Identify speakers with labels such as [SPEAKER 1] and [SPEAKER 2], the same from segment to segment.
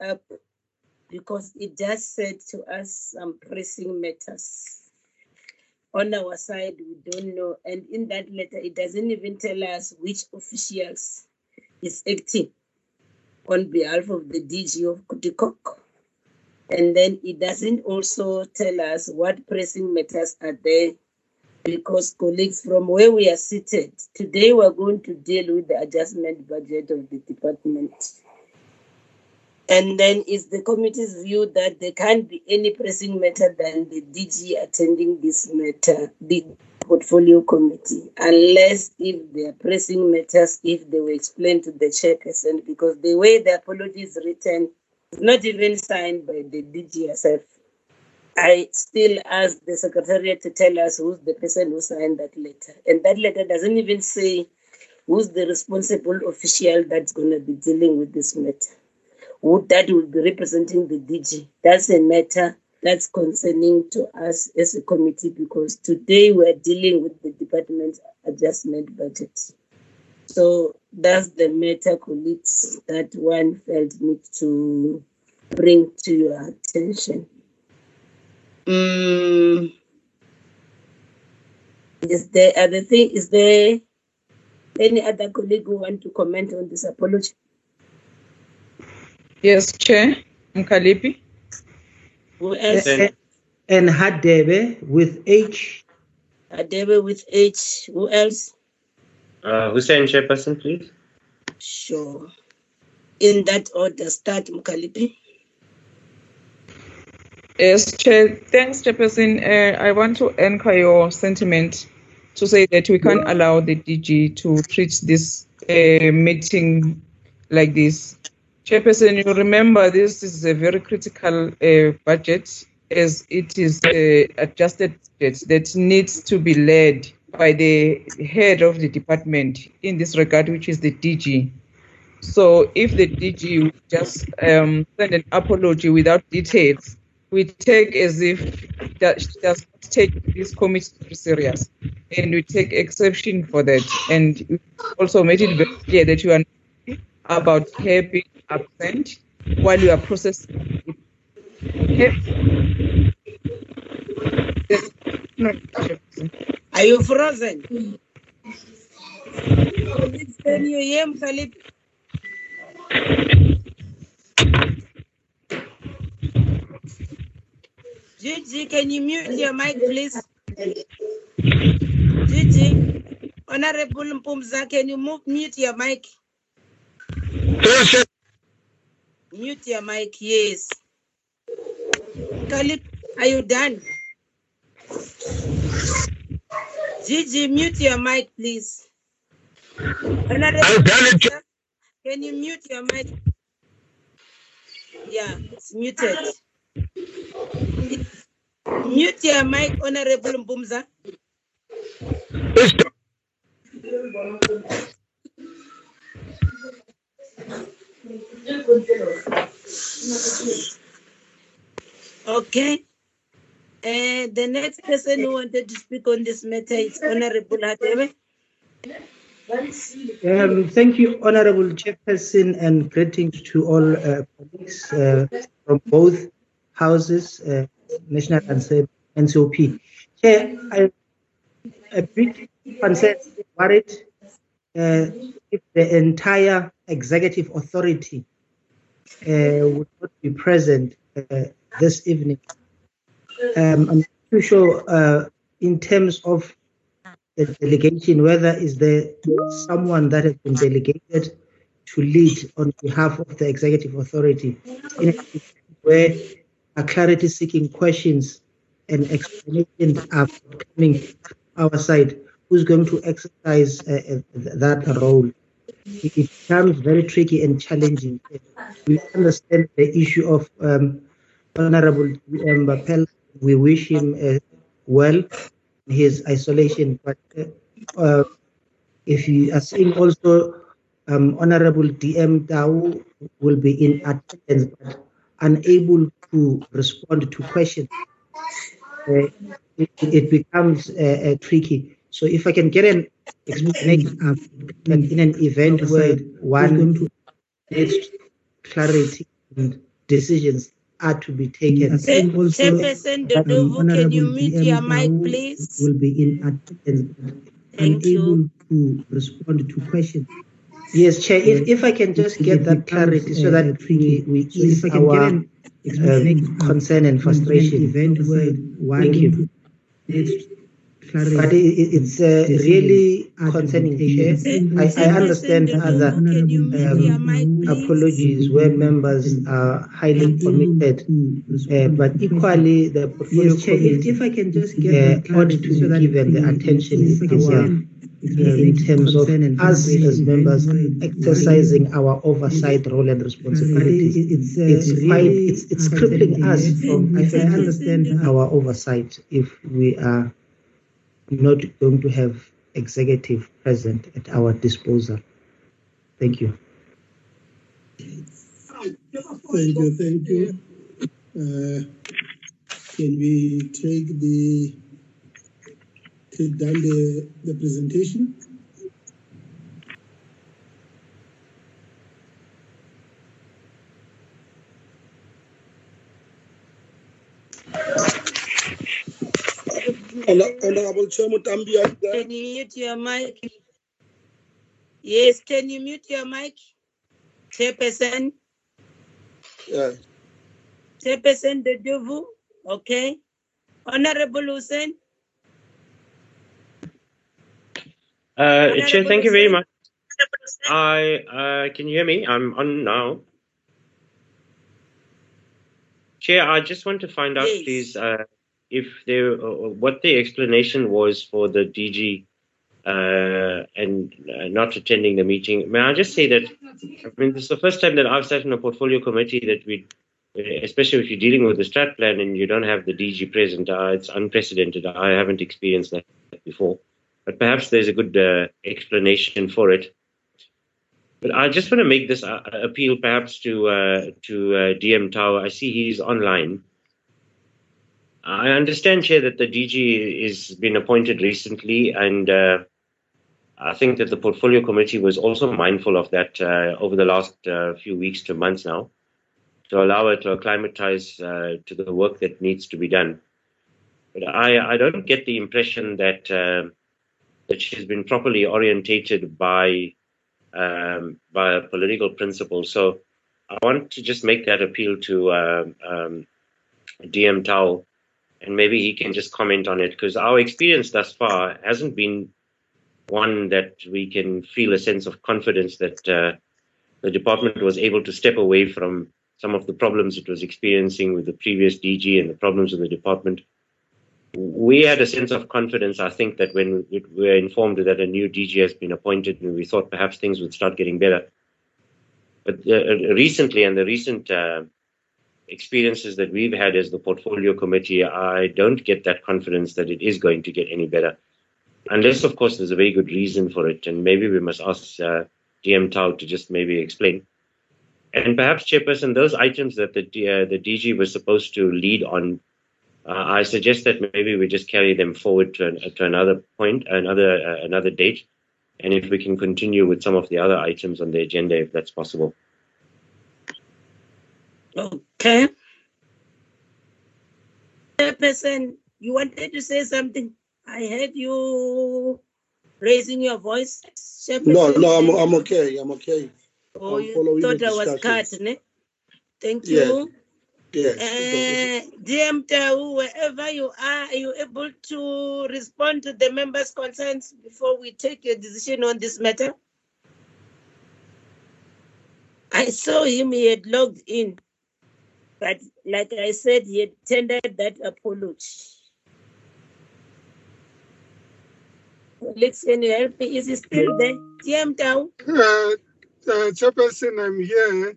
[SPEAKER 1] up because it just said to us some pressing matters. On our side, we don't know. And in that letter, it doesn't even tell us which officials is acting on behalf of the DG of COGTA. And then it doesn't also tell us what pressing matters are there because colleagues from where we are seated, today we're going to deal with the adjustment budget of the department. And then it's the committee's view that there can't be any pressing matter than the DG attending this matter, the portfolio committee, unless if they are pressing matters, if they were explained to the chairperson, because the way the apology is written is not even signed by the DGSF. I still ask the secretariat to tell us who's the person who signed that letter. And that letter doesn't even say who's the responsible official that's going to be dealing with this matter. Who that will be representing the DG. That's a matter that's concerning to us as a committee because today we're dealing with the department's adjustment budget. So that's the matter, colleagues, that one felt need to bring to your attention. Mm. Is there other thing? Is there any other colleague who want to comment on this apology?
[SPEAKER 2] Yes, Chair Mkhaliphi.
[SPEAKER 1] Who else?
[SPEAKER 3] And, and Hadebe with H.
[SPEAKER 1] Adebe with H. Who else?
[SPEAKER 4] Uh, Hoosen Chairperson, please.
[SPEAKER 1] Sure. In that order, start Mkhaliphi.
[SPEAKER 2] Yes, Chair. Thanks, Chairperson. Uh, I want to anchor your sentiment to say that we can't allow the DG to treat this uh, meeting like this. Chairperson, you remember this is a very critical uh, budget as it is uh, adjusted budget that needs to be led by the head of the department in this regard, which is the DG. So if the DG just um, send an apology without details, we take as if that does not take this committee serious, and we take exception for that. And also made it very clear that you are about her being absent while you are processing. it.
[SPEAKER 1] Are you frozen? Can you hear Mkhaliphi? Gigi, can you mute your mic, please? Gigi, Honorable Mpumza, can you move, mute your mic? Mute your mic, yes. Kalip, are you done? Gigi, mute your mic, please. Honorable
[SPEAKER 5] I'm done,
[SPEAKER 1] Can you mute your mic? Yeah, it's muted. Mute your mic, Honorable Mpumza. Okay. Uh, the next person who wanted to speak on this matter is Honorable Hadebe.
[SPEAKER 3] Um, thank you, Honorable Chairperson, and greetings to all uh, colleagues uh, from both houses, uh, National and NCOP. Chair, I a bit concerned, worried if the entire executive authority uh, would not be present uh, this evening. Um, I'm not sure uh, in terms of the delegation, whether is there someone that has been delegated to lead on behalf of the executive authority where a clarity seeking questions and explanations are coming our side, who's going to exercise uh, uh, that role? It becomes very tricky and challenging. We understand the issue of um, Honorable um, Bapela. We wish him uh, well in his isolation, but uh, uh, if you are seeing also um, Honorable DM Tau will be in attendance but unable to respond to questions, uh, it, it becomes uh, uh, tricky. So if I can get an explanation um, and in an event where one needs clarity and decisions are to be taken.
[SPEAKER 1] Chairperson
[SPEAKER 3] that
[SPEAKER 1] Dodovu, can you mute your mic,
[SPEAKER 3] Tau
[SPEAKER 1] please?
[SPEAKER 3] Will be in attendance,
[SPEAKER 1] Thank you.
[SPEAKER 3] unable to respond to questions. Yes, Chair, if, if I can just get that clarity so that we, we ease our uh, concern and frustration.
[SPEAKER 5] event where
[SPEAKER 3] Thank you. But it, it- it's uh, really concerning, Chair. I, I understand other
[SPEAKER 1] Dodovu, can you mute your mic,
[SPEAKER 3] um, apologies where members are highly committed, uh, but equally the portfolio
[SPEAKER 5] Yes, Chair, if, if I can just get
[SPEAKER 3] uh, ought to
[SPEAKER 5] clarity so
[SPEAKER 3] be given the attention
[SPEAKER 5] if I
[SPEAKER 3] it deserves in terms of
[SPEAKER 5] concern
[SPEAKER 3] us as members exercising our oversight role and
[SPEAKER 5] But it,
[SPEAKER 3] responsibilities.
[SPEAKER 5] it's, uh,
[SPEAKER 3] It's quite, it's, it's crippling us from
[SPEAKER 5] I
[SPEAKER 3] effective
[SPEAKER 5] understand
[SPEAKER 3] our oversight if we are not going to have executive present at our disposal. Thank you.
[SPEAKER 6] Thank you, thank you. Uh, Can we take the, take down the, the presentation? Honor- Honorable Chair Muthambi, are you there?
[SPEAKER 1] Can you mute your mic? Yes, can you mute your mic? Chairperson,
[SPEAKER 6] Yeah.
[SPEAKER 1] Chairperson Dodovu, okay? Honorable Hoosen,
[SPEAKER 4] Uh, Chair, thank you very much. I uh, can you hear me? I'm on now. Chair, I just want to find out,
[SPEAKER 1] Yes.
[SPEAKER 4] please, uh, if there, uh, what the explanation was for the DG uh, and uh, not attending the meeting. May I just say that? I mean, this is the first time that I've sat in a portfolio committee that we, especially if you're dealing with the strat plan and you don't have the DG present. Uh, it's unprecedented. I haven't experienced that before but perhaps there's a good uh, explanation for it. But I just want to make this uh, appeal, perhaps to to DM Tau. I see he's online. I understand, Chair, that the DG has been appointed recently, and uh, I think that the portfolio committee was also mindful of that uh, over the last uh, few weeks to months now, to allow her to acclimatize uh, to the work that needs to be done. But I, I don't get the impression that. Uh, that she's been properly orientated by um, by political principle. So I want to just make that appeal to um, um, DM Tau, and maybe he can just comment on it because our experience thus far hasn't been one that we can feel a sense of confidence that uh, the department was able to step away from some of the problems it was experiencing with the previous DG and the problems with the department we had a sense of confidence, I think, that when we were informed that a new DG has been appointed, and we thought perhaps things would start getting better. But uh, recently, and the recent uh, experiences that we've had as the portfolio committee, I don't get that confidence that it is going to get any better. Unless, of course, there's a very good reason for it, and maybe we must ask uh, DM Tau to just maybe explain. And perhaps, Chairperson, those items that the, uh, the DG was supposed to lead on uh, I suggest that maybe we just carry them forward to, an, to another point, another uh, another date, and if we can continue with some of the other items on the agenda, if that's possible.
[SPEAKER 1] Okay? Person, you wanted to say something? I heard you raising your voice.
[SPEAKER 6] No, no, I'm, I'm okay, I'm okay.
[SPEAKER 1] Oh,
[SPEAKER 6] I'm
[SPEAKER 1] you thought I was cut, ne? Thank
[SPEAKER 6] Yes.
[SPEAKER 1] you.
[SPEAKER 6] Yes.
[SPEAKER 1] Uh, DM Tau, wherever you are, are you able to respond to the members' concerns before we take a decision on this matter? I saw him, he had logged in, but like I said, he had tendered that apology. Alex, can you help me? Is he still there? DM Tau?
[SPEAKER 7] Uh, uh, Chairperson, I'm here.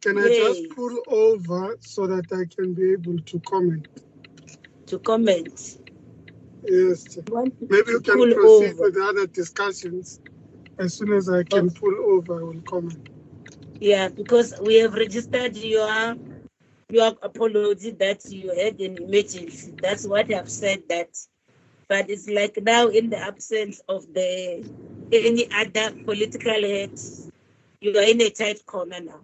[SPEAKER 7] Can I
[SPEAKER 1] Yay.
[SPEAKER 7] just pull over so that I can be able to comment?
[SPEAKER 1] to comment.
[SPEAKER 7] Yes.
[SPEAKER 1] You want me
[SPEAKER 7] Maybe you can proceed
[SPEAKER 1] over?
[SPEAKER 7] with the other discussions. As soon as I can pull over, I will comment.
[SPEAKER 1] Yeah, because we have registered your your apology that you had an emergency. That's what I've said that. But it's like now in the absence of the any other political head, you are in a tight corner now.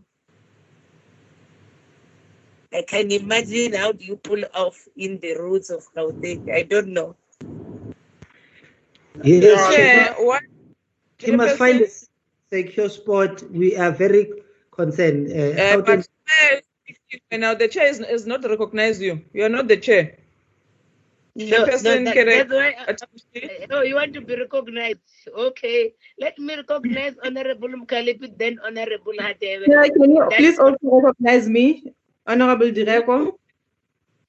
[SPEAKER 1] I can imagine how do you pull off in the roads of Gauteng. I don't know.
[SPEAKER 3] Yes,
[SPEAKER 2] Chair, what?
[SPEAKER 3] he must find a secure spot. We are very concerned. Uh,
[SPEAKER 2] uh, but Chair, excuse me now the chair is, is not recognize you. You are not the chair.
[SPEAKER 1] No,
[SPEAKER 2] Chairperson
[SPEAKER 1] that-
[SPEAKER 2] Kere-
[SPEAKER 1] that's why. I-
[SPEAKER 2] Atsushi.
[SPEAKER 1] Oh, you want to be recognized? Okay, let me recognize Honorable Mkhaliphi, then Honorable Hadebe,
[SPEAKER 2] Yeah, can you
[SPEAKER 1] That-
[SPEAKER 2] please also recognize me, Honorable Direko?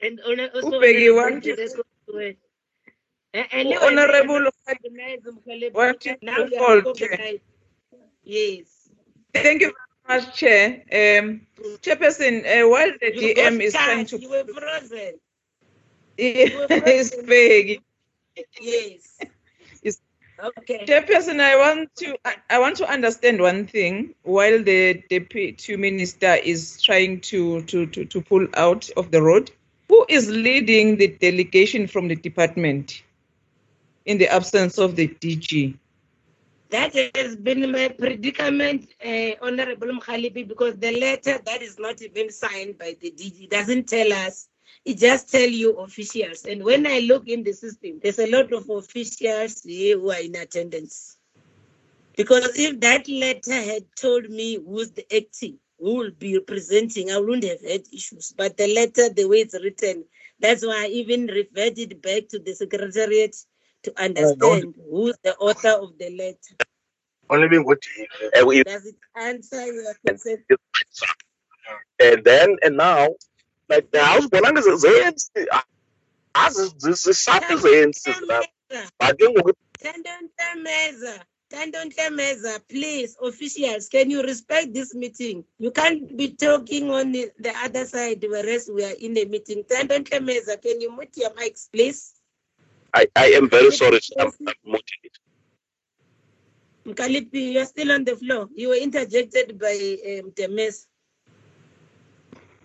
[SPEAKER 1] and honor, also
[SPEAKER 2] Ubheki,
[SPEAKER 1] Honorable
[SPEAKER 2] want to-
[SPEAKER 1] Direko Swe. And- and you
[SPEAKER 2] Honorable,
[SPEAKER 1] recognize Mkhaliphi.
[SPEAKER 2] want you
[SPEAKER 1] Now
[SPEAKER 2] to
[SPEAKER 1] you
[SPEAKER 2] call,
[SPEAKER 1] are
[SPEAKER 2] Chair.
[SPEAKER 1] recognized. Yes.
[SPEAKER 2] Thank you very much, Chair. Um, Chairperson, uh, while the
[SPEAKER 1] You
[SPEAKER 2] DM is trying to
[SPEAKER 1] You were frozen.
[SPEAKER 2] is begging.
[SPEAKER 1] Yes.
[SPEAKER 2] Yes.
[SPEAKER 1] Okay.
[SPEAKER 2] Chairperson, I want to I, I want to understand one thing. While the deputy minister is trying to, to, to, to pull out of the road, who is leading the delegation from the department in the absence of the DG?
[SPEAKER 1] That has been my predicament, uh, Honorable Mkhaliphi, because the letter that is not even signed by the DG doesn't tell us. It just tell you officials. And when I look in the system, there's a lot of officials here who are in attendance. Because if that letter had told me who's the acting, who will be representing, I wouldn't have had issues. But the letter, the way it's written, that's why I even referred it back to the secretariat to understand who's the author of the letter.
[SPEAKER 5] only being good and we
[SPEAKER 1] Does it answer your concern?
[SPEAKER 5] and then and now like the house belongs to bonanga zensi zisaphi zensi but ke ngoku
[SPEAKER 1] Tandon Temeza, Tandon Temeza, please, officials, can you respect this meeting? You can't be talking on the the other side, whereas we are in a meeting. Tandon Temeza, can you mute your mics, please?
[SPEAKER 5] I, I am very sorry I'm, I'm muting it.
[SPEAKER 1] Mkhaliphi, you're still on the floor. You were interjected by um, Temeza.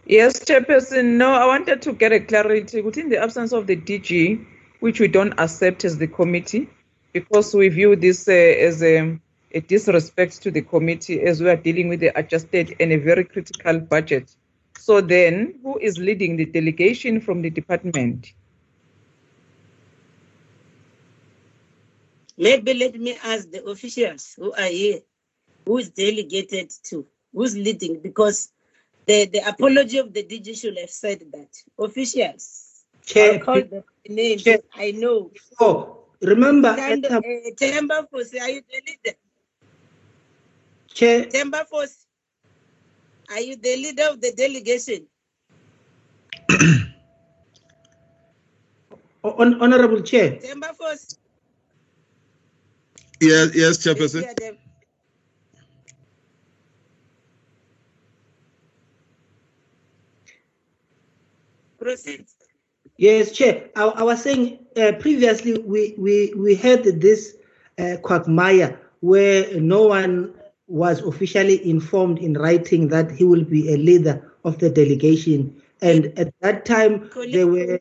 [SPEAKER 2] Yes, Chairperson. No, I wanted to get a clarity within the absence of the DG, which we don't accept as the committee, because we view this uh, as a, a disrespect to the committee as we are dealing with the adjusted and a very critical budget. So then, who is leading the delegation from the department?
[SPEAKER 1] Maybe let me ask the officials who are here, who is delegated to, who's leading, because the, the apology of the DG should have said that. Officials,
[SPEAKER 3] Chair,
[SPEAKER 1] I'll call the names.
[SPEAKER 3] Chair.
[SPEAKER 1] I know.
[SPEAKER 3] oh, remember, at
[SPEAKER 1] uh, Temba Fosi, are you the leader?
[SPEAKER 3] Chair,
[SPEAKER 1] Temba Fosi, are you the leader of the delegation?
[SPEAKER 3] Hon- Honorable Chair,
[SPEAKER 1] Temba Fosi.
[SPEAKER 8] Yes, yes,
[SPEAKER 1] Yes,
[SPEAKER 8] Chairperson.
[SPEAKER 1] you Proceed.
[SPEAKER 3] Yes, Chair. I, I was saying uh, previously we, we, we had this uh, quagmire where no one was officially informed in writing that he will be a leader of the delegation. And at that time, there were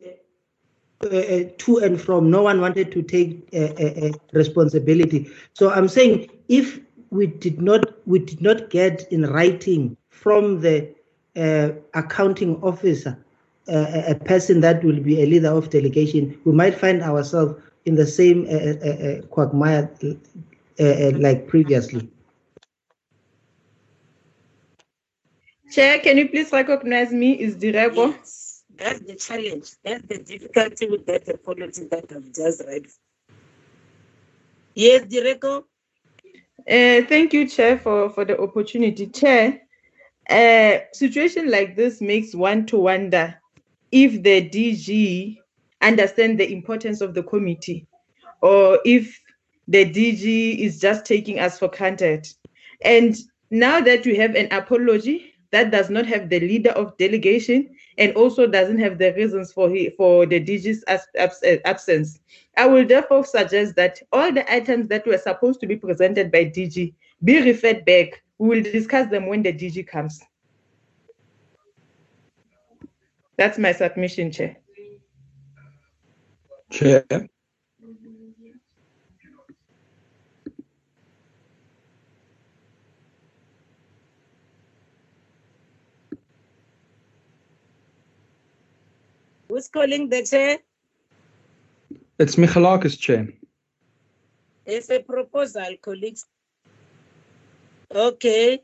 [SPEAKER 3] uh, uh, to and from. No one wanted to take uh, uh, uh, responsibility. So I'm saying if we did not we did not get in writing from the uh, accounting officer uh, a a person that will be a leader of delegation, we might find ourselves in the same uh, uh, uh, quagmire uh, uh, like previously.
[SPEAKER 2] Chair, can you please recognize me? Is Direko?
[SPEAKER 1] Yes, that's the challenge. That's the difficulty with that apology that I've just read. Yes, Direko.
[SPEAKER 2] Uh, thank you, Chair, for, for the opportunity. Chair, a situation like this makes one to wonder if the DG understand the importance of the committee or if the DG is just taking us for granted. And now that we have an apology that does not have the leader of delegation and also doesn't have the reasons for he, for the DG's abs- absence, I will therefore suggest that all the items that were supposed to be presented by DG be referred back. We will discuss them when the DG comes. That's my submission, Chair.
[SPEAKER 8] Chair.
[SPEAKER 1] Who's calling the chair?
[SPEAKER 8] It's Michalakis, Chair.
[SPEAKER 1] It's a proposal, colleagues. Okay.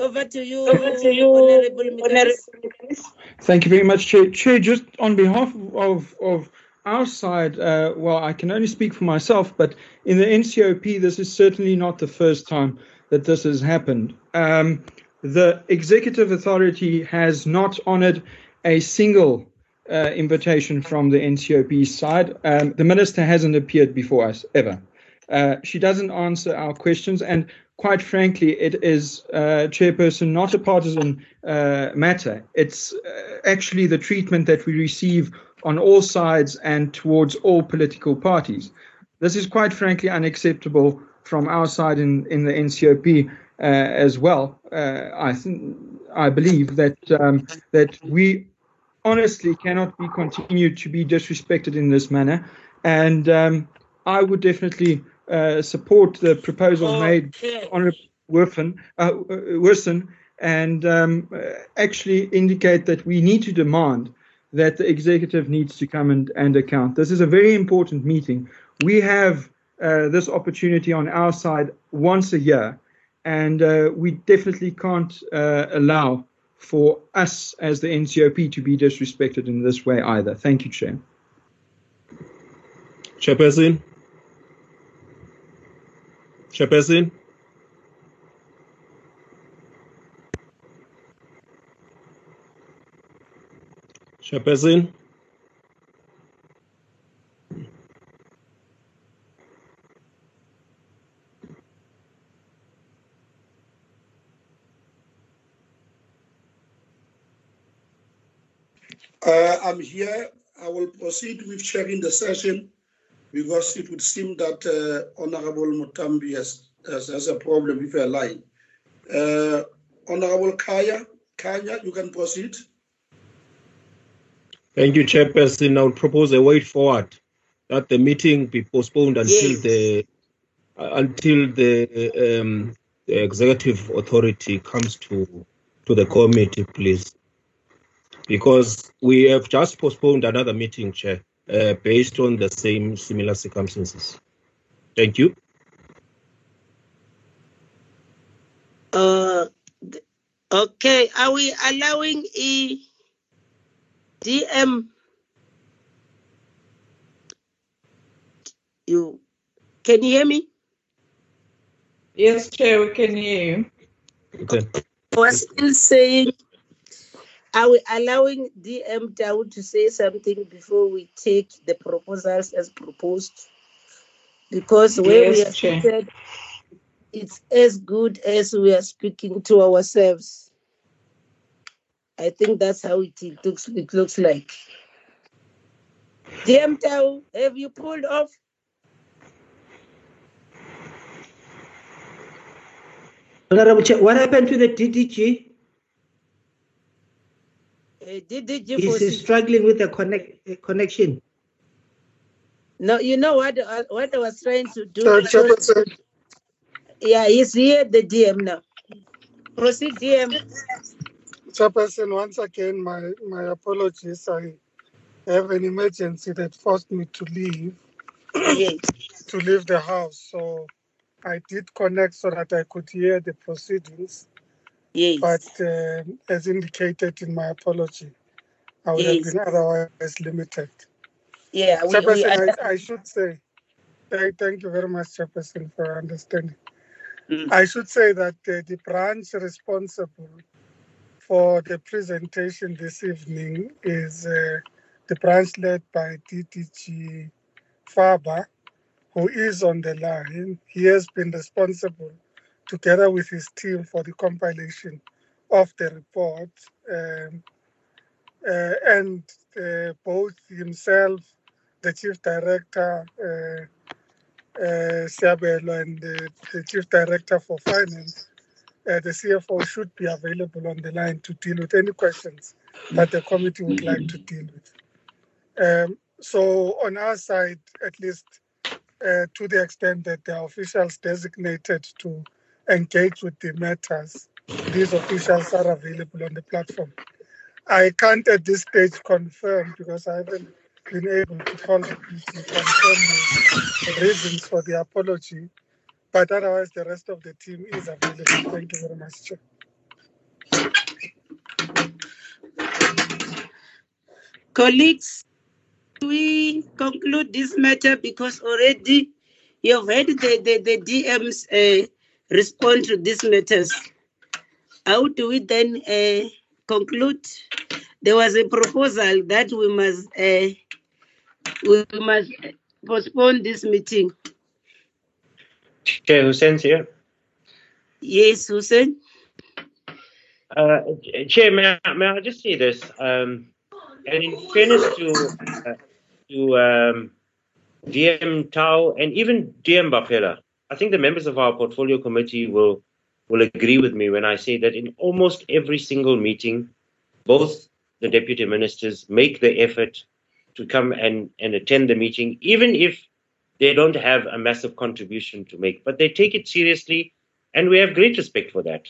[SPEAKER 1] Over to you,
[SPEAKER 2] Over to you,
[SPEAKER 1] Honorable Mikas.
[SPEAKER 8] Thank you very much, Chair. Chair, just on behalf of, of our side, uh, well, I can only speak for myself, but in the NCOP, this is certainly not the first time that this has happened. Um, the executive authority has not honored a single uh, invitation from the NCOP side. Um, the minister hasn't appeared before us ever. Uh, she doesn't answer our questions, and quite frankly, it is, uh, Chairperson, not a partisan uh, matter. It's uh, actually the treatment that we receive on all sides and towards all political parties. This is quite frankly unacceptable from our side in, in the NCOP uh, as well. I think I believe that um, that we honestly cannot be continued to be disrespected in this manner, and um, I would definitely uh, support the proposal made
[SPEAKER 1] Okay.
[SPEAKER 8] Honourable Werfen, uh, Werson, and um, uh, actually indicate that we need to demand that the executive needs to come and, and account. This is a very important meeting. We have uh, this opportunity on our side once a year, and uh, we definitely can't uh, allow for us as the NCOP to be disrespected in this way either. Thank you, Chair.
[SPEAKER 9] Chairperson. Chairperson. Chairperson.
[SPEAKER 6] Uh, I'm here. I will proceed with chairing the session because it would seem that uh, Honorable Muthambi has, has, has a problem with her line. Uh, Honorable Kaya, Kanya, you can proceed.
[SPEAKER 9] Thank you, Chairperson. I would propose a way forward that the meeting be postponed until
[SPEAKER 1] Yes.
[SPEAKER 9] the uh, until the, um, the executive authority comes to to the committee, please. Because we have just postponed another meeting, Chair, uh, based on the same similar circumstances. Thank you.
[SPEAKER 1] Uh, okay, are we allowing E DM? You can you hear me?
[SPEAKER 2] Yes, Chair, we can hear you.
[SPEAKER 9] Okay.
[SPEAKER 1] I was still saying, are we allowing DM Dawood to say something before we take the proposals as proposed? Because where we
[SPEAKER 2] Yes,
[SPEAKER 1] are
[SPEAKER 2] Chair.
[SPEAKER 1] seated, it's as good as we are speaking to ourselves. I think that's how it, it looks. It looks like. DM Tao, have you pulled off?
[SPEAKER 3] Honorable Chair, what happened to the DDG?
[SPEAKER 1] Uh, did, did you
[SPEAKER 3] Is he struggling with the connect, uh, connection?
[SPEAKER 1] No, you know what? uh, What I was trying to do.
[SPEAKER 7] Chair-
[SPEAKER 1] because-
[SPEAKER 7] Chairperson,
[SPEAKER 1] Yeah, he's here, the DM now. Proceed, DM.
[SPEAKER 7] Chairperson, once again, my, my apologies. I have an emergency that forced me to leave,
[SPEAKER 1] Yes.
[SPEAKER 7] to leave the house. So I did connect so that I could hear the proceedings.
[SPEAKER 1] Yes.
[SPEAKER 7] But um as indicated in my apology, I would have
[SPEAKER 1] Yes.
[SPEAKER 7] been otherwise limited.
[SPEAKER 1] yeah, we, we
[SPEAKER 7] Chairperson, I, I should say, thank, thank you very much, Chairperson, for understanding.
[SPEAKER 1] Mm.
[SPEAKER 7] I should say that uh, the branch responsible for the presentation this evening is uh, the branch led by DDG Faber, who is on the line. He has been responsible, together with his team, for the compilation of the report. Um, uh, and uh, both himself, the chief director, uh, uh, Siabelo, and the, the chief director for finance, uh, the CFO should be available on the line to deal with any questions that the committee would like to deal with. Um, so on our side, at least uh, to the extent that the officials designated to engage with the matters, these officials are available on the platform. I can't at this stage confirm because I haven't been able to call the to confirm the reasons for the apology. But otherwise, the rest of the team is available. Thank you very much, Chair.
[SPEAKER 1] Colleagues, we conclude this matter because already you've heard the, the, the DMs uh, respond to these matters. How do we then uh, conclude? There was a proposal that we must uh, we must postpone this meeting.
[SPEAKER 4] Chair Hoosen's here.
[SPEAKER 1] Yes, Hoosen.
[SPEAKER 4] Uh, Chair, may I, may I just say this? Um, and in fairness to uh, to um, DM Tau and even DM Bapela, I think the members of our portfolio committee will will agree with me when I say that in almost every single meeting, both the deputy ministers make the effort to come and, and attend the meeting, even if they don't have a massive contribution to make, but they take it seriously, and we have great respect for that.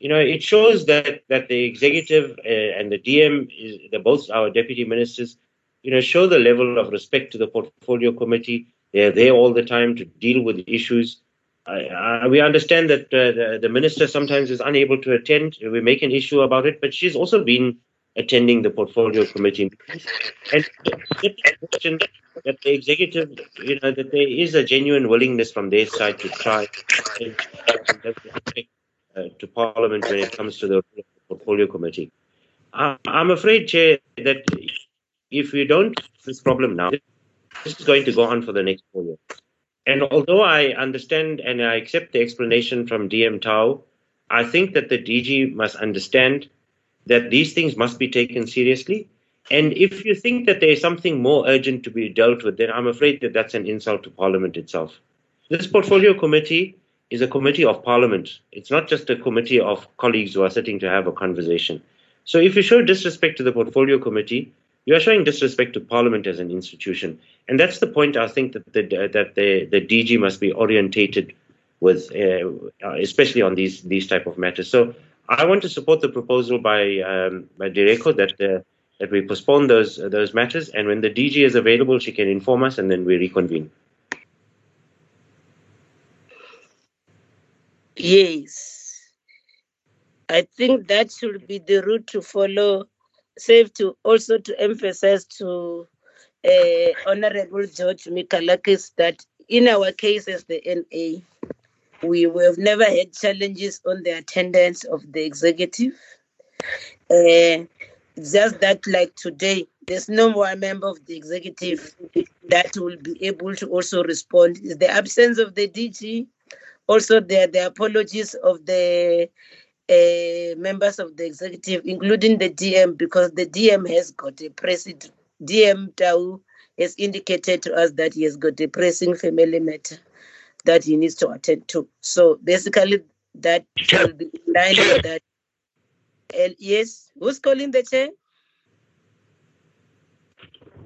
[SPEAKER 4] You know, it shows that that the executive uh, and the DM, is, both our deputy ministers, you know, show the level of respect to the portfolio committee. They're there all the time to deal with issues. Uh, we understand that uh, the, the minister sometimes is unable to attend. We make an issue about it, but she's also been attending the portfolio committee. And the question that the executive, you know, that there is a genuine willingness from their side to try uh, to Parliament when it comes to the portfolio committee. I, I'm afraid, Chair, that if we don't this problem now, this is going to go on for the next four years. And although I understand and I accept the explanation from DM Tau, I think that the DG must understand that these things must be taken seriously. And if you think that there is something more urgent to be dealt with, then I'm afraid that that's an insult to Parliament itself. This portfolio committee is a committee of Parliament. It's not just a committee of colleagues who are sitting to have a conversation. So if you show disrespect to the portfolio committee, you are showing disrespect to Parliament as an institution, and that's the point. I think that the that the the DG must be orientated with, uh, especially on these these type of matters. So I want to support the proposal by um, by Direko that uh, that we postpone those uh, those matters, and when the DG is available, she can inform us, and then we reconvene.
[SPEAKER 1] Yes. I think that should be the route to follow. Save to also to emphasize to uh, Honorable George Michalakis that in our case as the NA, we have never had challenges on the attendance of the executive. Uh, just that, like today, there's no more member of the executive that will be able to also respond. Is the absence of the DG, also the, the apologies of the uh, members of the executive, including the DM, because the DM has got a president. DM Tau has indicated to us that he has got a pressing family matter that he needs to attend to. So basically, that will be in line with that. And yes, who's calling the chair?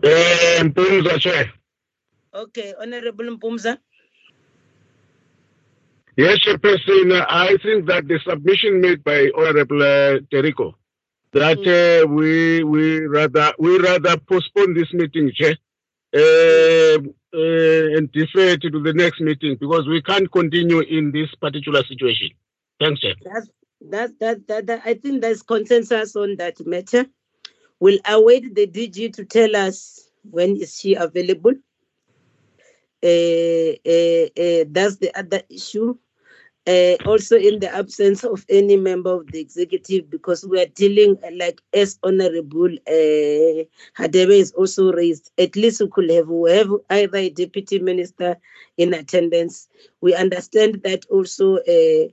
[SPEAKER 5] Uh, Mpumza Chair.
[SPEAKER 1] Okay, Honorable Mpumza.
[SPEAKER 5] Yes, Chairperson, I think that the submission made by Honorable uh, Direko, that uh, we we rather we rather postpone this meeting, Chair, uh, uh, and defer it to the next meeting because we can't continue in this particular situation. Thanks, Chair.
[SPEAKER 1] That's that, that, that, that I think there's consensus on that matter. We'll await the DG to tell us when is she available. Uh, uh, uh, that's the other issue. Uh, also, in the absence of any member of the executive, because we are dealing uh, like as Honorable uh, Hadebe is also raised, at least we could have, we have either a deputy minister in attendance. We understand that also uh,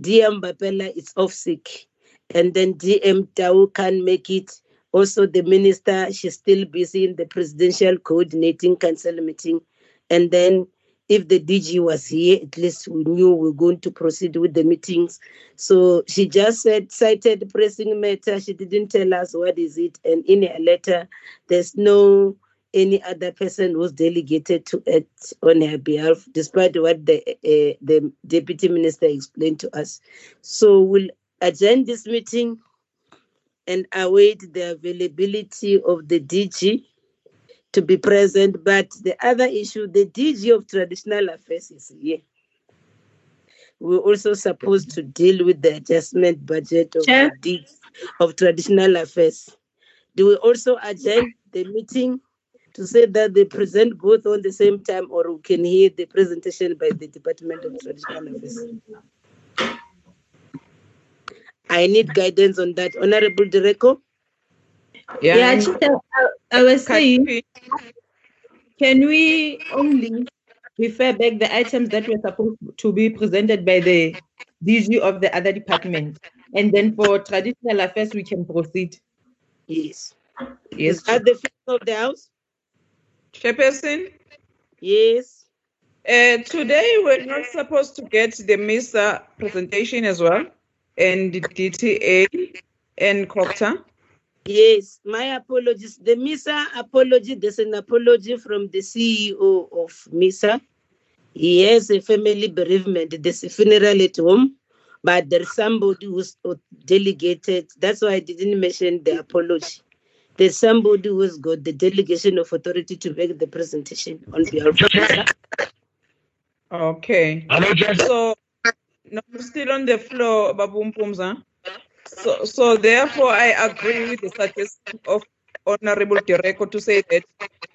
[SPEAKER 1] DM Bapela is off sick, and then DM Tau can make it. Also, the minister, she's still busy in the presidential coordinating council meeting. And then if the DG was here, at least we knew we are going to proceed with the meetings. So she just said, cited pressing matter. She didn't tell us what is it. And in her letter, there's no any other person who's delegated to act on her behalf, despite what the uh, the deputy minister explained to us. So we'll adjourn this meeting and await the availability of the DG to be present. But the other issue, the DG of Traditional Affairs is here. We're also supposed to deal with the adjustment budget of
[SPEAKER 10] Chair?
[SPEAKER 1] the DG of Traditional Affairs. Do we also adjourn the meeting to say that they present both on the same time, or we can hear the presentation by the Department of Traditional Affairs? I need guidance on that. Honorable Direko?
[SPEAKER 10] Yeah, Chair, I, I was saying, can we only refer back the items that were supposed to be presented by the DG of the other department? And then for traditional affairs, we can proceed.
[SPEAKER 1] Yes.
[SPEAKER 2] Yes.
[SPEAKER 1] Is that the floor of the House?
[SPEAKER 2] Chairperson,
[SPEAKER 1] Yes.
[SPEAKER 2] uh, today we're not supposed to get the MISA presentation as well, and the DTA and COPTA.
[SPEAKER 1] Yes, my apologies. The MISA apology, there's an apology from the CEO of MISA. He has a family bereavement, there's a funeral at home, but there's somebody who's delegated. That's why I didn't mention the apology. There's somebody who's got the delegation of authority to make the presentation on behalf of MISA.
[SPEAKER 2] Okay.
[SPEAKER 5] Hello, Judge.
[SPEAKER 2] So, no, I'm still on the floor, Babu Mpumza. So, so therefore, I agree with the suggestion of Honorable Direko to say that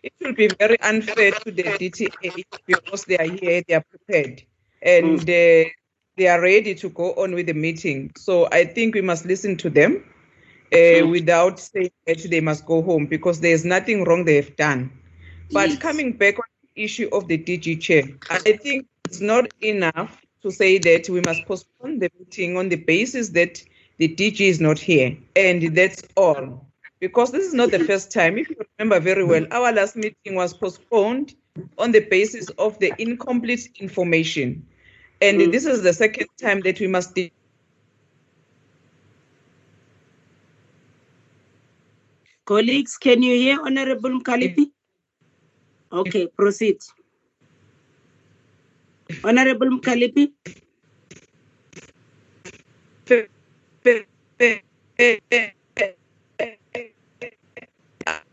[SPEAKER 2] it will be very unfair to the DTA because they are here, they are prepared, and they, they are ready to go on with the meeting. So I think we must listen to them uh, without saying that they must go home because there is nothing wrong they have done. But
[SPEAKER 1] Yes.
[SPEAKER 2] coming back on the issue of the DG chair, I think it's not enough to say that we must postpone the meeting on the basis that the DG is not here, and that's all. Because this is not the first time. If you remember very well, our last meeting was postponed on the basis of the incomplete information. And hmm. this is the second time that we must de-
[SPEAKER 1] Colleagues, can you hear Honorable Mkhaliphi? Okay, proceed. Honorable Mkhaliphi?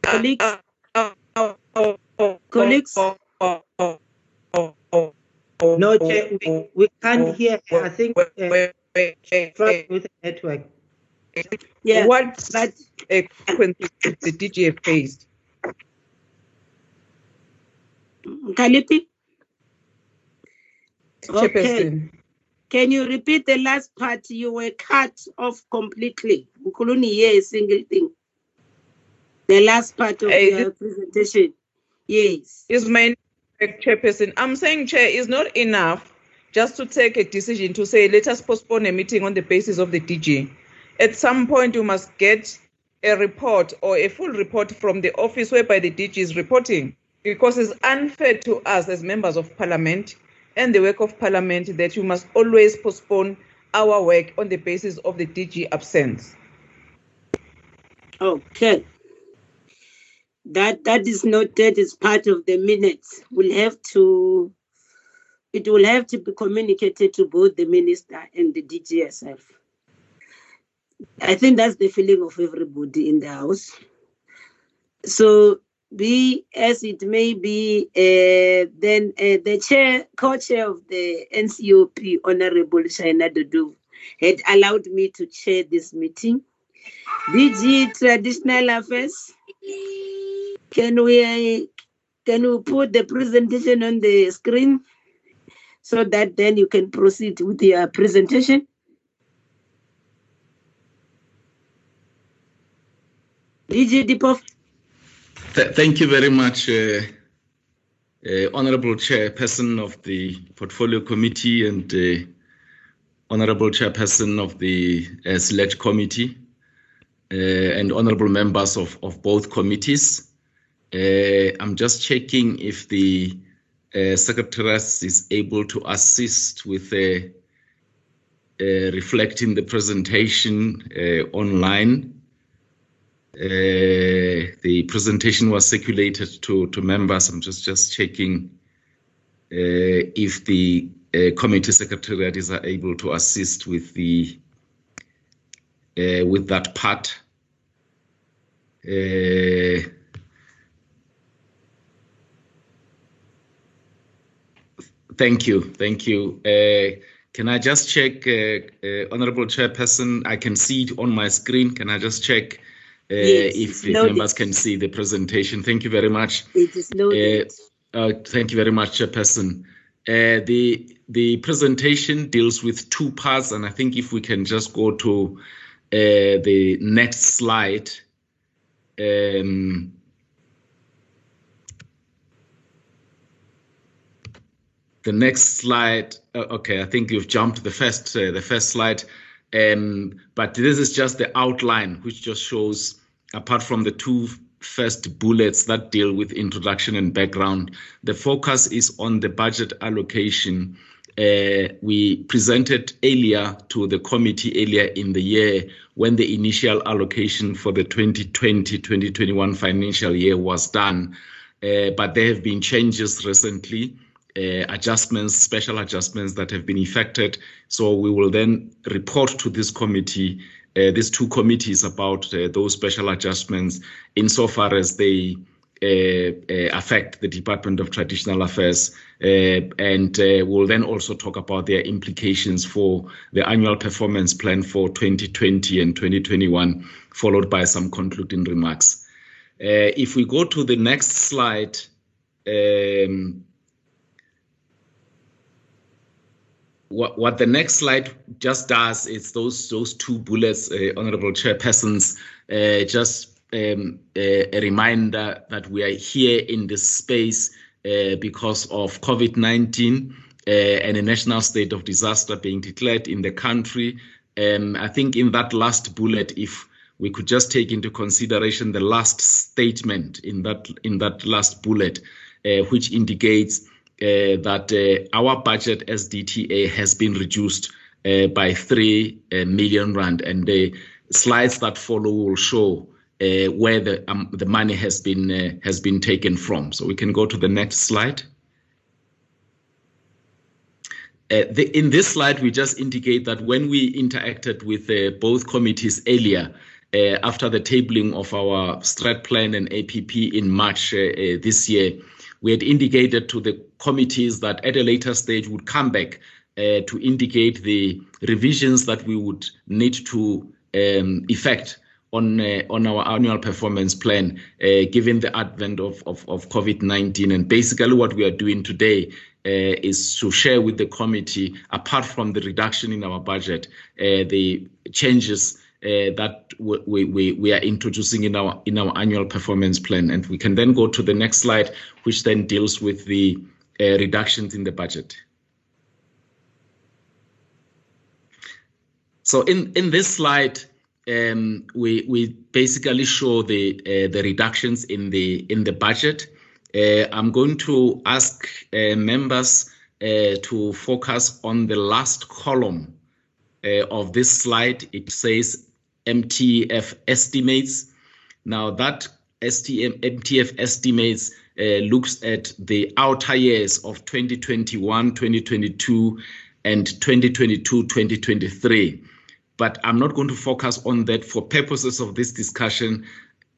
[SPEAKER 1] Colleagues? Colleagues?
[SPEAKER 3] No, Chair, we, we can't hear. I think uh, with the network.
[SPEAKER 1] Yeah,
[SPEAKER 2] what
[SPEAKER 1] but
[SPEAKER 2] uh, consequences the DG have faced?
[SPEAKER 1] Mkhaliphi? Okay. Can you repeat the last part? You were cut off completely. We couldn't hear a single thing. The last part of
[SPEAKER 2] Uh,
[SPEAKER 1] your presentation. Yes.
[SPEAKER 2] is my chairperson. I'm saying, Chair, is not enough just to take a decision to say, let us postpone a meeting on the basis of the DG. At some point, you must get a report or a full report from the office whereby the DG is reporting, because it's unfair to us as members of parliament and the work of parliament that you must always postpone our work on the basis of the DG absence.
[SPEAKER 1] Okay. That that is noted as part of the minutes. We'll have to it will have to be communicated to both the minister and the DG herself. I think that's the feeling of everybody in the house. So be as it may be, uh, then uh, the chair, co-chair of the NCOP, Honorable Shaina Dodo, had allowed me to chair this meeting. DG Traditional Affairs, can we can we put the presentation on the screen so that then you can proceed with your presentation? DG Dipov,
[SPEAKER 11] Th- thank you very much, uh, uh, Honorable Chairperson of the Portfolio Committee and uh, Honorable Chairperson of the uh, Select Committee, uh, and Honorable members of, of both committees. Uh, I'm just checking if the uh, Secretariat is able to assist with reflecting the presentation online. Uh, the presentation was circulated to, to members. I'm just, just checking uh, if the uh, committee secretariat is able to assist with the uh, with that part. Uh, thank you, thank you. Can I just check, Honorable Chairperson? I can see it on my screen. Can I just check uh,
[SPEAKER 1] Yes,
[SPEAKER 11] if, if members can see the presentation? Thank you very much.
[SPEAKER 1] It is loaded.
[SPEAKER 11] Uh, thank you very much, Chairperson. Uh, the the presentation deals with two parts, and I think if we can just go to uh, the next slide. Um, the next slide. uh, okay, I think you've jumped the first uh, the first slide, um, but this is just the outline, which just shows apart from the two first bullets that deal with introduction and background, the focus is on the budget allocation. Uh, we presented earlier to the committee earlier in the year when the initial allocation for the 2020-2021 financial year was done. Uh, but there have been changes recently, uh, adjustments, special adjustments that have been effected. So we will then report to this committee, these two committees, about uh, those special adjustments insofar as they uh, uh, affect the Department of Traditional Affairs. Uh, and uh, we'll then also talk about their implications for the annual performance plan for 2020 and 2021, followed by some concluding remarks. Uh, if we go to the next slide, um, what, what the next slide just does is those those two bullets, uh, honorable chairpersons, uh, just um, a, a reminder that we are here in this space uh, because of COVID-19 uh, and a national state of disaster being declared in the country. Um, I think in that last bullet, if we could just take into consideration the last statement in that in that last bullet, uh, which indicates that uh, our budget as DTA has been reduced uh, by three uh, rand, and the slides that follow will show uh, where the um, the money has been uh, has been taken from. So we can go to the next slide. Uh, the, in this slide, we just indicate that when we interacted with uh, both committees earlier, uh, after the tabling of our strat plan and APP in March uh, uh, this year, we had indicated to the committees that at a later stage would come back uh, to indicate the revisions that we would need to um, effect on uh, on our annual performance plan, uh, given the advent of, of, of COVID-19. And basically what we are doing today uh, is to share with the committee, apart from the reduction in our budget, uh, the changes uh, that we, we, we are introducing in our in our annual performance plan. And we can then go to the next slide, which then deals with the reductions in the budget. So in, in this slide, um, we we basically show the uh, the reductions in the in the budget. Uh, I'm going to ask uh, members uh, to focus on the last column uh, of this slide. It says MTF estimates. Now that STM, MTF estimates looks at the outer years of 2021, 2022, and 2022, 2023 but I'm not going to focus on that for purposes of this discussion.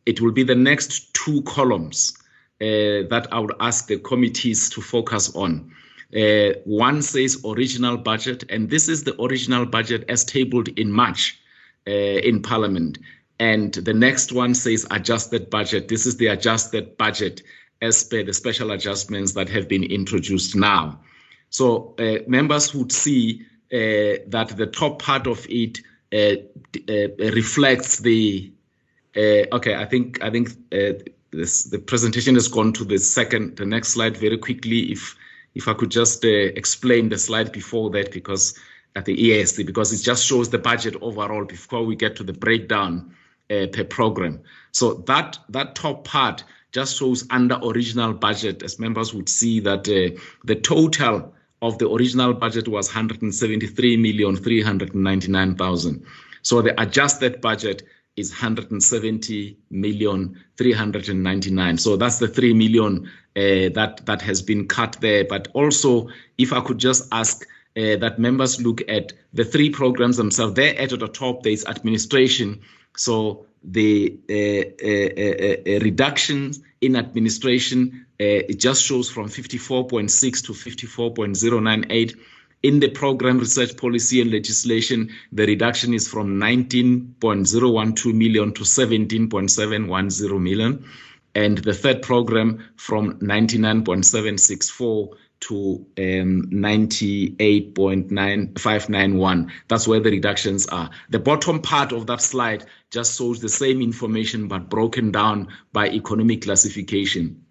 [SPEAKER 11] It will be the next two columns uh, that I would ask the committees to focus on. Uh, one says original budget, and this is the original budget as tabled in March uh, in Parliament. And the next one says adjusted budget. This is the adjusted budget as per the special adjustments that have been introduced now. So uh, members would see uh, that the top part of it uh, uh, reflects the. Uh, okay, I think I think this, the presentation has gone to the second, the next slide very quickly. If if I could just explain the slide before that, because at the EASD, because it just shows the budget overall before we get to the breakdown per program. So that that top part just shows under original budget, as members would see that the total of the original budget was 173,399,000. So the adjusted budget is 170 million 399 so that's the 3 million uh, that that has been cut there. But also if i could just ask uh, that members look at the three programs themselves there at the top there's administration. So the uh, uh, reductions in administration, it just shows from 54.6 to 54.098. In the program research policy and legislation, the reduction is from 19.012 million to 17.710 million. And the third program from 99.764 to um, 98.9591. That's where the reductions are. The bottom part of that slide just shows the same information but broken down by economic classification.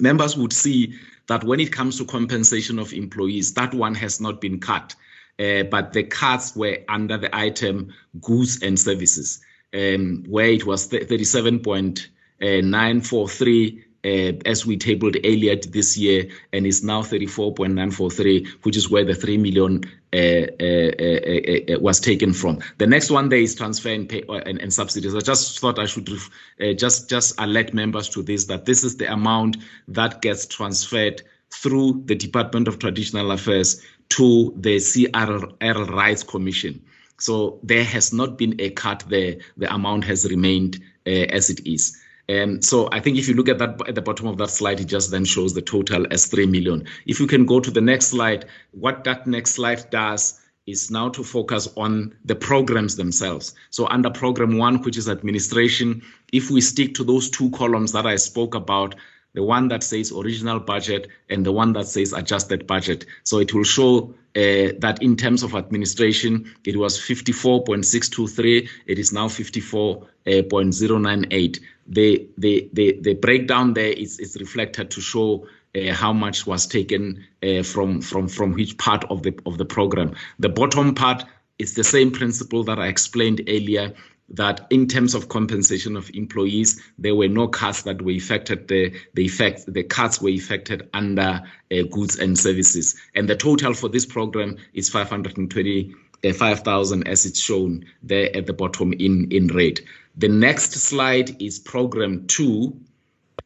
[SPEAKER 11] Members would see that when it comes to compensation of employees, that one has not been cut. Uh, but the cuts were under the item goods and services, um, where it was 37.943 uh, as we tabled earlier this year, and is now 34.943, which is where the 3 million uh, uh, uh, uh was taken from. The next one there is transfer and, pay, uh, and, and subsidies. I just thought I should just just alert members to this that this is the amount that gets transferred through the Department of Traditional Affairs to the CRL Rights Commission. So there has not been a cut there. The amount has remained as it is. Um, so I think if you look at that at the bottom of that slide, it just then shows the total as 3 million. If you can go to the next slide, what that next slide does is now to focus on the programs themselves. So under program one, which is administration, if we stick to those two columns that I spoke about, the one that says original budget and the one that says adjusted budget. So it will show uh, that in terms of administration, it was 54.623. It is now 54.098. The, the, the, the breakdown there is, is reflected to show uh, how much was taken uh, from, from, from which part of the, of the program. The bottom part is the same principle that I explained earlier that in terms of compensation of employees, there were no cuts that were affected. The, the the cuts were affected under uh, goods and services. And the total for this program is 525,000 as it's shown there at the bottom in, in red. The next slide is program two,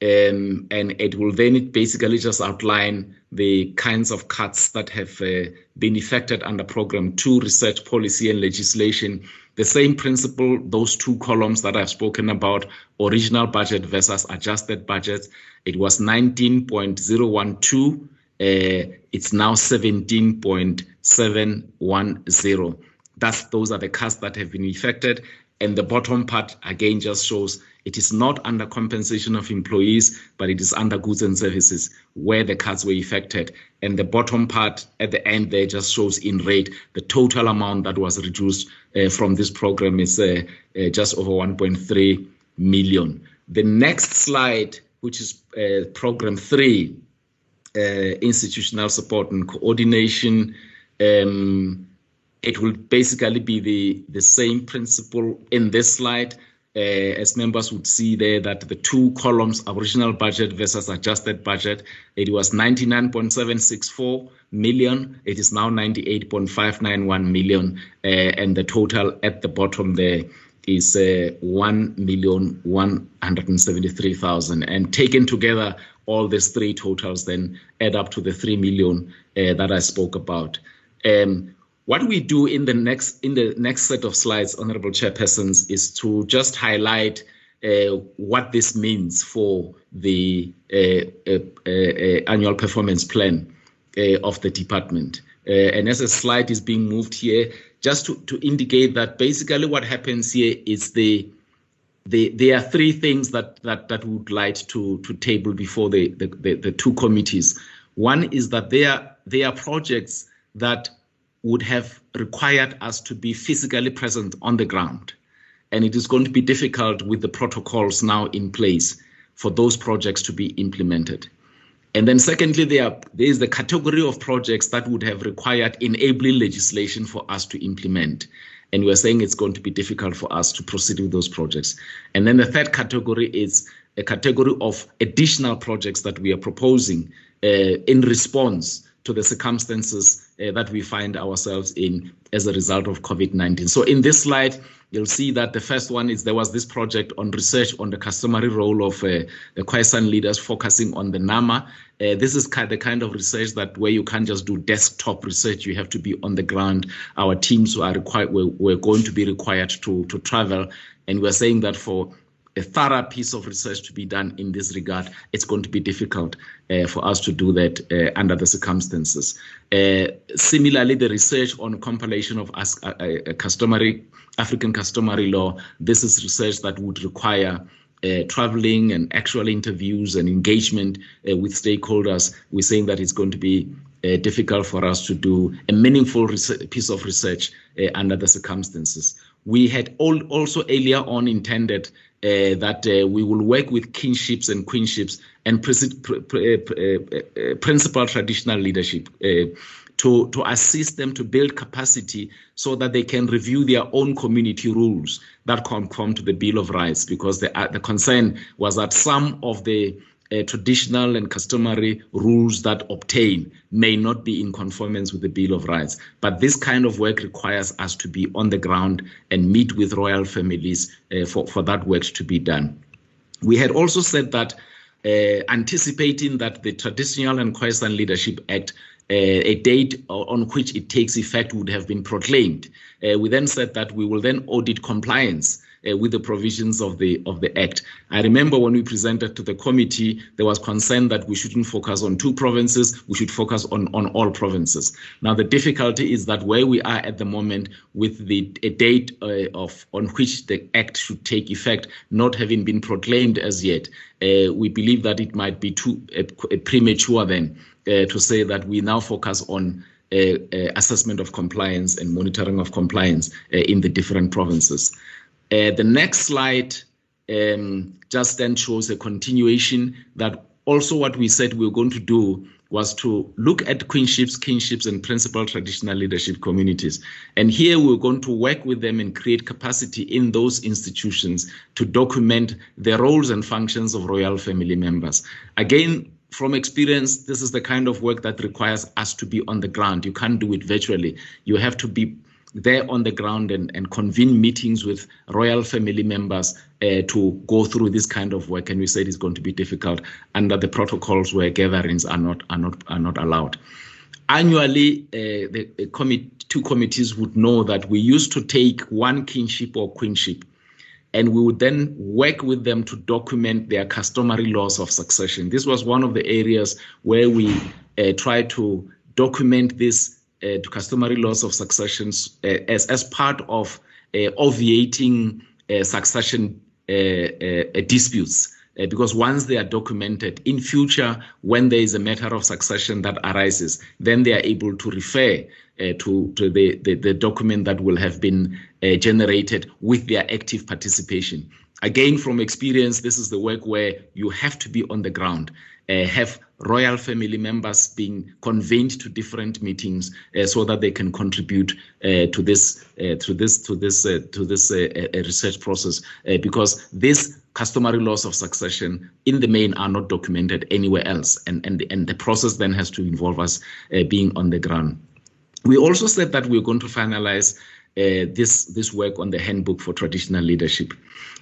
[SPEAKER 11] um, and it will then basically just outline the kinds of cuts that have uh, been effected under program two, research policy and legislation the same principle, those two columns that I've spoken about, original budget versus adjusted budget, it was 19.012. Uh, it's now 17.710. That's those are the cuts that have been effected. And the bottom part again just shows it is not under compensation of employees, but it is under goods and services where the cuts were effected. And the bottom part at the end there just shows in rate the total amount that was reduced uh, from this program is uh, uh, just over 1.3 million. The next slide, which is uh, program three, uh, institutional support and coordination. Um, it will basically be the, the same principle in this slide. Uh, as members would see there that the two columns original budget versus adjusted budget it was 99.764 million. It is now 98.591 million. Uh, and the total at the bottom there is uh, 1,173,000 and taken together all these three totals then add up to the 3 million uh, that I spoke about. Um, what we do in the next in the next set of slides, honorable chairpersons, is to just highlight uh, what this means for the uh, uh, uh annual performance plan of the department. And as a slide is being moved here, just to, to indicate that basically what happens here is the the, there are three things that that that would like to to table before the, the, the, the two committees. One is that there there are projects that would have required us to be physically present on the ground. And it is going to be difficult with the protocols now in place for those projects to be implemented. And then secondly, there, are, there is the category of projects that would have required enabling legislation for us to implement. And we're saying it's going to be difficult for us to proceed with those projects. And then the third category is a category of additional projects that we are proposing uh, in response to the circumstances uh, that we find ourselves in as a result of COVID-19. So in this slide, you'll see that the first one is there was this project on research on the customary role of uh, the Khoisan leaders focusing on the NAMA. Uh, this is the kind of research that where you can't just do desktop research, you have to be on the ground. Our teams are required, we're, we're going to be required to, to travel. And we're saying that for a thorough piece of research to be done in this regard, it's going to be difficult uh, for us to do that uh, under the circumstances. Uh, similarly, the research on compilation of uh, uh, customary African customary law, this is research that would require uh, traveling and actual interviews and engagement uh, with stakeholders, we're saying that it's going to be uh, difficult for us to do a meaningful piece of research under the circumstances. We had all, also earlier on intended uh, that uh, we will work with kingships and queenships and uh, principal traditional leadership to, to assist them to build capacity so that they can review their own community rules that conform to the Bill of Rights. Because the, uh, the concern was that some of the uh, traditional and customary rules that obtain may not be in conformance with the Bill of Rights. But this kind of work requires us to be on the ground and meet with royal families uh, for, for that work to be done. We had also said that uh, anticipating that the Traditional and Khoisan Leadership Act uh, a date on which it takes effect would have been proclaimed. Uh, we then said that we will then audit compliance uh, with the provisions of the of the act. I remember when we presented to the committee, there was concern that we shouldn't focus on two provinces, we should focus on on all provinces. Now the difficulty is that where we are at the moment with the a date uh, of on which the act should take effect not having been proclaimed as yet, uh, we believe that it might be too uh, premature then uh, to say that we now focus on uh, uh, assessment of compliance and monitoring of compliance in the different provinces. Uh, the next slide um, just then shows a continuation that also what we said we were going to do was to look at queenships, kinships, and principal traditional leadership communities. And here we're going to work with them and create capacity in those institutions to document the roles and functions of royal family members. Again, from experience, this is the kind of work that requires us to be on the ground. You can't do it virtually. You have to be there on the ground and, and convene meetings with royal family members uh, to go through this kind of work. And we said it's going to be difficult under the protocols where gatherings are not are not are not allowed. Annually, uh, the, the two committees would know that we used to take one kingship or queenship and we would then work with them to document their customary laws of succession. This was one of the areas where we uh, tried to document this to customary laws of successions uh, as, as part of uh, obviating succession disputes. Uh, because once they are documented in future, when there is a matter of succession that arises, then they are able to refer uh, to, to the, the, the, document that will have been uh, generated with their active participation. Again, from experience, this is the work where you have to be on the ground, uh, have royal family members being convened to different meetings uh, so that they can contribute uh, to this uh, to this to this uh, to this uh, research process because these customary laws of succession in the main are not documented anywhere else and and and the process then has to involve us being on the ground we also said that we're going to finalize uh, this this work on the handbook for traditional leadership.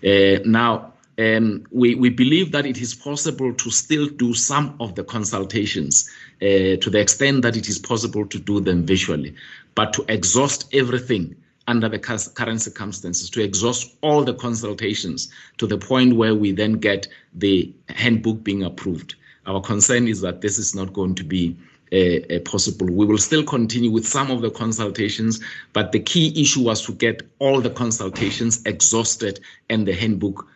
[SPEAKER 11] Uh, now, um, we, we believe that it is possible to still do some of the consultations uh, to the extent that it is possible to do them visually, but to exhaust everything under the current circumstances, to exhaust all the consultations to the point where we then get the handbook being approved. Our concern is that this is not going to be uh, possible. We will still continue with some of the consultations, but the key issue was to get all the consultations exhausted and the handbook uh,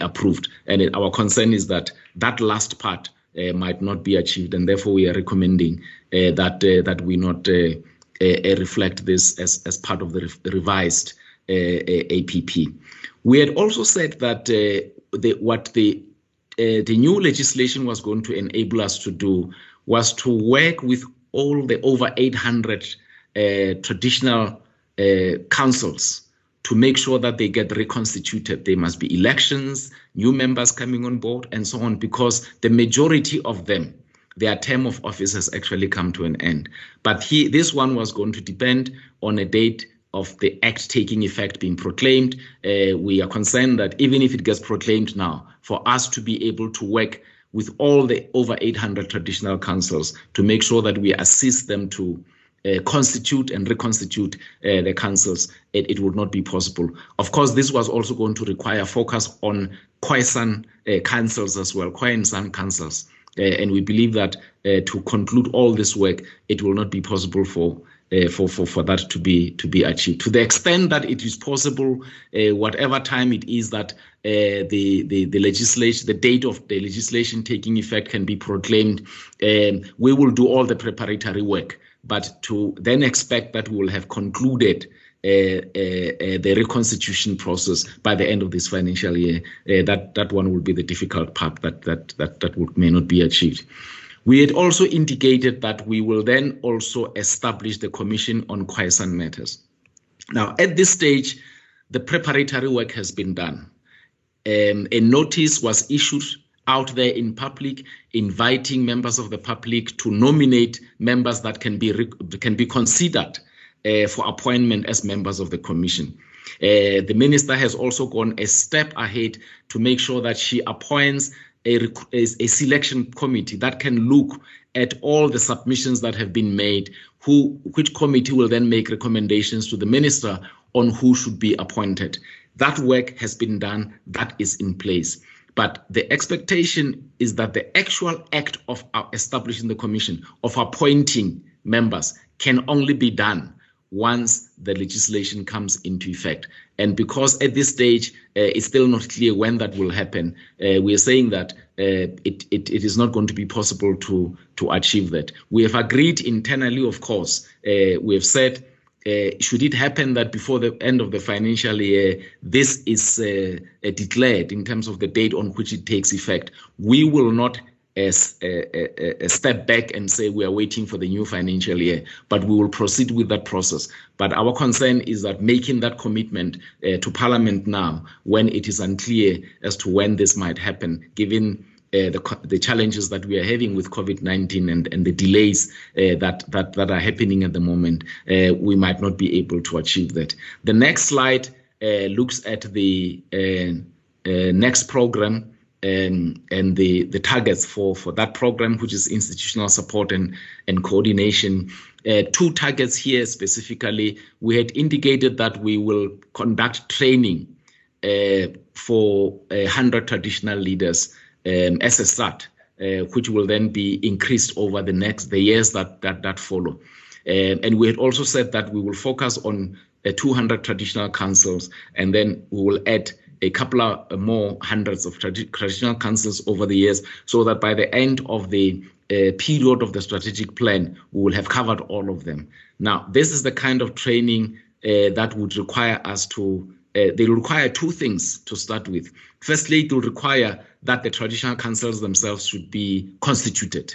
[SPEAKER 11] approved. And our concern is that that last part uh, might not be achieved, and therefore we are recommending uh, that uh, that we not uh, reflect this as, as part of the re revised APP. We had also said that the, what the the new legislation was going to enable us to do was to work with all the over 800 uh, traditional uh, councils to make sure that they get reconstituted. There must be elections, new members coming on board, and so on, because the majority of them their term of office has actually come to an end. But he, this one was going to depend on a date of the act taking effect being proclaimed. Uh, we are concerned that even if it gets proclaimed now, for us to be able to work with all the over 800 traditional councils to make sure that we assist them to uh, constitute and reconstitute uh, the councils, it, it, would not be possible. Of course, this was also going to require focus on Khoisan uh, councils as well, Khoi and councils. Uh, and we believe that uh, to conclude all this work, it will not be possible for uh, for, for, for that to be to be achieved. To the extent that it is possible, uh, whatever time it is that uh, the, the the legislation, the date of the legislation taking effect can be proclaimed, um, we will do all the preparatory work. But to then expect that we will have concluded uh, uh, uh, the reconstitution process by the end of this financial year, that that one will be the difficult part that that that that would, may not be achieved. We had also indicated that we will then also establish the Commission on Khoisan Matters. Now, at this stage, the preparatory work has been done. Um, a notice was issued out there in public, inviting members of the public to nominate members that can be can be considered uh, for appointment as members of the commission. Uh, the minister has also gone a step ahead to make sure that she appoints a, a, a selection committee that can look at all the submissions that have been made, who which committee will then make recommendations to the minister on who should be appointed. That work has been done, that is in place. But the expectation is that the actual act of establishing the commission, of appointing members, can only be done once the legislation comes into effect. And because at this stage uh, it's still not clear when that will happen, uh, we are saying that uh, it, it, it is not going to be possible to, to achieve that. We have agreed internally, of course, uh, we have said uh, should it happen that before the end of the financial year, this is uh, uh, declared in terms of the date on which it takes effect, we will not as a, a, step back and say we are waiting for the new financial year, but we will proceed with that process. But our concern is that making that commitment uh, to Parliament now, when it is unclear as to when this might happen, given uh, the, the challenges that we are having with COVID-19 and, and the delays uh, that, that, that are happening at the moment, uh, we might not be able to achieve that. The next slide uh, looks at the uh, next program and, and the, the targets for, for that program, which is institutional support and, and coordination. Uh, two targets here specifically. We had indicated that we will conduct training uh, for 100 traditional leaders um, as a start, uh, which will then be increased over the next the years that that, that follow. Um, and we had also said that we will focus on uh, 200 traditional councils, and then we will add a couple of uh, more hundreds of traditional councils over the years so that by the end of the uh, period of the strategic plan, we will have covered all of them. Now, this is the kind of training uh, that would require us to, uh, they require two things to start with. Firstly, it will require that the traditional councils themselves should be constituted.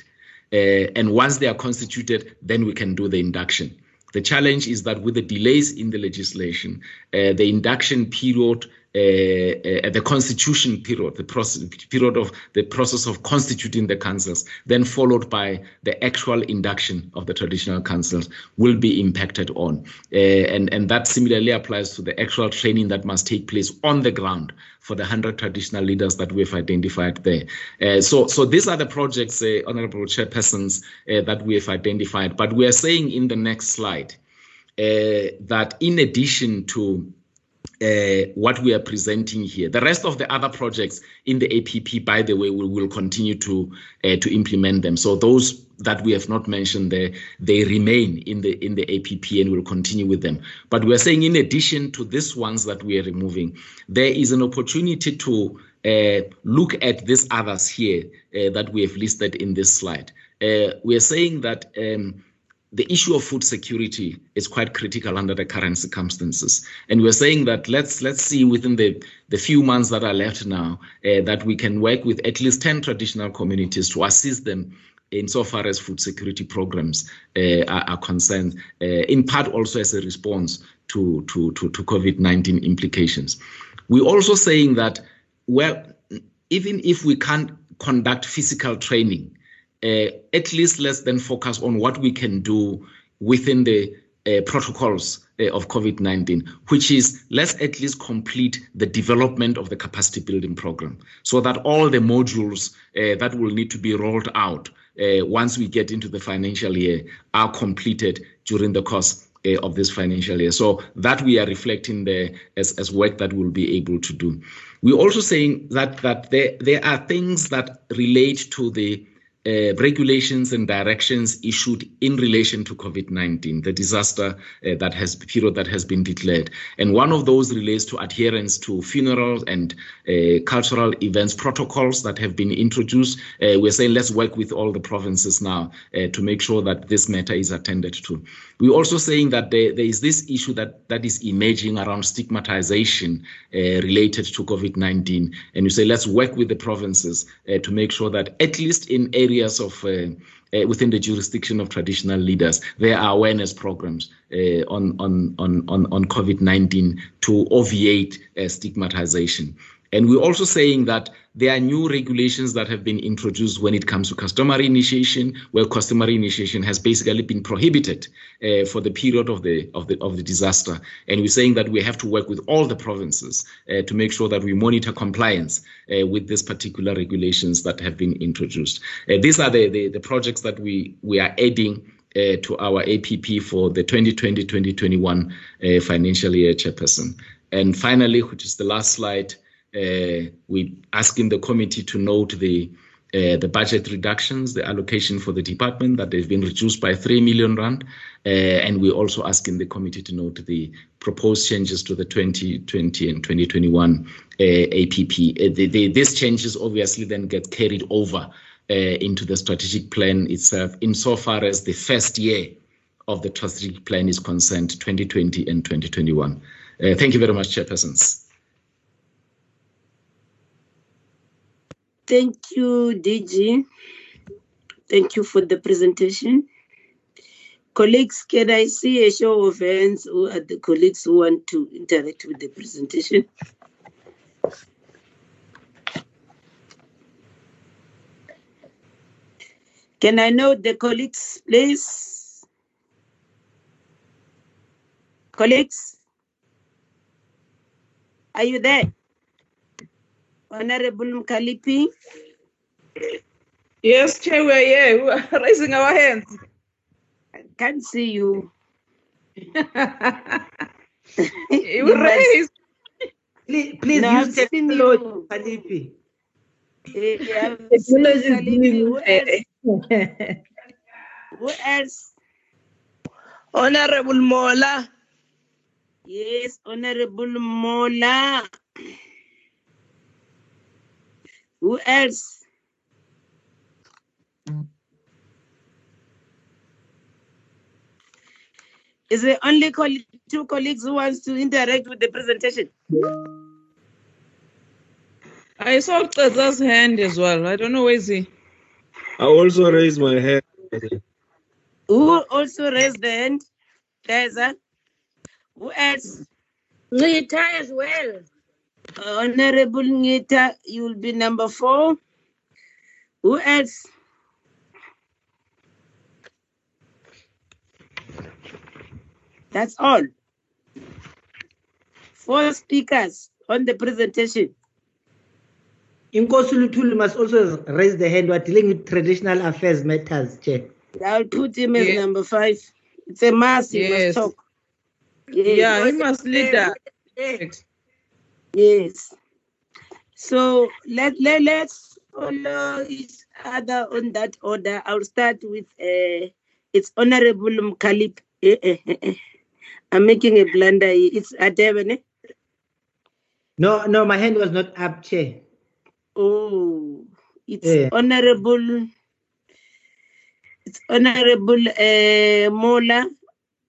[SPEAKER 11] Uh, and once they are constituted, then we can do the induction. The challenge is that with the delays in the legislation, uh, the induction period uh, uh, the constitution period, the process, period of the process of constituting the councils, then followed by the actual induction of the traditional councils, will be impacted on. Uh, and, and that similarly applies to the actual training that must take place on the ground for the 100 traditional leaders that we've identified there. Uh, so, so these are the projects, uh, Honorable Chairpersons, that we have identified. But we are saying in the next slide that in addition to uh, what we are presenting here. The rest of the other projects in the APP, by the way, we will continue to uh, to implement them. So those that we have not mentioned there, they remain in the in the APP and we'll continue with them. But we are saying, in addition to these ones that we are removing, there is an opportunity to uh, look at these others here uh, that we have listed in this slide. Uh, we are saying that. Um, the issue of food security is quite critical under the current circumstances. And we're saying that let's let's see within the, the few months that are left now uh, that we can work with at least 10 traditional communities to assist them insofar as food security programs uh, are, are, concerned, uh, in part also as a response to, to, to, to COVID-19 implications. We're also saying that, well, even if we can't conduct physical training, uh, at least let's then focus on what we can do within the uh, protocols uh, of COVID 19, which is let's at least complete the development of the capacity building program so that all the modules uh, that will need to be rolled out uh, once we get into the financial year are completed during the course uh, of this financial year. So that we are reflecting there as, as work that we'll be able to do. We're also saying that that there, there are things that relate to the uh, regulations and directions issued in relation to COVID-19, the disaster uh, that has period that has been declared, and one of those relates to adherence to funeral and uh, cultural events protocols that have been introduced. Uh, we're saying let's work with all the provinces now uh, to make sure that this matter is attended to. We're also saying that there, there is this issue that that is emerging around stigmatization uh, related to COVID-19, and you say let's work with the provinces to make sure that at least in areas areas of uh, uh, within the jurisdiction of traditional leaders. There are awareness programs uh, on, on, on, on, COVID-19 to obviate stigmatization. And we're also saying that there are new regulations that have been introduced when it comes to customary initiation, where customary initiation has basically been prohibited uh, for the period of the of the of the disaster. And we're saying that we have to work with all the provinces uh, to make sure that we monitor compliance uh, with these particular regulations that have been introduced. Uh, these are the, the, the projects that we we are adding. Uh, to our APP for the 2020-2021 uh, financial year, Chairperson. And finally, which is the last slide, uh, we asking the committee to note the uh, the budget reductions, the allocation for the department that they've been reduced by 3 million rand. Uh, and we're also asking the committee to note the proposed changes to the 2020 and 2021 uh, APP. Uh, the, the, these changes obviously then get carried over uh, into the strategic plan itself, insofar as the first year of the strategic plan is concerned, 2020 and 2021. thank you very much, Chairpersons.
[SPEAKER 1] Thank you, DG. Thank you for the presentation. Colleagues, can I see a show of hands who are the colleagues who want to interact with the presentation? Can I know the colleagues, please? Colleagues? Are you there? Honorable Mkhaliphi?
[SPEAKER 2] Yes, Chair, we're here. We're raising our hands.
[SPEAKER 1] I can't see you.
[SPEAKER 2] you raise.
[SPEAKER 3] Please, please
[SPEAKER 1] No,
[SPEAKER 3] use
[SPEAKER 1] I've seen
[SPEAKER 3] technology,
[SPEAKER 1] you.
[SPEAKER 3] Kalipi.
[SPEAKER 1] Eh, I've
[SPEAKER 10] Technology is
[SPEAKER 1] Kalipi.
[SPEAKER 10] doing
[SPEAKER 1] Who else? Who else?
[SPEAKER 12] Honorable Mola,
[SPEAKER 1] Yes, Honorable Mola. Who else? Is it only coll- two colleagues who wants to interact with the presentation?
[SPEAKER 2] I saw Tata's hand as well. I don't know where is he.
[SPEAKER 9] I also raised my hand.
[SPEAKER 1] Who also raised the hand? Teza. Who else?
[SPEAKER 12] Nita as well.
[SPEAKER 1] Honorable Ngita, you will be number four. Who else? That's all. Four speakers on the presentation.
[SPEAKER 3] Inkosi Luthuli must also raise the hand. We're dealing with traditional affairs matters, Chair.
[SPEAKER 1] I'll put him as
[SPEAKER 2] Yeah.
[SPEAKER 1] number five. It's a must. He
[SPEAKER 2] Yes.
[SPEAKER 1] must talk. Yes.
[SPEAKER 2] Yeah, he must lead that.
[SPEAKER 1] Yes. So let, let, let's follow each other on that order. I'll start with uh, it's Honorable Mkalip. Eh, eh, eh. I'm making a blunder. It's Adebene.
[SPEAKER 3] No, no, my hand was not up, Chair.
[SPEAKER 1] Oh, it's
[SPEAKER 3] Yeah.
[SPEAKER 1] Honorable. It's Honorable uh, Mola,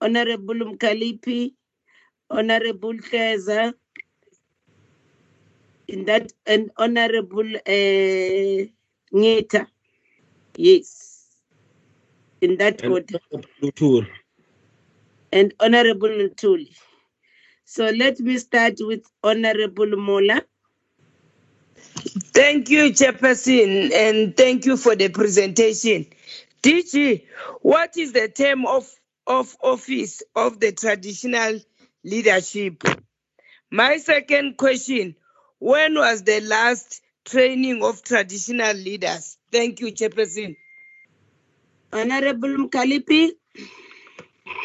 [SPEAKER 1] Honorable Mkhaliphi, Honorable Keza, in that, and Honorable uh, Ngeta. Yes, in that
[SPEAKER 9] And
[SPEAKER 1] order,
[SPEAKER 9] Lutur.
[SPEAKER 1] and Honorable Ntuli. So let me start with Honorable Mola.
[SPEAKER 13] Thank you, Chairperson, and thank you for the presentation. DG, what is the term of, of office of the traditional leadership? My second question, when was the last training of traditional leaders? Thank you, Chairperson.
[SPEAKER 1] Honorable Mkhaliphi.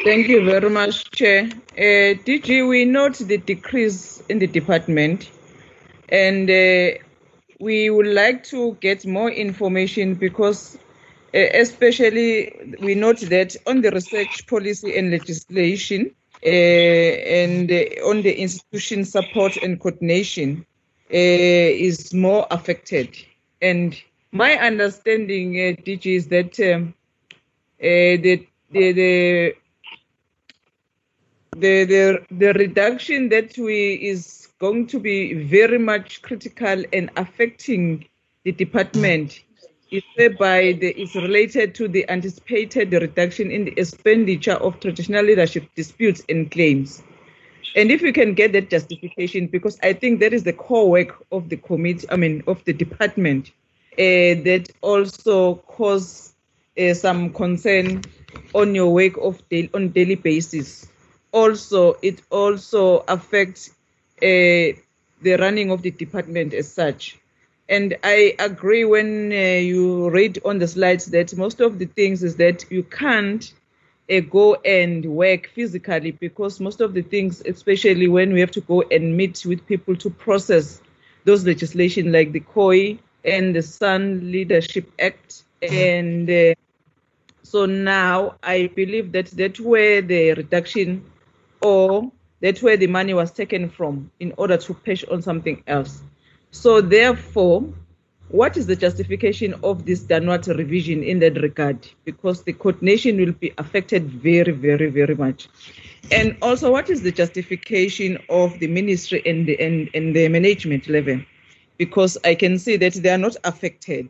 [SPEAKER 2] Thank you very much, Chair. Uh, DG, we note the decrease in the department and uh, we would like to get more information because uh, especially we note that on the research policy and legislation uh, and uh, on the institution support and coordination is more affected. And my understanding, uh, is that um, uh, the, the, the the, the the reduction that we is going to be very much critical and affecting the department is whereby the, is related to the anticipated reduction in the expenditure of traditional leadership disputes and claims. And if you can get that justification, because I think that is the core work of the committee, I mean, of the department, uh, that also cause uh, some concern on your work of daily, on daily basis also it also affects uh, the running of the department as such. And I agree when uh, you read on the slides that most of the things is that you can't uh, go and work physically because most of the things, especially when we have to go and meet with people to process those legislation like the COI and the Sun Leadership Act. And uh, so now I believe that that's where the reduction or that's where the money was taken from in order to push on something else. So therefore, what is the justification of this downward revision in that regard? Because the coordination will be affected very, very, very much. And also, what is the justification of the ministry and the, and, and the management level? Because I can see that they are not affected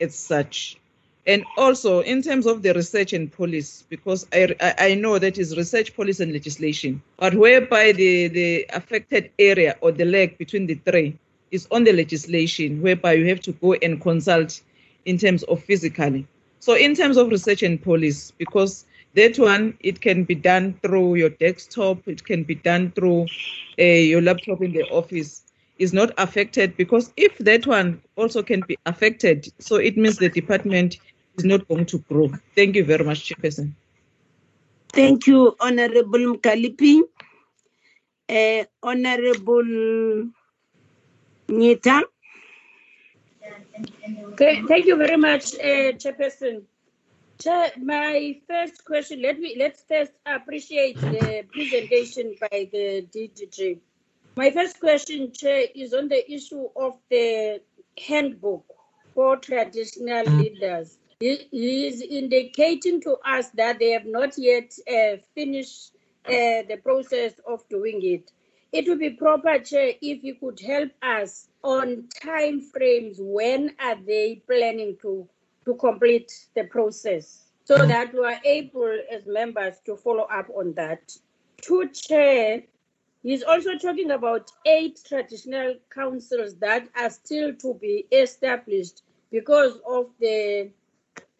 [SPEAKER 2] as such. And also in terms of the research and police, because I, I know that is research, police, and legislation, but whereby the, the affected area or the leg between the three is on the legislation, whereby you have to go and consult in terms of physically. So in terms of research and police, because that one, it can be done through your desktop, it can be done through uh, your laptop in the office is not affected because if that one also can be affected, so it means the department is not going to grow. Thank you very much, Chairperson.
[SPEAKER 1] Thank you, Honorable Mkhaliphi. Uh, Honorable Nita.
[SPEAKER 13] Okay, thank you very much, uh, Chairperson. Chair, my first question, let me let's first appreciate the presentation by the DDG. My first question, Chair, is on the issue of the handbook for traditional leaders. He is indicating to us that they have not yet uh, finished uh, the process of doing it. It would be proper, Chair, if you could help us on time frames. When are they planning to, to complete the process? So that we are able as members to follow up on that. To Chair, he's also talking about eight traditional councils that are still to be established because of the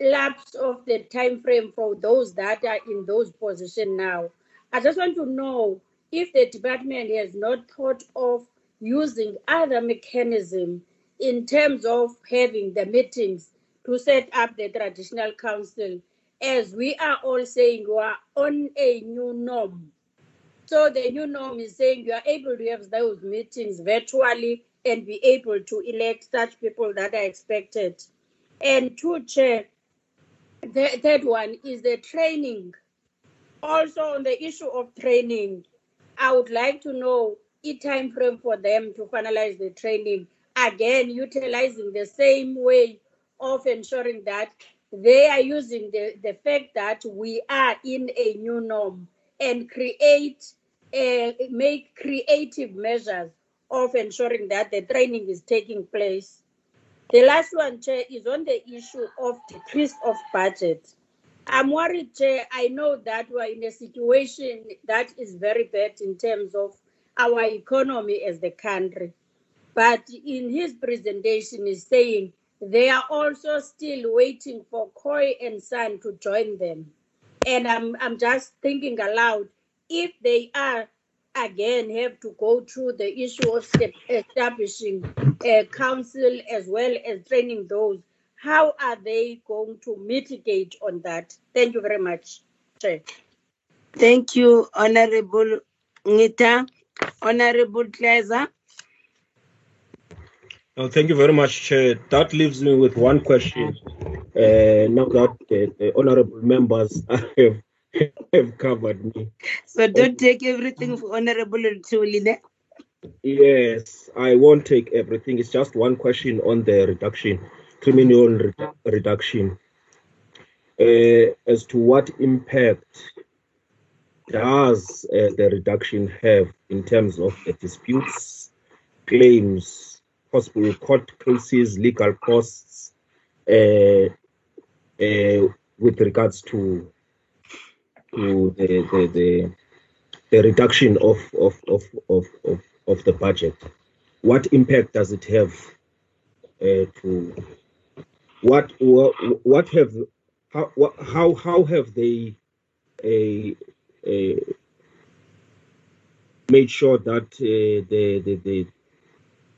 [SPEAKER 13] lapse of the time frame for those that are in those positions now. I just want to know if the department has not thought of using other mechanism in terms of having the meetings to set up the traditional council as we are all saying we are on a new norm. So the new norm is saying you are able to have those meetings virtually and be able to elect such people that are expected. And to chair, the third one is the training. Also on the issue of training, I would like to know a time frame for them to finalize the training. Again, utilizing the same way of ensuring that they are using the, the fact that we are in a new norm and create uh, make creative measures of ensuring that the training is taking place the last one, Chair, is on the issue of the decrease of budget. I'm worried, Chair. I know that we're in a situation that is very bad in terms of our economy as the country.
[SPEAKER 12] but in his presentation is saying they are also still waiting for Khoi and San to join them. And I'm, I'm just thinking aloud, if they are again have to go through the issue of establishing a council as well as training those, how are they going to mitigate on that? Thank you very much, Chair.
[SPEAKER 1] Thank you, Honorable Ngita. Honorable Kleza.
[SPEAKER 9] Oh, thank you very much, Chair. That leaves me with one question. Uh, now that uh, the honorable members have, have covered me.
[SPEAKER 1] So don't take everything for Honorable Tuline.
[SPEAKER 9] Yes, I won't take everything. It's just one question on the reduction, criminal re- reduction. Uh, as to what impact does uh, the reduction have in terms of the disputes, claims, possible court cases, legal costs, uh, with regards to to the the, the, the reduction of of, of, of, of of the budget. What impact does it have to what what what have how what, how how have they a uh, made sure that uh, they, they, they,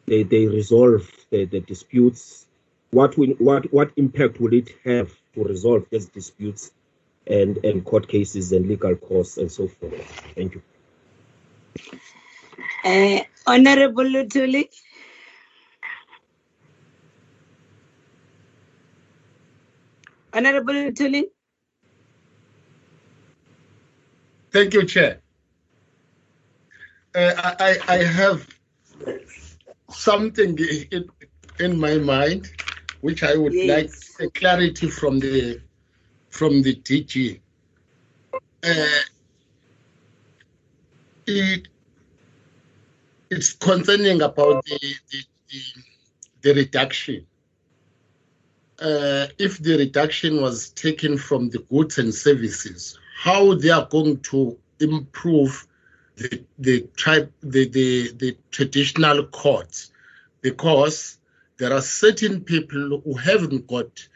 [SPEAKER 9] they, they resolve the, the disputes? What will what what impact will it have to resolve these disputes and and court cases and legal costs and so forth? Thank you.
[SPEAKER 1] Uh, Honorable Lutuli. Honorable Lutuli.
[SPEAKER 14] Thank you, Chair. Uh, I, I have something in, in my mind which I would
[SPEAKER 1] Yes.
[SPEAKER 14] like clarity from the from the DG. Uh, it, it's concerning about the the, the, the reduction. Uh, if the reduction was taken from the goods and services, how they are going to improve the the tribe the, the the traditional courts? Because there are certain people who haven't got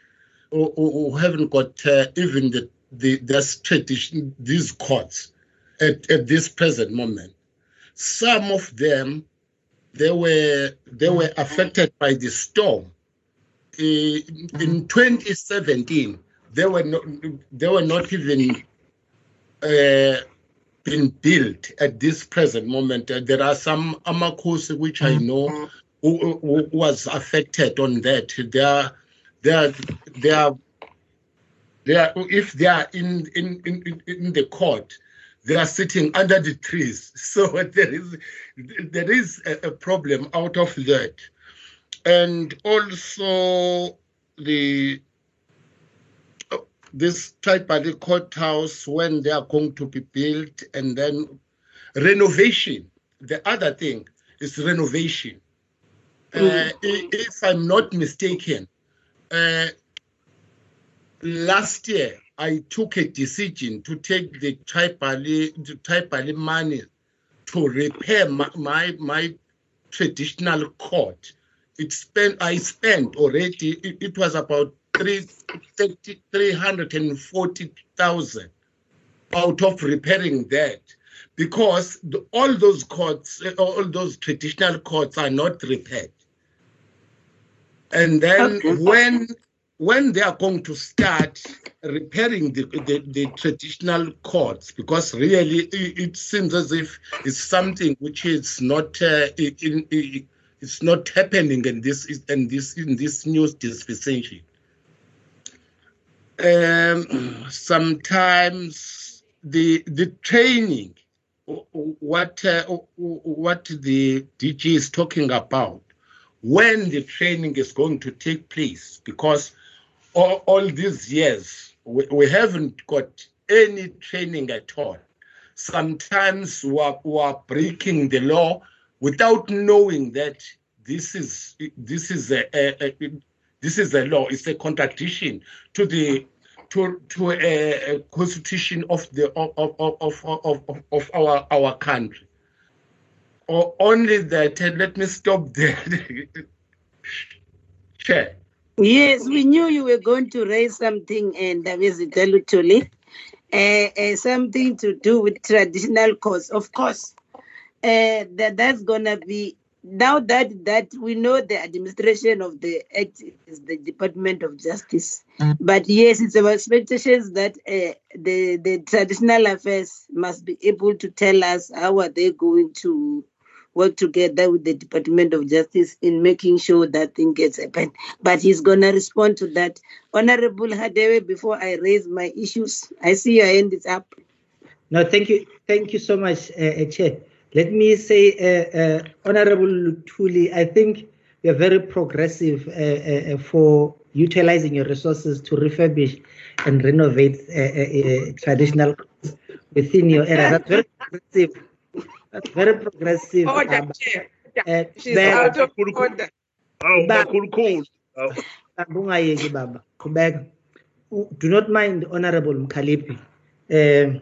[SPEAKER 14] who, who haven't got uh, even the the this tradition these courts at, at this present moment. Some of them they were they were affected by the storm in 2017 they were not they were not even uh, been built at this present moment. Uh, there are some Amakhosi which I know who, who was affected on that. They are, they are, they are, they are if they are in in, in, in- in the court, they are sitting under the trees. So there is there is a, a problem out of that. And also the this tribal courthouse when they are going to be built and then renovation. The other thing is renovation. Uh, if I'm not mistaken, uh, last year I took a decision to take the tribal, the tribal money to repair my, my, my traditional court. It spent I spent already, it, it was about three, 30 340,000 out of repairing that because the, all those courts, eh, all those traditional courts are not repaired. And then
[SPEAKER 1] Okay.
[SPEAKER 14] when when they are going to start repairing the, the, the traditional courts, because really it, it seems as if it's something which is not uh, in, in, it's not happening in this in this in this new dispensation. Um, sometimes the the training, what uh, what the DG is talking about, when the training is going to take place, because all, all these years we, we haven't got any training at all. Sometimes we are, we are breaking the law without knowing that this is this is a, a, a this is a law. It's a contradiction to the to to a, a constitution of the of of, of, of, of, our our country. or only that, let me stop there. Chair.
[SPEAKER 1] Yes, we knew you were going to raise something, and uh, Tuli, uh, uh, something to do with traditional cause. Of course, uh, that that's gonna be now that that we know the administration of the act is the Department of Justice, mm. but yes, it's our expectations that uh, the the traditional affairs must be able to tell us how are they going to work together with the Department of Justice in making sure that thing gets happen. But he's gonna respond to that. Honorable Hadebe, before I raise my issues, I see your hand is up.
[SPEAKER 3] No, thank you, thank you so much, uh, Chair. Let me say, uh, uh, Honorable Tuli, I think you're very progressive uh, uh, uh, for utilizing your resources to refurbish and renovate traditional within your area. That's very progressive. That's very progressive.
[SPEAKER 2] Order, um, Chair. Yeah. She's out of order.
[SPEAKER 3] Oh, Baba. Do not mind, Honorable Mkhaliphi. Uh,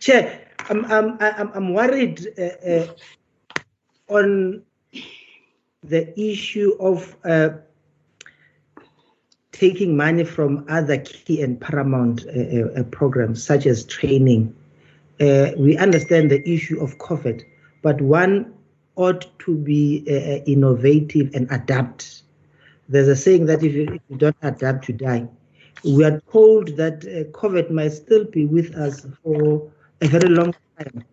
[SPEAKER 3] Chair, I'm I'm I'm, I'm worried uh, uh, on the issue of uh, taking money from other key and paramount uh, uh, uh, programs such as training. we understand the issue of COVID, but one ought to be innovative and adapt. There's a saying that if you, if you don't adapt, you die. We are told that COVID might still be with us for a very long time.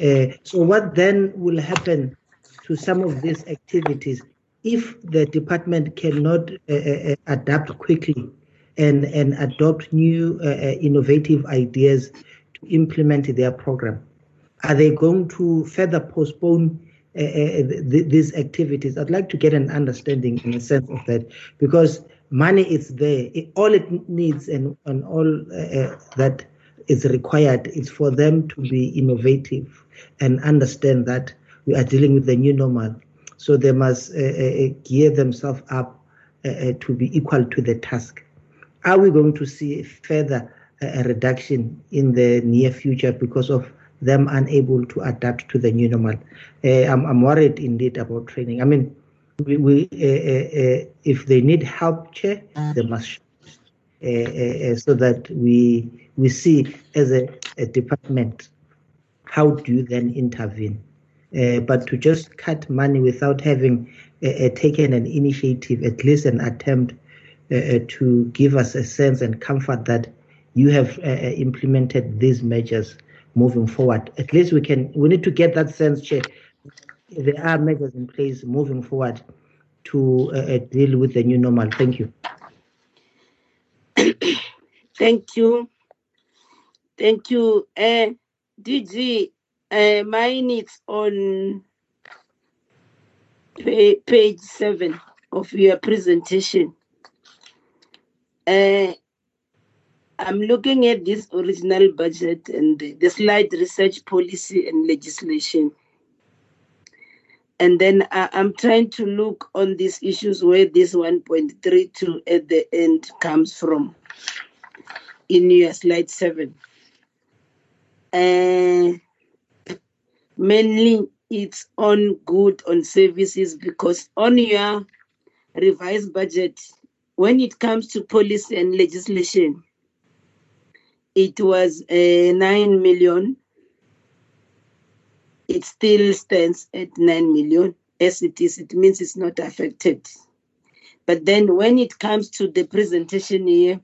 [SPEAKER 3] Uh, so what then will happen to some of these activities if the department cannot uh, adapt quickly and, and adopt new uh, innovative ideas to implement their program? Are they going to further postpone th- these activities? I'd like to get an understanding in a sense of that because money is there. It, all it needs and, and all that is required is for them to be innovative and understand that we are dealing with the new normal. So they must uh, uh, gear themselves up uh, uh to be equal to the task. Are we going to see further uh, a reduction in the near future because of them unable to adapt to the new normal? Uh, I'm, I'm, worried indeed about training. I mean, we, we if they need help, chair, they must so that we we see as a, a department how do you then intervene? Uh, but to just cut money without having uh, uh, taken an initiative at least an attempt uh, uh, to give us a sense and comfort that you have uh, implemented these measures moving forward. At least we can we need to get that sense check there are measures in place moving forward to deal with the new normal. Thank you
[SPEAKER 1] thank you Thank you. Uh, DG, uh, mine is on page seven of your presentation. Uh, I'm looking at this original budget and the slide research policy and legislation. And then I, am trying to look on these issues where this 1.32 at the end comes from in your slide seven. Uh, mainly it's on good on services because on your revised budget, when it comes to policy and legislation, it was uh, 9 million. It still stands at 9 million as it is. It means it's not affected. But then when it comes to the presentation here,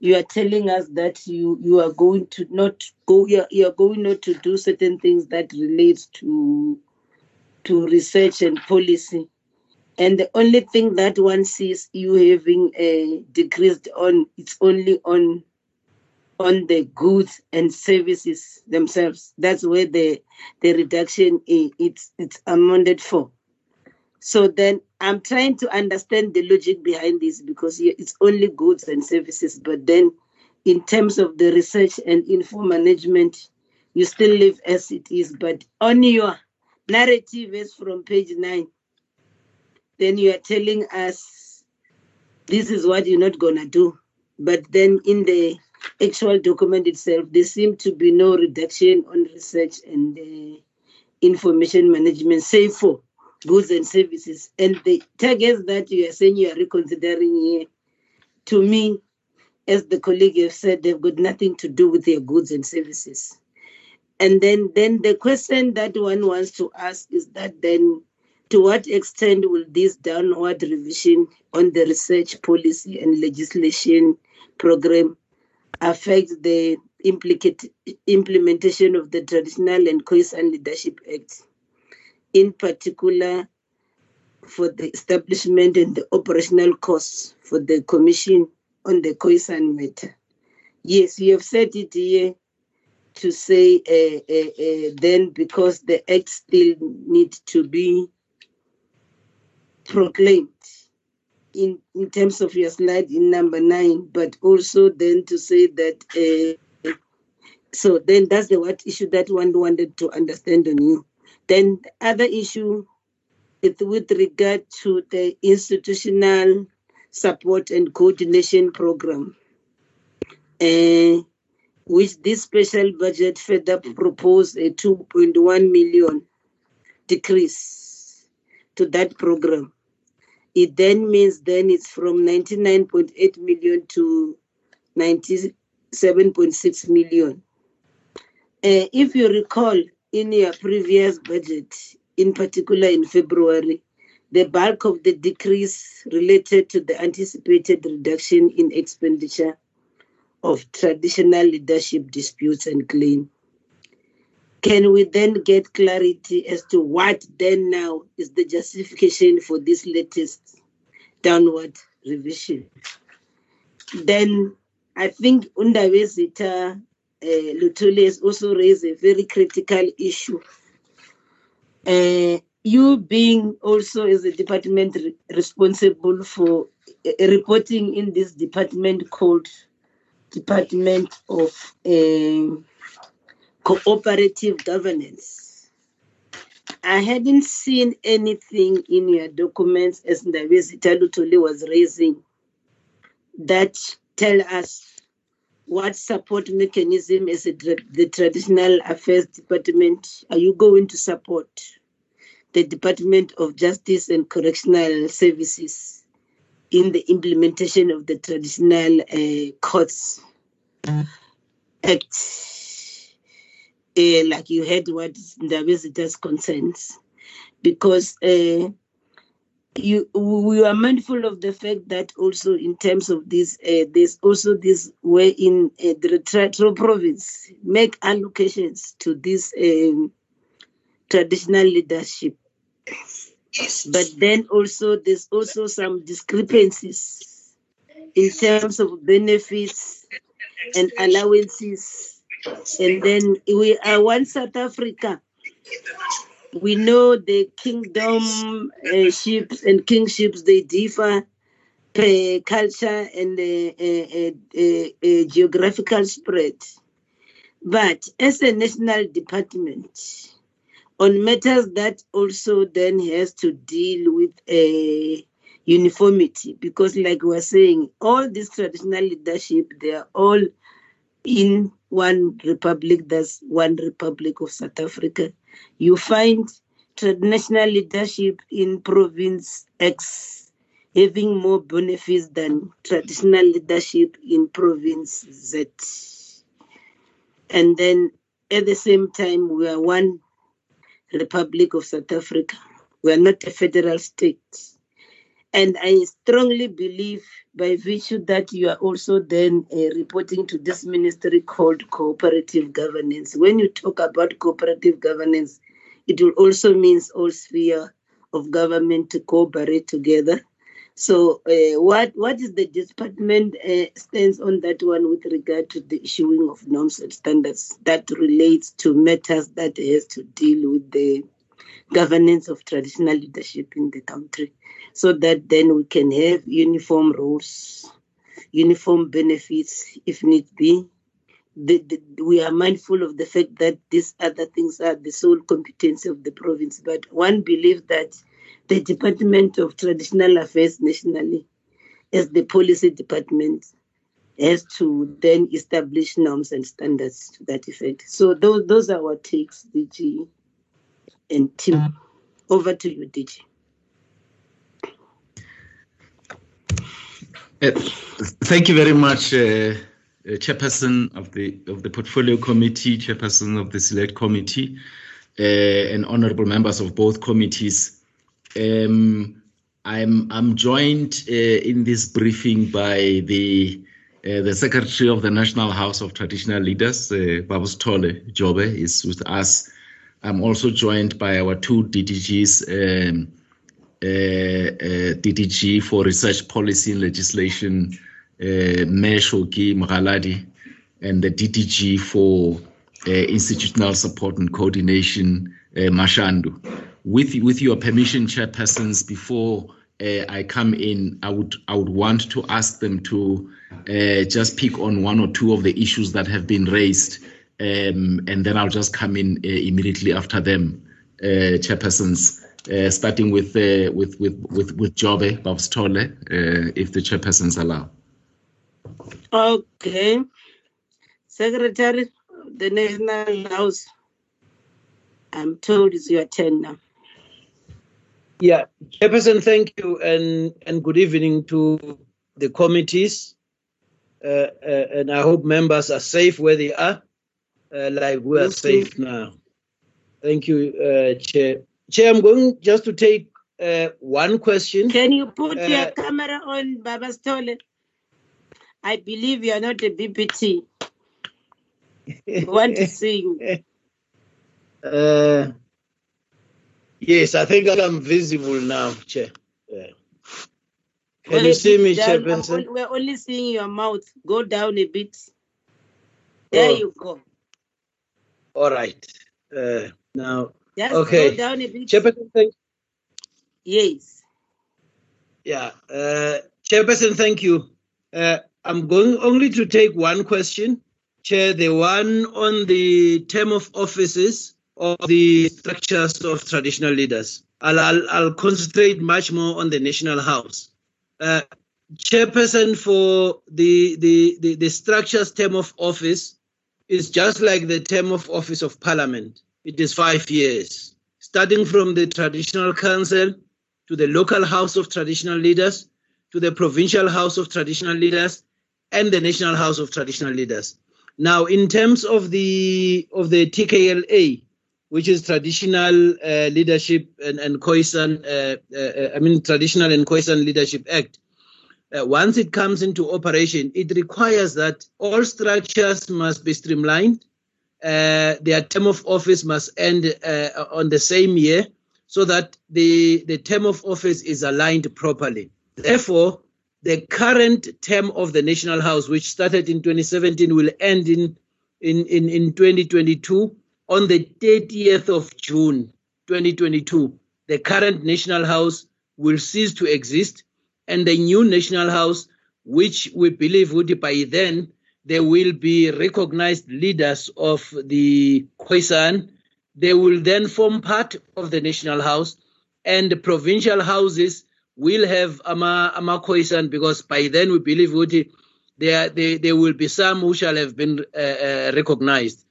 [SPEAKER 1] you are telling us that you you are going to not go you are, you are going not to do certain things that relates to to research and policy and the only thing that one sees you having a decreased on it's only on on the goods and services themselves that's where the the reduction it's it's amended for so then I'm trying to understand the logic behind this because it's only goods and services, but then in terms of the research and info management, you still live as it is. But on your narrative is from page nine, then you are telling us this is what you're not gonna do. But then in the actual document itself, there seem to be no reduction on research and uh, information management, save for goods and services. And the targets that you are saying you are reconsidering here, to me, as the colleague have said, they've got nothing to do with your goods and services. And then, then the question that one wants to ask is that then to what extent will this downward revision on the research policy and legislation program affect the implicate implementation of the Traditional and Khoisan Leadership Act, in particular for the establishment and the operational costs for the Commission on the Khoisan matter? Yes, you have said it here to say uh, uh, uh, then because the act still needs to be proclaimed in, in terms of your slide in number nine, but also then to say that, uh, so then that's the what issue that one wanted to understand on you. Then the other issue is with regard to the institutional support and coordination program, uh, which this special budget further proposed a 2.1 million decrease to that program it then means then it's from 99.8 million to 97.6 million. Uh, if you recall in your previous budget, in particular in February, the bulk of the decrease related to the anticipated reduction in expenditure of traditional leadership disputes and claims. Can we then get clarity as to what then now is the justification for this latest downward revision? Then I think Undawezita uh, Lutuli has also raised a very critical issue. Uh, you being also as a department re- responsible for uh, reporting in this department called Department of uh, cooperative governance. I hadn't seen anything in your documents as Ndavezi Lutuli was raising that tell us what support mechanism is the traditional affairs department are you going to support the Department of Justice and Correctional Services in the implementation of the Traditional uh, Courts Act uh, like you heard what the visitors concerns, because uh, you we are mindful of the fact that also in terms of this, uh, there's also this way in uh, the Retro province make allocations to this um, traditional leadership. But then also there's also some discrepancies in terms of benefits and allowances and then we are one South Africa. We know the kingdom uh, ships and kingships they differ per culture and uh, uh, geographical spread. But as a national department, on matters that also then has to deal with a uniformity, because like we are saying, all this traditional leadership, they are all in one republic, that's one republic of South Africa. You find traditional leadership in province X having more benefits than traditional leadership in province Z. And then at the same time, we are one Republic of South Africa. We are not a federal state. And I strongly believe by virtue that you are also then uh, reporting to this ministry called cooperative governance. When you talk about cooperative governance, it will also means all sphere of government to cooperate together. So, uh, what what is the department uh, stands on that one with regard to the issuing of norms and standards that relates to matters that has to deal with the governance of traditional leadership in the country? So that then we can have uniform rules, uniform benefits if need be. The, the, we are mindful of the fact that these other things are the sole competence of the province, but one believes that the Department of Traditional Affairs nationally, as the policy department, has to then establish norms and standards to that effect. So those those are our takes, DG. and team. Uh, Over to you, DG.
[SPEAKER 11] Uh, thank you very much, uh, uh, Chairperson of the of the Portfolio Committee, Chairperson of the Select Committee, uh, and honourable members of both committees. Um, I'm I'm joined uh, in this briefing by the the Secretary of the National House of Traditional Leaders, Babus Tole Jobe, is with us. I'm also joined by our two DDGs. Um, DDG for Research Policy and Legislation, uh, Mayor Shoki Magaladi, and the DDG for uh, Institutional Support and Coordination, uh, Mashandu. With, with your permission, chairpersons, before uh, I come in, I would, I would want to ask them to uh, just pick on one or two of the issues that have been raised, um, and then I'll just come in uh, immediately after them, uh, chairpersons. Uh, starting with uh, with with with with Jobe Babstole, uh, if the chairpersons allow.
[SPEAKER 1] Okay. Secretary, the National House. I'm told it's your turn now.
[SPEAKER 15] Yeah, Chairperson, thank you, and and good evening to the committees. Uh, uh, and I hope members are safe where they are, uh, like we are safe now. Thank you, uh, Chair. Chair, I'm going just to take uh, one question.
[SPEAKER 1] Can you put
[SPEAKER 15] Uh,
[SPEAKER 1] your camera on, Baba Stole? I believe you are not a BPT. We want to see you.
[SPEAKER 15] Uh, yes, I think I'm visible now, Chair. Yeah. Can
[SPEAKER 1] Well,
[SPEAKER 15] you see me, Chairperson?
[SPEAKER 1] We're only seeing your mouth. Go down a bit. There
[SPEAKER 15] Oh.
[SPEAKER 1] you go.
[SPEAKER 15] All right. Uh, now,
[SPEAKER 1] Just
[SPEAKER 15] okay.
[SPEAKER 1] go down a bit.
[SPEAKER 15] Chairperson, thank
[SPEAKER 1] Yes.
[SPEAKER 15] Yeah, uh, Chairperson, thank you. Uh, I'm going only to take one question, Chair, the one on the term of offices of the structures of traditional leaders. I'll, I'll, I'll concentrate much more on the National House. Uh, Chairperson for the, the, the, the structures term of office is just like the term of office of Parliament. It is five years, starting from the Traditional Council to the local House of Traditional Leaders, to the Provincial House of Traditional Leaders, and the National House of Traditional Leaders. Now, in terms of the of the TKLA, which is Traditional uh, Leadership and, and Khoisan, uh, uh, I mean Traditional and Khoisan Leadership Act, uh, once it comes into operation, it requires that all structures must be streamlined. Uh, their term of office must end uh, on the same year so that the, the term of office is aligned properly. Therefore, the current term of the National House, which started in 2017, will end in, in, in, in 2022 on the 30th of June 2022. The current National House will cease to exist, and the new National House, which we believe would by then there will be recognized leaders of the Khoisan, they will then form part of the National House, and the provincial houses will have Ama, Ama Khoisan because by then we believe would there, there, there will be some who shall have been uh, uh, recognized.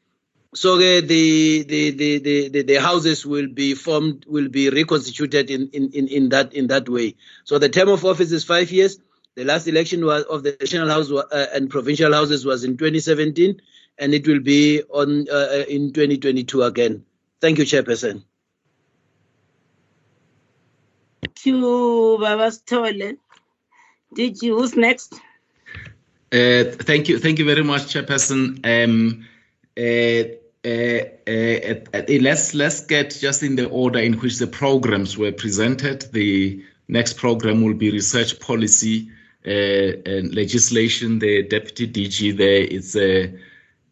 [SPEAKER 15] So uh, the, the, the, the, the, the houses will be formed, will be reconstituted in, in, in, in, that, in that way. So the term of office is five years. The last election was of the national house uh, and provincial houses was in 2017, and it will be on uh, in 2022 again. Thank you, Chairperson.
[SPEAKER 1] Thank you, Baba Stole. Did you? Who's next?
[SPEAKER 11] Uh, thank you, thank you very much, Chairperson. Um, uh, uh, uh, uh, let's let's get just in the order in which the programs were presented. The next program will be research policy uh, and legislation. The deputy DG there is uh,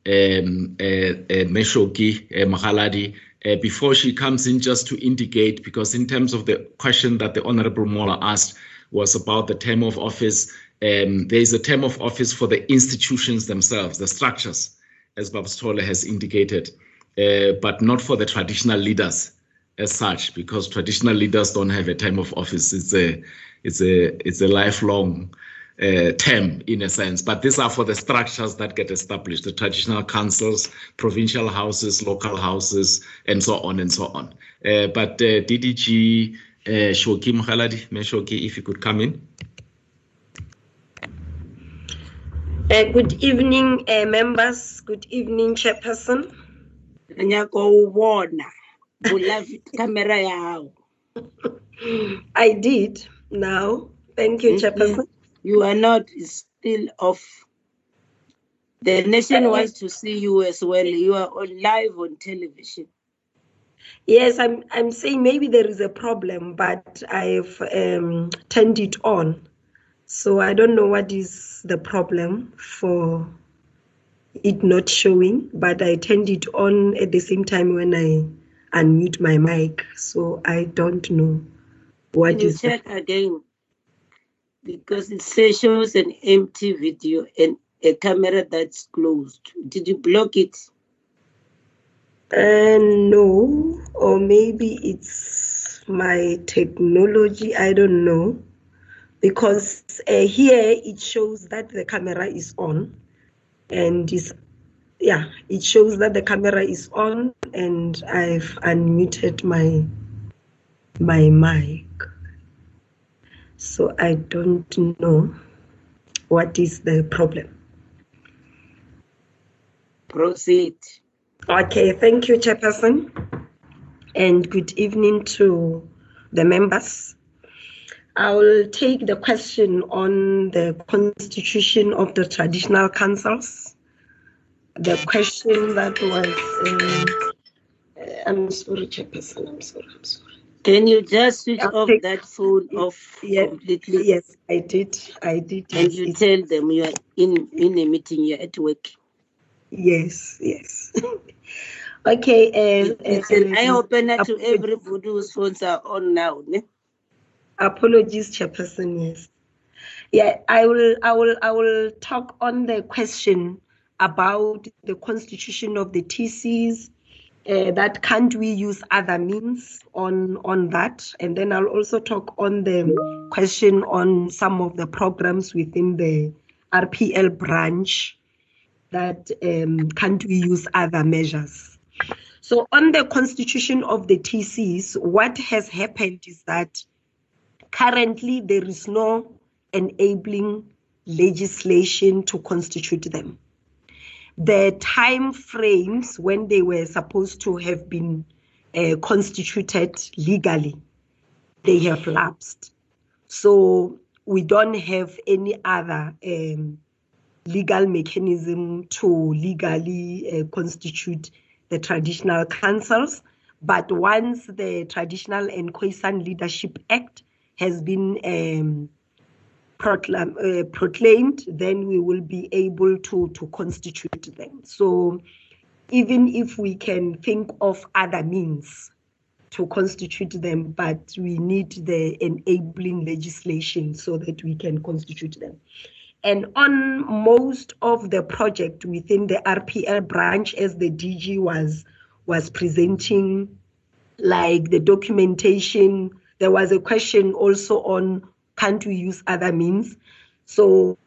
[SPEAKER 11] um, Meshoki Mahaladi. Uh, before she comes in, just to indicate, because in terms of the question that the Honorable Mola asked was about the term of office, um, there is a term of office for the institutions themselves, the structures, as Babstola has indicated, uh, but not for the traditional leaders as such, because traditional leaders don't have a term of office. It's a, it's a, it's a lifelong uh, term in a sense, but these are for the structures that get established, the traditional councils, provincial houses, local houses, and so on and so on. Uh, but uh, DDG uh, Shoki Mukhaladi, Shoki, if you could come in.
[SPEAKER 16] Uh, good evening, uh, members. Good evening, Chairperson. I did now. Thank you, Chairperson.
[SPEAKER 1] You are not still off. The nation wants to see you as well. You are on live on television.
[SPEAKER 16] Yes, I'm. I'm saying maybe there is a problem, but I've um, turned it on. So I don't know what is the problem for it not showing, but I turned it on at the same time when I unmute my mic. So I don't know what
[SPEAKER 1] you check again? Because it says shows an empty video and a camera that's closed. Did you block it?
[SPEAKER 16] Uh, no, or maybe it's my technology. I don't know. Because uh, here it shows that the camera is on and is yeah, it shows that the camera is on and I've unmuted my my mic. So I don't know what is the problem.
[SPEAKER 1] Proceed.
[SPEAKER 16] Okay, thank you, Chairperson. And good evening to the members. I will take the question on the constitution of the traditional councils. The question that was, um, I'm sorry, Chairperson, I'm sorry, I'm sorry.
[SPEAKER 1] Can you just switch
[SPEAKER 16] I'll
[SPEAKER 1] off
[SPEAKER 16] take-
[SPEAKER 1] that phone off
[SPEAKER 16] Yeah,
[SPEAKER 1] completely?
[SPEAKER 16] Yes, I did. I did.
[SPEAKER 1] And
[SPEAKER 16] yes,
[SPEAKER 1] you
[SPEAKER 16] yes.
[SPEAKER 1] tell them you are in, in a meeting, you're at work.
[SPEAKER 16] Yes, yes. okay. Uh,
[SPEAKER 1] It's
[SPEAKER 16] uh,
[SPEAKER 1] an eye opener to everybody whose phones are on now. ne?
[SPEAKER 16] Apologies, Chairperson. Yes. Yeah, I will. I will. I will talk on the question about the constitution of the TCs. Uh, that can't we use other means on on that, and then I'll also talk on the question on some of the programs within the RPL branch that um, can't we use other measures. So on the constitution of the TCs, what has happened is that currently there is no enabling legislation to constitute them. The time frames when they were supposed to have been uh, constituted legally, they have lapsed. So we don't have any other um, legal mechanism to legally uh, constitute the traditional councils. But once the Traditional and Khoisan Leadership Act has been um, proclam- uh, proclaimed, then we will be able to, to constitute them. So even if we can think of other means to constitute them, but we need the enabling legislation so that we can constitute them. And on most of the project within the RPL branch, as the DG was was presenting, like the documentation, there was a question also on can't we use other means? So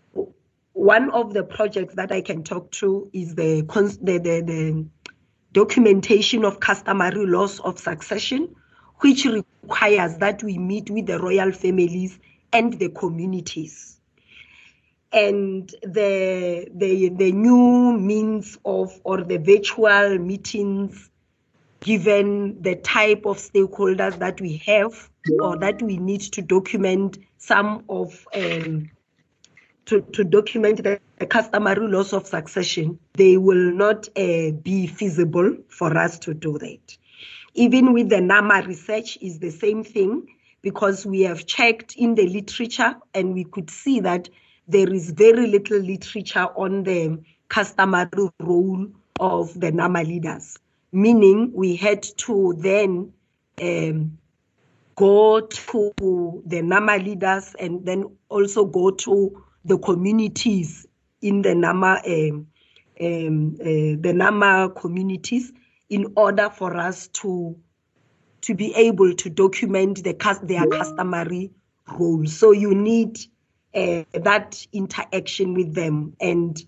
[SPEAKER 16] one of the projects that I can talk to is the the, the, the documentation of customary laws of succession, which requires that we meet with the royal families and the communities and the the the new means of or the virtual meetings given the type of stakeholders that we have or that we need to document some of um, to, to document the, the customary laws of succession, they will not uh, be feasible for us to do that. Even with the NAMA research is the same thing because we have checked in the literature and we could see that there is very little literature on the customary role of the NAMA leaders, meaning we had to then um, go to the NAMA leaders and then also go to the communities in the NAMA um, um, uh, the NAMA communities in order for us to to be able to document the their customary role. So you need uh, that interaction with them and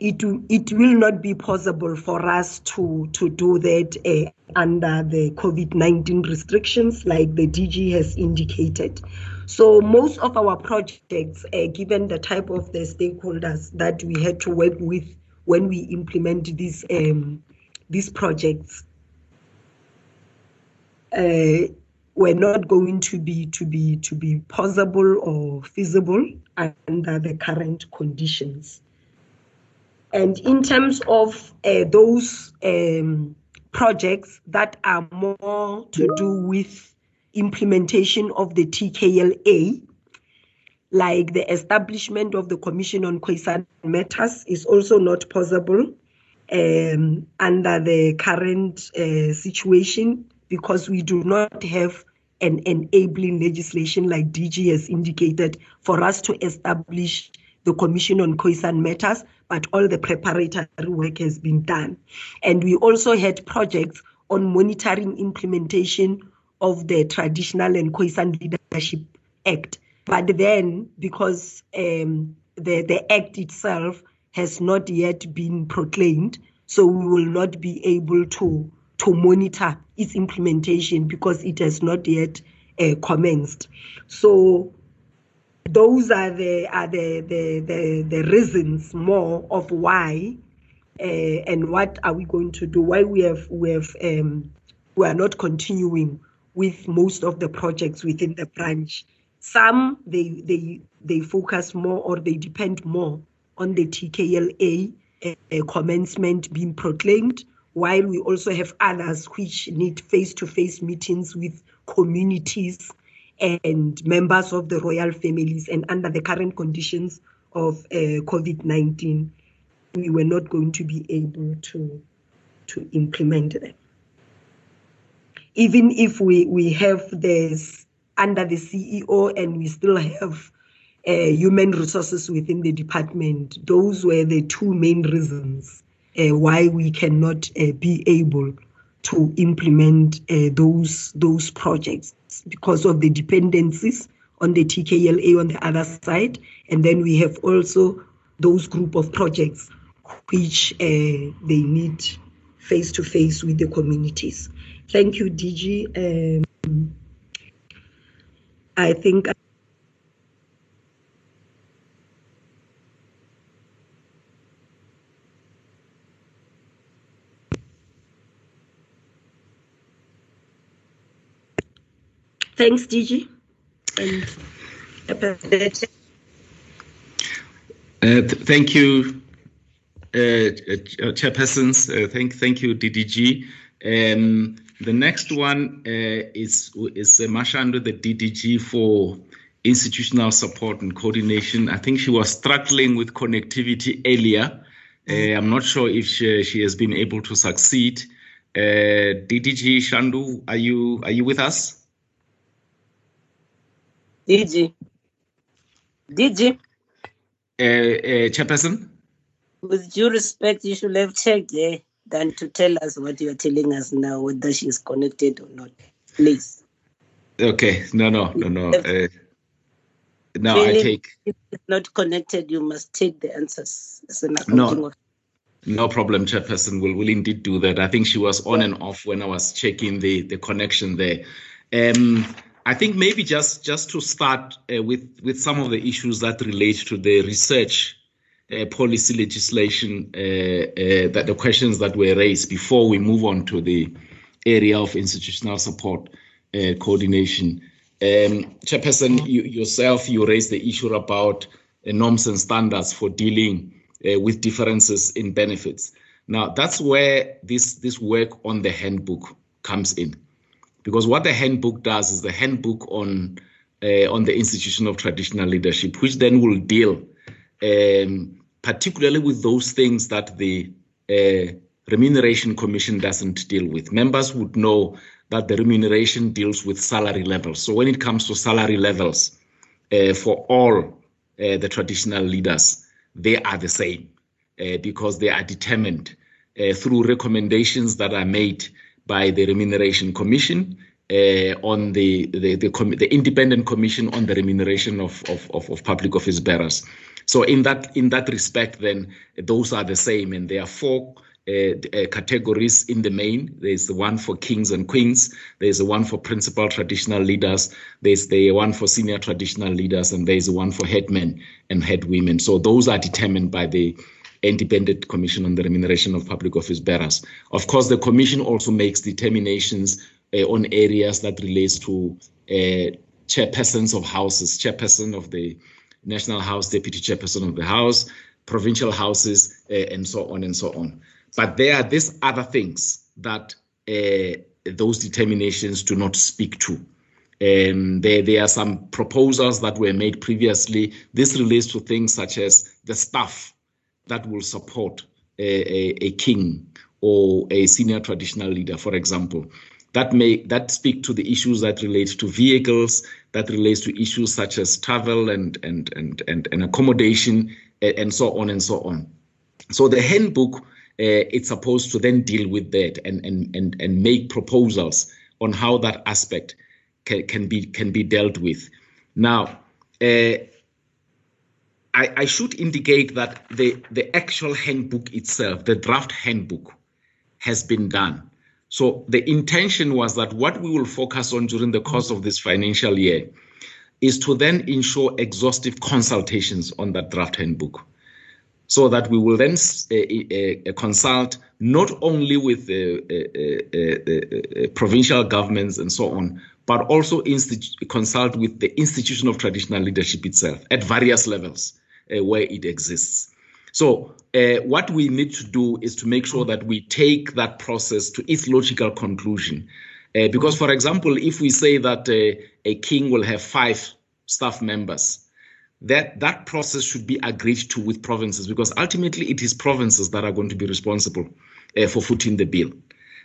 [SPEAKER 16] it, it will not be possible for us to, to do that uh, under the COVID 19 restrictions, like the DG has indicated. So, most of our projects, uh, given the type of the stakeholders that we had to work with when we implement these, um, these projects, uh, were not going to be to be to be possible or feasible under the current conditions. And in terms of uh, those um, projects that are more to do with implementation of the TKLA, like the establishment of the Commission on Khoisan Matters, is also not possible um, under the current uh, situation because we do not have an enabling legislation like DG has indicated for us to establish the Commission on Khoisan Matters, but all the preparatory work has been done. And we also had projects on monitoring implementation of the Traditional and Khoisan Leadership Act. But then, because um, the, the act itself has not yet been proclaimed, so we will not be able to, to monitor its implementation because it has not yet uh, commenced. So those are the are the the the, the reasons more of why uh, and what are we going to do why we have we have um, we are not continuing with most of the projects within the branch. Some they they they focus more or they depend more on the TKLA uh, commencement being proclaimed while we also have others which need face-to-face meetings with communities and members of the royal families. And under the current conditions of uh, COVID 19, we were not going to be able to, to implement them. Even if we, we have this under the CEO and we still have uh, human resources within the department, those were the two main reasons uh, why we cannot uh, be able to implement uh, those those projects because of the dependencies on the TKLA on the other side. And then we have also those group of projects which uh, they need face to face with the communities. Thank you, DG. Um, I think. Thanks, DG. And
[SPEAKER 11] uh, th thank you, uh, uh, chairpersons. Uh, thank, thank you, DDG. Um, the next one uh, is is uh, Mashando, the DDG for institutional support and coordination. I think she was struggling with connectivity earlier. Uh, I'm not sure if she, she has been able to succeed. DDG Shandu, are you are you with us?
[SPEAKER 17] DG. DG.
[SPEAKER 11] Uh, uh, Chairperson?
[SPEAKER 17] With due respect, you should have checked there than to tell us what you're telling us now, whether she's connected or not. Please.
[SPEAKER 11] Okay. No, no, no, no. Uh, now I take.
[SPEAKER 17] If it's not connected, you must take the answers as an
[SPEAKER 11] no. Of- no problem, Chairperson. We'll, will indeed do that. I think she was on and off when I was checking the, the connection there. Um, I think maybe just just to start uh, with with some of the issues that relate to the research uh, policy legislation, uh, uh, that the questions that were raised before we move on to the area of institutional support uh, coordination. Um, Chairperson, you, yourself, you raised the issue about norms and standards for dealing with differences in benefits. Now, that's where this this work on the handbook comes in because what the handbook does is the handbook on uh, on the institution of traditional leadership, which then will deal um, particularly with those things that the uh, remuneration commission doesn't deal with. Members would know that the remuneration deals with salary levels. So when it comes to salary levels uh, for all uh, the traditional leaders, they are the same uh, because they are determined uh, through recommendations that are made by the Remuneration Commission uh, on the the the, the, independent commission on the remuneration of, of, of, of, public office bearers. So in that in that respect, then those are the same, and there are four. Uh, uh, categories in the main. There's the one for kings and queens. There's the one for principal traditional leaders. There's the one for senior traditional leaders, and there's the one for headmen and head women. So those are determined by the Independent Commission on the Remuneration of Public Office Bearers. Of course, the Commission also makes determinations uh, on areas that relates to uh, chairpersons of houses, chairperson of the National House, deputy chairperson of the House, provincial houses, uh, and so on and so on. But there are these other things that those determinations do not speak to. Um, there, there are some proposals that were made previously. This relates to things such as the staff that will support a, a, a king or a senior traditional leader, for example that may that speak to the issues that relate to vehicles, that relates to issues such as travel and and and and, and accommodation and so on and so on. So the handbook uh, it's supposed to then deal with that and and and and make proposals on how that aspect can, can be can be dealt with. Now, uh, I, I should indicate that the the actual handbook itself, the draft handbook, has been done. So the intention was that what we will focus on during the course of this financial year is to then ensure exhaustive consultations on that draft handbook so that we will then uh, uh, consult not only with the uh, provincial governments and so on, but also consult with the institution of traditional leadership itself at various levels where it exists. So uh, what we need to do is to make sure that we take that process to its logical conclusion. Uh, because, for example, if we say that uh, a king will have five staff members, that that process should be agreed to with provinces because ultimately it is provinces that are going to be responsible uh, for footing the bill.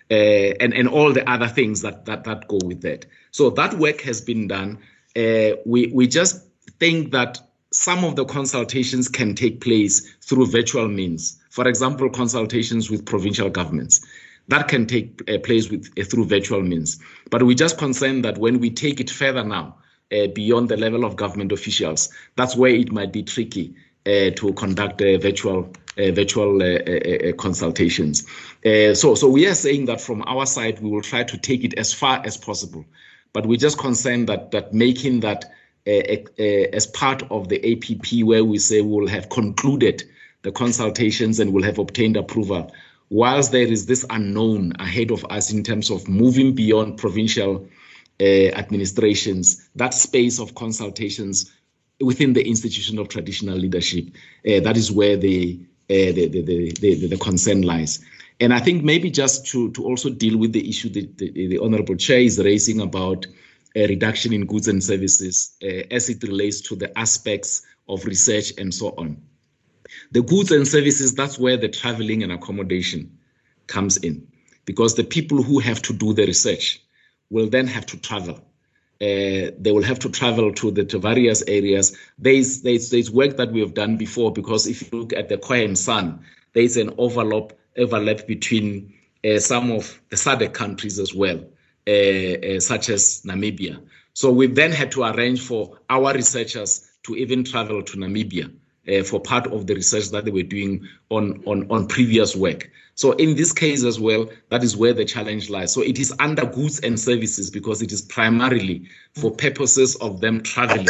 [SPEAKER 11] Uh, and and all the other things that, that that go with that. So that work has been done. Uh, we we just think that some of the consultations can take place through virtual means. For example, consultations with provincial governments. That can take uh, place with uh, through virtual means. But we're just concerned that when we take it further now, uh, beyond the level of government officials, that's where it might be tricky uh, to conduct uh, virtual uh, virtual consultations. so, so we are saying that from our side, we will try to take it as far as possible. But we're just concerned that that making that as part of the APP where we say we'll have concluded the consultations and will have obtained approval. Whilst there is this unknown ahead of us in terms of moving beyond provincial uh, administrations, that space of consultations within the institution of traditional leadership, uh, that is where the, uh, the, the, the, the, concern lies. And I think maybe just to, to also deal with the issue that the, the Honorable Chair is raising about a reduction in goods and services uh, as it relates to the aspects of research and so on. The goods and services, that's where the traveling and accommodation comes in, because the people who have to do the research will then have to travel. Uh, they will have to travel to the to various areas. There's, there's, there's work that we have done before because if you look at the Khoi-San, there's an overlap overlap between uh, some of the SADC countries as well. Uh, uh, such as Namibia. So we then had to arrange for our researchers to even travel to Namibia uh, for part of the research that they were doing on, on, on previous work. So in this case as well, that is where the challenge lies. So it is under goods and services because it is primarily for purposes of them traveling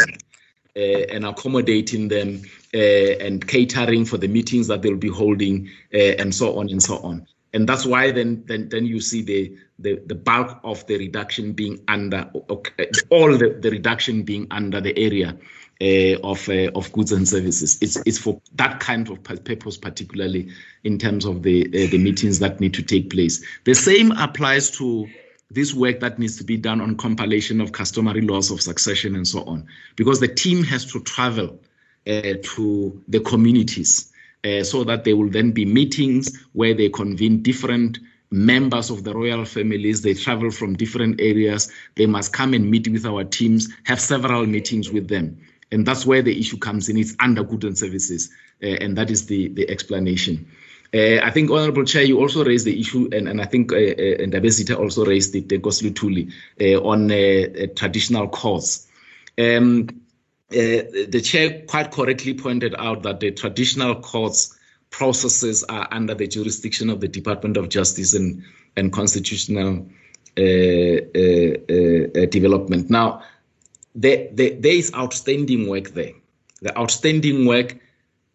[SPEAKER 11] uh, and accommodating them uh, and catering for the meetings that they'll be holding uh, and so on and so on and that's why then then then you see the the, the bulk of the reduction being under all the, the reduction being under the area uh, of uh, of goods and services. It's it's for that kind of purpose, particularly in terms of the uh, the meetings that need to take place. The same applies to this work that needs to be done on compilation of customary laws of succession and so on, because the team has to travel uh, to the communities uh, so that there will then be meetings where they convene different members of the royal families. They travel from different areas. They must come and meet with our teams, have several meetings with them. And that's where the issue comes in. It's under goods and services, uh, and that is the, the explanation. Uh, I think, Honorable Chair, you also raised the issue, and, and I think uh, uh, Ndabezitha also raised it, uh, Nkosi Luthuli, uh, on uh, traditional courts. Um, the chair quite correctly pointed out that the traditional courts processes are under the jurisdiction of the Department of Justice and, and Constitutional Development. Now, there, there, there is outstanding work there. The outstanding work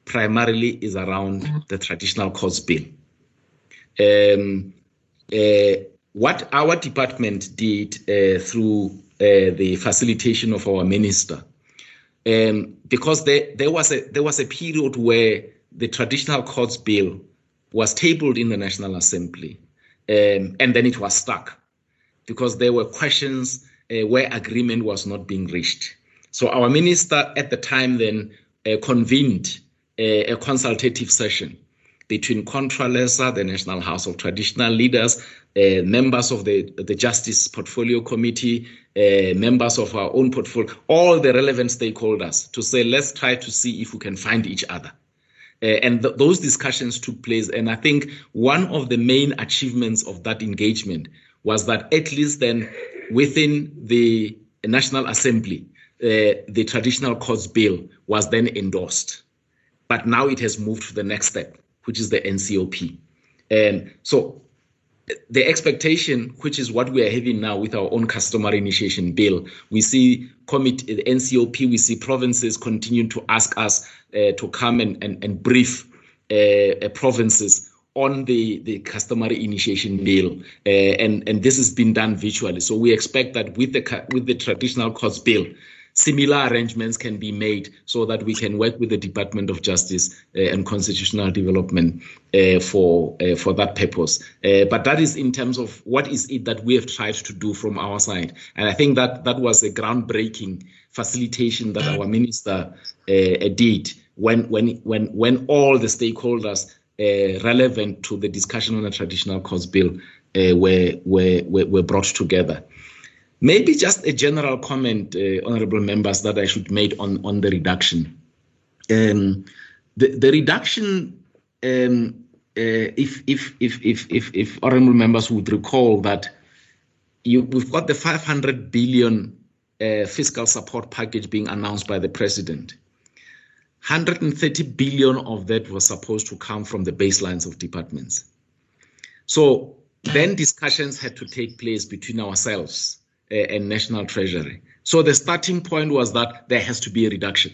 [SPEAKER 11] primarily is around the traditional courts bill. Um, uh, what our department did uh, through uh, the facilitation of our minister, um, because there, there was a there was a period where the traditional courts bill was tabled in the National Assembly, um, and then it was stuck because there were questions uh, where agreement was not being reached. So our minister at the time then uh, convened a, a consultative session between CONTRALESA, the National House of Traditional Leaders, uh, members of the, the Justice Portfolio Committee, uh, members of our own portfolio, all the relevant stakeholders to say, let's try to see if we can find each other. Uh, and th- those discussions took place. And I think one of the main achievements of that engagement was that at least then within the National Assembly, uh, the traditional courts bill was then endorsed. But now it has moved to the next step, which is the NCOP. And so the expectation, which is what we are having now with our own customary initiation bill, we see committee, the NCOP, we see provinces continue to ask us uh, to come and, and, and brief uh, uh, provinces on the, the customary initiation bill, uh, and and this has been done virtually. So we expect that with the with the traditional courts bill, similar arrangements can be made so that we can work with the Department of Justice uh, and Constitutional Development uh, for uh, for that purpose. Uh, but that is in terms of what is it that we have tried to do from our side, and I think that that was a groundbreaking facilitation that our minister uh, did when when when when all the stakeholders uh, relevant to the discussion on the traditional courts bill were, were were brought together. Maybe just a general comment, uh, honorable members, that I should make on, on the reduction. Um, the, the reduction, um, uh, if, if, if, if, if, if honorable members would recall that you, we've got the 500 billion uh, fiscal support package being announced by the president. 130 billion of that was supposed to come from the baselines of departments. So then discussions had to take place between ourselves and National Treasury. So the starting point was that there has to be a reduction.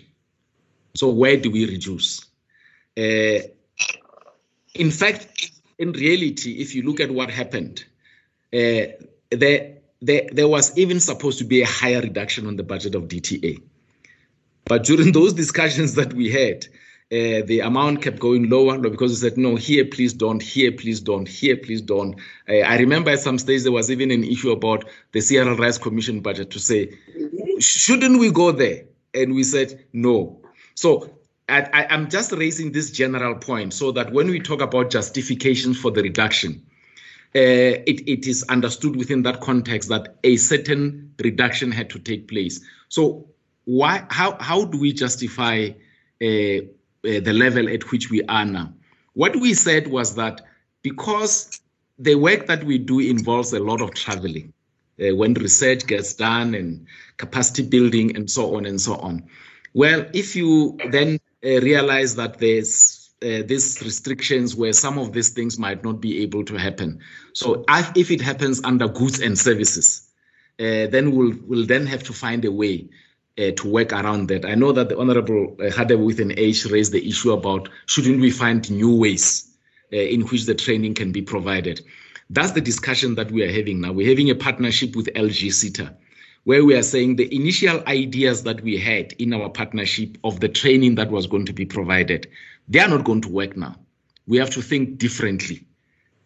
[SPEAKER 11] So where do we reduce? Uh, in fact, in reality, if you look at what happened, uh, there, there, there was even supposed to be a higher reduction on the budget of DTA. But during those discussions that we had, uh, the amount kept going lower because we said, no, here, please don't, here, please don't, here, please don't. Uh, I remember at some stage there was even an issue about the CRL Rights Commission budget to say, shouldn't we go there? And we said, no. So I, am just raising this general point so that when we talk about justifications for the reduction, uh, it, it is understood within that context that a certain reduction had to take place. So why, how, how do we justify uh, uh, the level at which we are now. What we said was that because the work that we do involves a lot of traveling, uh, when research gets done and capacity building and so on and so on. Well, if you then uh, realize that there's uh, these restrictions where some of these things might not be able to happen. So if it happens under goods and services, uh, then we'll, we'll then have to find a way uh, to work around that. I know that the Honorable uh, with an H raised the issue about shouldn't we find new ways uh, in which the training can be provided. That's the discussion that we are having now. We're having a partnership with LG SETA, where we are saying the initial ideas that we had in our partnership of the training that was going to be provided, they are not going to work now. We have to think differently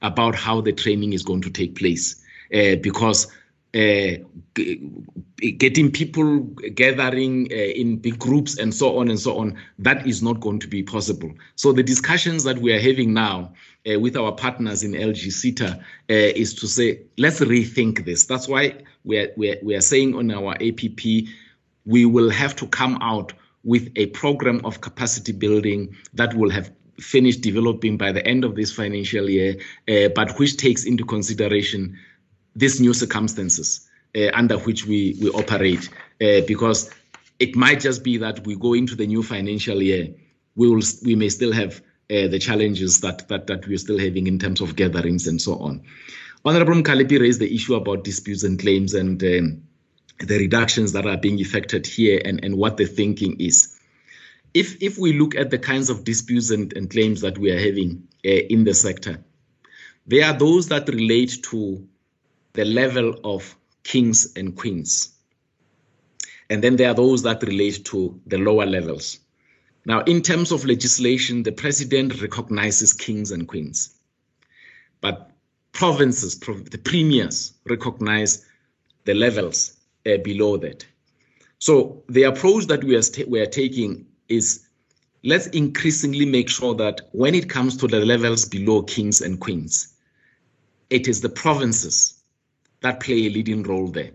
[SPEAKER 11] about how the training is going to take place uh, because getting people gathering uh, in big groups and so on and so on, that is not going to be possible. So the discussions that we are having now uh, with our partners in LG SETA uh, is to say, let's rethink this. That's why we are, we are, we are saying on our APP, we will have to come out with a program of capacity building that will have finished developing by the end of this financial year, uh, but which takes into consideration these new circumstances uh, under which we, we operate. Uh, because it might just be that we go into the new financial year, we will we may still have uh, the challenges that, that that we're still having in terms of gatherings and so on. Honorable Mkhaliphi raised the issue about disputes and claims and um, the reductions that are being effected here and, and what the thinking is. If, if we look at the kinds of disputes and, and claims that we are having uh, in the sector, there are those that relate to the level of kings and queens. And then there are those that relate to the lower levels. Now, in terms of legislation, the president recognizes kings and queens. But provinces, the premiers recognize the levels uh, below that. So the approach that we are, we are taking is let's increasingly make sure that when it comes to the levels below kings and queens, it is the provinces that play a leading role there.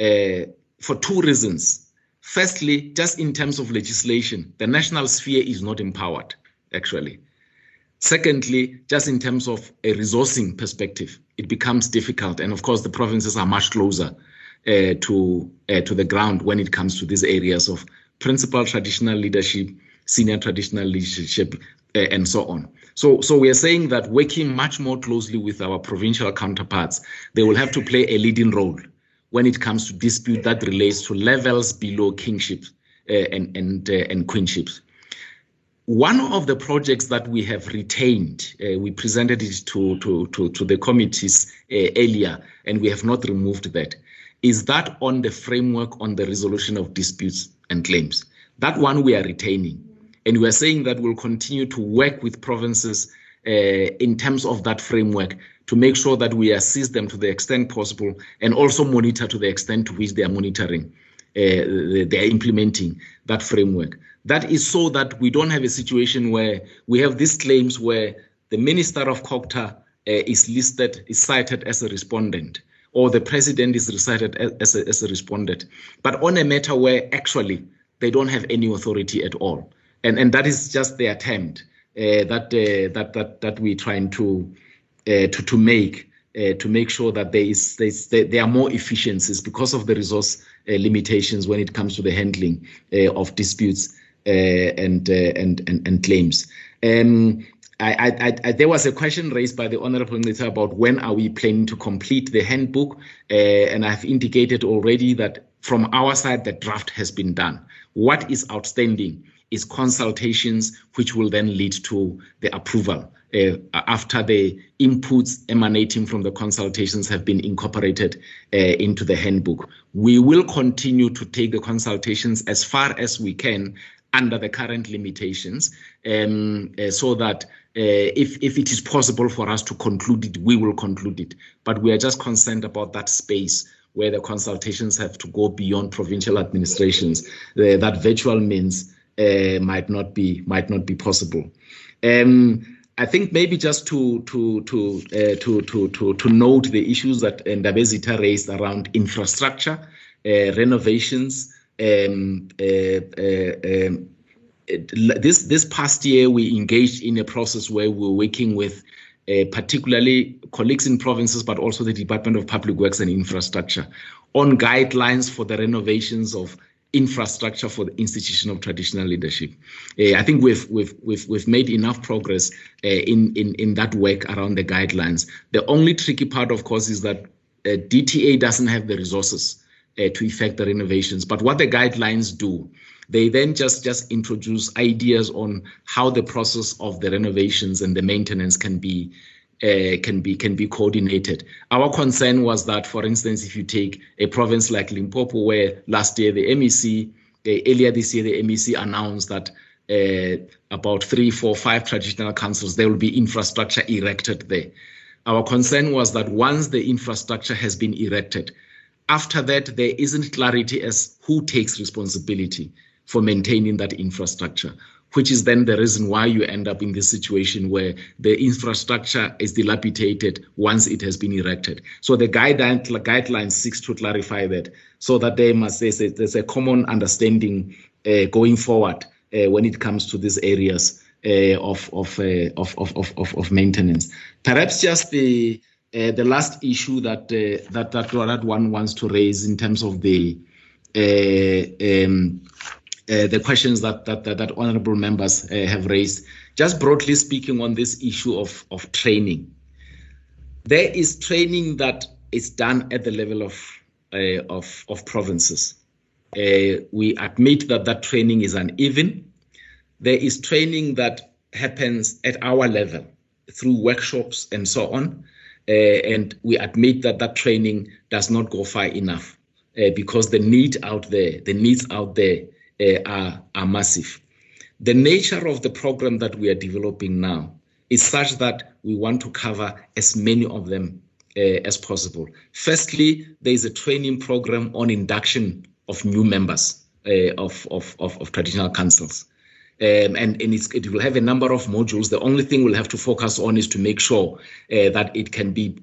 [SPEAKER 11] Uh, for two reasons. Firstly, just in terms of legislation, the national sphere is not empowered, actually. Secondly, just in terms of a resourcing perspective, it becomes difficult. And of course, the provinces are much closer uh, to, uh, to the ground when it comes to these areas of principal traditional leadership, senior traditional leadership, uh, and so on. So, so we are saying that working much more closely with our provincial counterparts, they will have to play a leading role when it comes to dispute that relates to levels below kingship uh, and and uh, and queenships. One of the projects that we have retained, uh, we presented it to, to, to, to the committees uh, earlier, and we have not removed that, is that on the framework on the resolution of disputes and claims. That one we are retaining. And we are saying that we'll continue to work with provinces uh, in terms of that framework to make sure that we assist them to the extent possible and also monitor to the extent to which they are monitoring, uh, they are implementing that framework. That is so that we don't have a situation where we have these claims where the Minister of COGTA uh, is listed, is cited as a respondent, or the President is recited as a, as a respondent, but on a matter where actually they don't have any authority at all. And, and that is just the attempt uh, that, uh, that, that, that we're trying to, uh, to, to make. Uh, to make sure that there is there, there are more efficiencies because of the resource uh, limitations when it comes to the handling of disputes and, and, and and claims. Um, I, I, I, there was a question raised by the Honorable Minister about when are we planning to complete the handbook, uh, and I've indicated already that from our side the draft has been done. What is outstanding is consultations, which will then lead to the approval. Uh, after the inputs emanating from the consultations have been incorporated uh, into the handbook. We will continue to take the consultations as far as we can under the current limitations um, uh, so that uh, if, if it is possible for us to conclude it, we will conclude it. But we are just concerned about that space where the consultations have to go beyond provincial administrations. Uh, that virtual means uh, might not be might not be possible. Um, I think maybe just to to to uh, to to to to note the issues that Ndabezitha raised around infrastructure, uh, renovations, um, uh, uh, um, this this past year we engaged in a process where we we're working with uh, particularly colleagues in provinces, but also the Department of Public Works and Infrastructure, on guidelines for the renovations of infrastructure for the institution of traditional leadership. Uh, I think we've we've we've we've made enough progress uh, in in in that work around the guidelines. The only tricky part, of course, is that DTA doesn't have the resources uh, to effect the renovations. But what the guidelines do, they then just just introduce ideas on how the process of the renovations and the maintenance can be uh, can be can be coordinated. Our concern was that, for instance, if you take a province like Limpopo, where last year the MEC, uh, earlier this year the MEC announced that uh, about three, four, five traditional councils there will be infrastructure erected there. Our concern was that once the infrastructure has been erected, after that, there isn't clarity as who takes responsibility for maintaining that infrastructure, which is then the reason why you end up in this situation where the infrastructure is dilapidated once it has been erected. So the guideline, guidelines seeks to clarify that so that there must there's a, there's a common understanding uh, going forward uh, when it comes to these areas uh, of, of, of, of, of, of maintenance. Perhaps just the the last issue that that that that one wants to raise in terms of the um, the questions that that that, that honourable members have raised. Just broadly speaking, on this issue of of training, there is training that is done at the level of uh, of, of provinces. Uh, we admit that that training is uneven. There is training that happens at our level through workshops and so on. Uh, and we admit that that training does not go far enough uh, because the need out there, the needs out there uh, are, are massive. The nature of the program that we are developing now is such that we want to cover as many of them uh, as possible. Firstly, there is a training program on induction of new members uh, of, of, of, of, traditional councils. Um, and, and it will have a number of modules. The only thing we'll have to focus on is to make sure uh, that it can be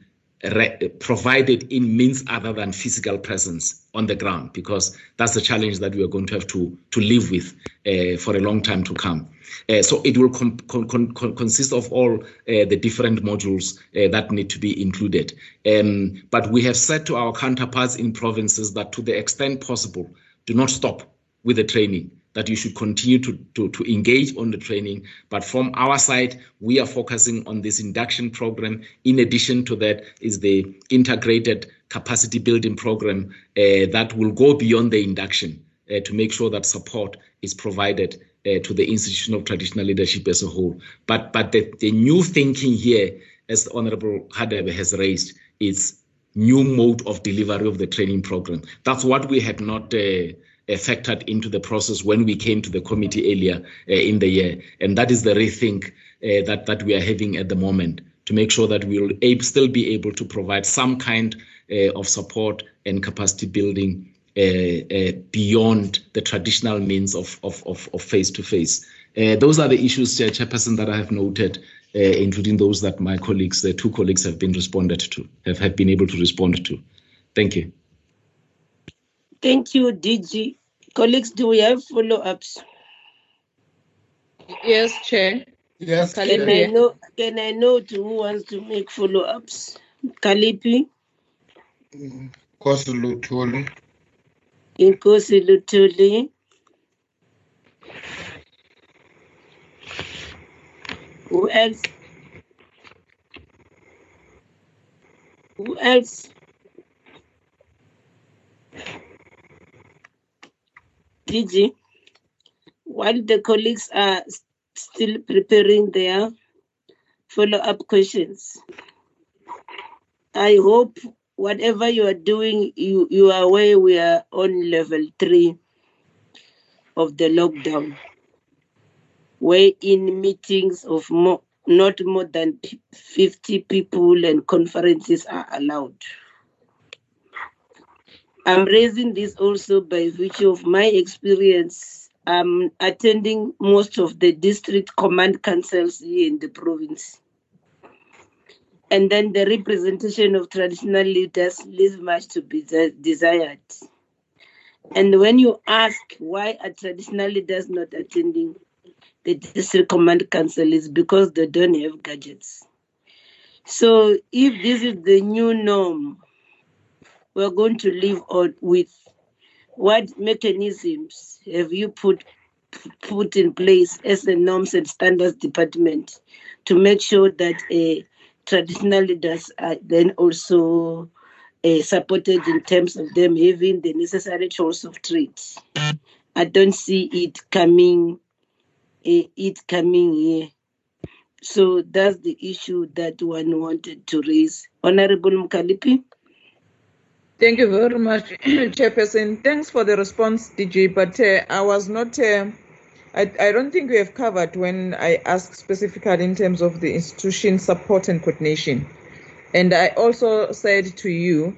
[SPEAKER 11] provided in means other than physical presence on the ground, because that's the challenge that we are going to have to, to live with uh, for a long time to come. Uh, so it will con- con- con- consist of all uh, the different modules uh, that need to be included. Um, but we have said to our counterparts in provinces that to the extent possible, do not stop with the training that you should continue to, to, to engage on the training. But from our side, we are focusing on this induction program. In addition to that is the integrated capacity building program uh, that will go beyond the induction uh, to make sure that support is provided uh, to the institution of traditional leadership as a whole. But but the, the new thinking here, as the Honorable Hadebe has raised, is new mode of delivery of the training program. That's what we had not uh, factored into the process when we came to the committee earlier uh, in the year. And that is the rethink uh, that, that we are having at the moment to make sure that we will ab- still be able to provide some kind uh, of support and capacity building beyond the traditional means of, of, of, of face-to-face. those are the issues, Chairperson, that I have noted, uh, including those that my colleagues, the two colleagues, have been responded to, have, have been able to respond to. Thank you.
[SPEAKER 1] Thank you, DG. Colleagues, do we have follow-ups?
[SPEAKER 2] Yes, Chair.
[SPEAKER 14] Yes,
[SPEAKER 1] Can I know? Can I know to who wants to make follow-ups? Kalipi,
[SPEAKER 14] Nkosi Luthuli.
[SPEAKER 1] Inkosi Luthuli. Who else? Who else? DG, while the colleagues are still preparing their follow-up questions, I hope whatever you are doing, you, you are aware we are on level three of the lockdown, where in meetings of more, not more than 50 people and conferences are allowed. I'm raising this also by virtue of my experience um, attending most of the district command councils here in the province. And then the representation of traditional leaders leaves much to be desired. And when you ask why are traditional leaders not attending the district command council, is because they don't have gadgets. So if this is the new norm, we're going to live on with what mechanisms have you put put in place as the norms and standards department to make sure that uh, traditional leaders are then also uh, supported in terms of them having the necessary tools of trade. I don't see it coming, uh, it coming here. So that's the issue that one wanted to raise. Honorable Mkhaliphi.
[SPEAKER 2] Thank you very much, Chairperson. Thanks for the response, DG. But uh, I was not, uh, I, I don't think we have covered when I asked specifically in terms of the institution support and coordination. And I also said to you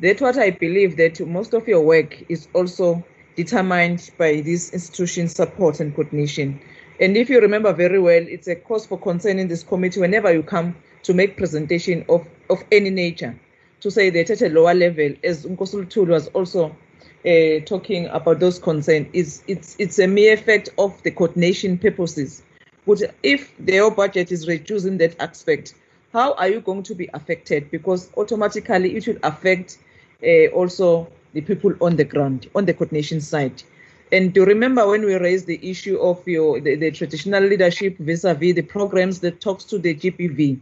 [SPEAKER 2] that what I believe that most of your work is also determined by this institution support and coordination. And if you remember very well, it's a cause for concern in this committee whenever you come to make presentation of, of any nature to say that at a lower level, as Nkosulu was also uh, talking about those concerns. It's, it's, it's a mere effect of the coordination purposes. But if your budget is reduced in that aspect, how are you going to be affected? Because automatically it will affect uh, also the people on the ground, on the coordination side. And to remember when we raised the issue of your the, the traditional leadership vis-a-vis the programs that talks to the GBV,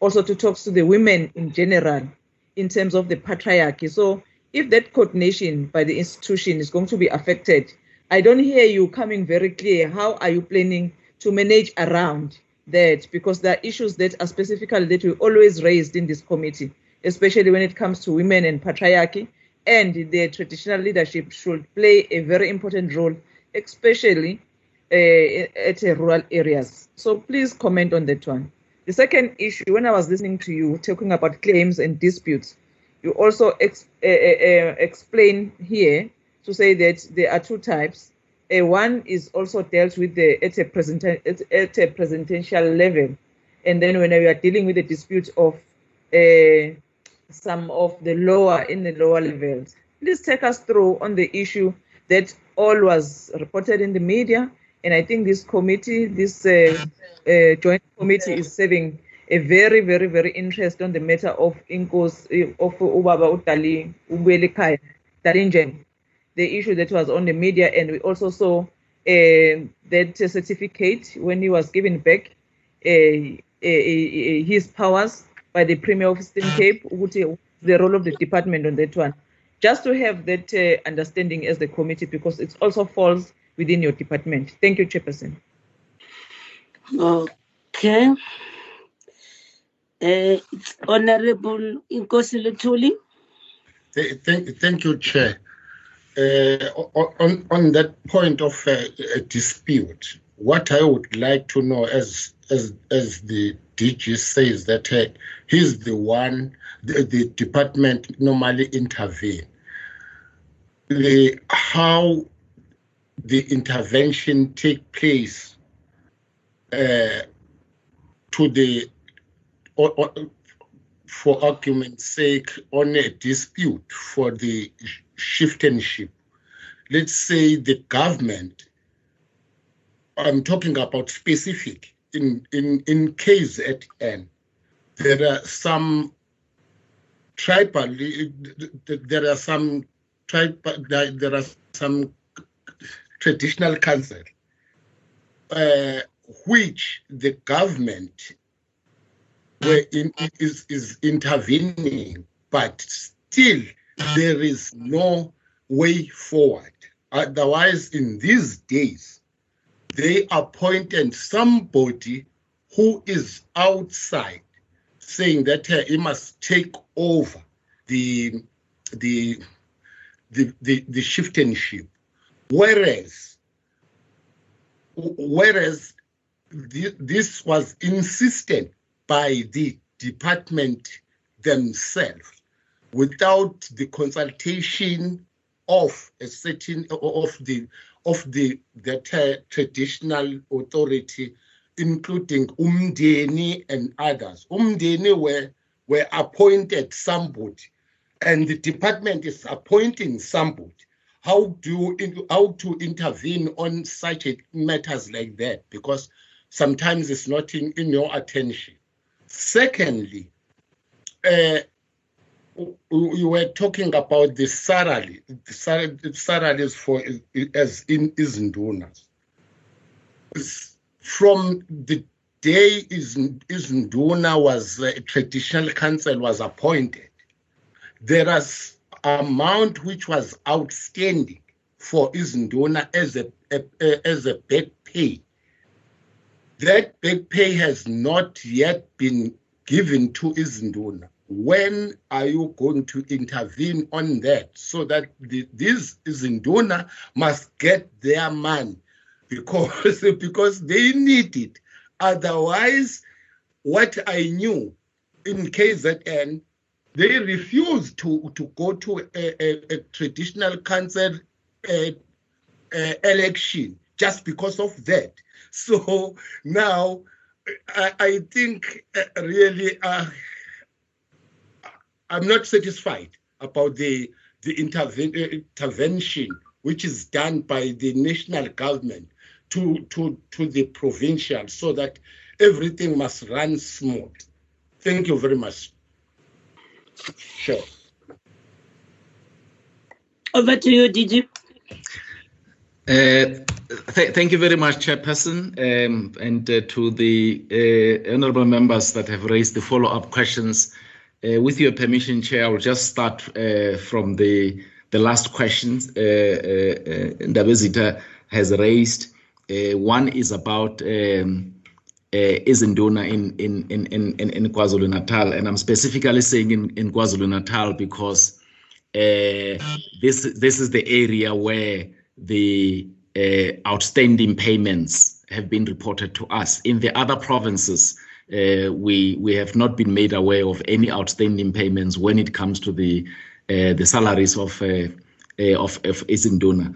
[SPEAKER 2] also to talks to the women in general, in terms of the patriarchy. So if that coordination by the institution is going to be affected, I don't hear you coming very clear. How are you planning to manage around that? Because there are issues that are specifically that we always raised in this committee, especially when it comes to women and patriarchy, and the traditional leadership should play a very important role, especially uh, at uh, rural areas. So please comment on that one. The second issue, when I was listening to you talking about claims and disputes, you also ex, uh, uh, explain here to say that there are two types. Uh, one is also dealt with the, at, a present, at a presidential level. And then when we are dealing with the dispute of uh, some of the lower in the lower levels. Please take us through on the issue that all was reported in the media, and I think this committee, this uh, uh, joint committee, is serving a very, very, very interest on the matter of Inkos of Ubaba Utali Ubelikai Darinjen, the issue that was on the media, and we also saw uh, that certificate when he was given back uh, uh, his powers by the Premier of Eastern Cape, the role of the department on that one. Just to have that uh, understanding as the committee, because it also falls within your department. Thank you, Chairperson.
[SPEAKER 17] Okay. Uh, Honorable Inkosi Luthuli.
[SPEAKER 14] Thank, thank you, Chair. Uh, on, on that point of uh, a dispute, what I would like to know as as as the DG says that uh, he's the one, the, the, department normally intervene. The, how the intervention take place uh, to the, or, or, for argument's sake, on a dispute for the chieftainship. Let's say the government, I'm talking about specific, in, in, in KZN, there are some tribal, there are some tribal, there are some traditional council uh, which the government in, is, is intervening, but still there is no way forward. Otherwise, in these days, they appointed somebody who is outside saying that uh, he must take over the the the the, the chieftainship whereas whereas the, this was insisted by the department themselves without the consultation of a certain of the of the uh, traditional authority, including Umdeni and others. Umdeni were were appointed somebody, and the department is appointing somebody. How do you, how to intervene on such matters like that? Because sometimes it's not in, in your attention. Secondly, uh, you were talking about the salary, the salaries for as in Izindunas. From the day Izinduna was uh, traditional council was appointed, there is amount which was outstanding for Izinduna as a, a, as a back pay. That back pay has not yet been given to Izinduna. When are you going to intervene on that so that the, these Zinduna must get their money? Because because they need it. Otherwise what i knew in kzn they refuse to, to go to a, a, a traditional council uh, uh, election just because of that so now i, I think uh, really uh, I'm not satisfied about the the interven- uh, intervention which is done by the national government to, to, to the provincial so that everything must run smooth. Thank you very much. Sure.
[SPEAKER 17] Over to you, DG.
[SPEAKER 11] Uh, th- thank you very much, Chairperson, um, and uh, to the uh, honourable members that have raised the follow-up questions. Uh, with your permission, Chair, I will just start uh, from the the last questions uh, Ndabezitha has raised. one is about um, Izinduna in in in in in KwaZulu Natal, and I'm specifically saying in in KwaZulu Natal because this this is the area where the uh, outstanding payments have been reported to us. In the other provinces, uh, we we have not been made aware of any outstanding payments when it comes to the uh, the salaries of uh, of, of Izinduna.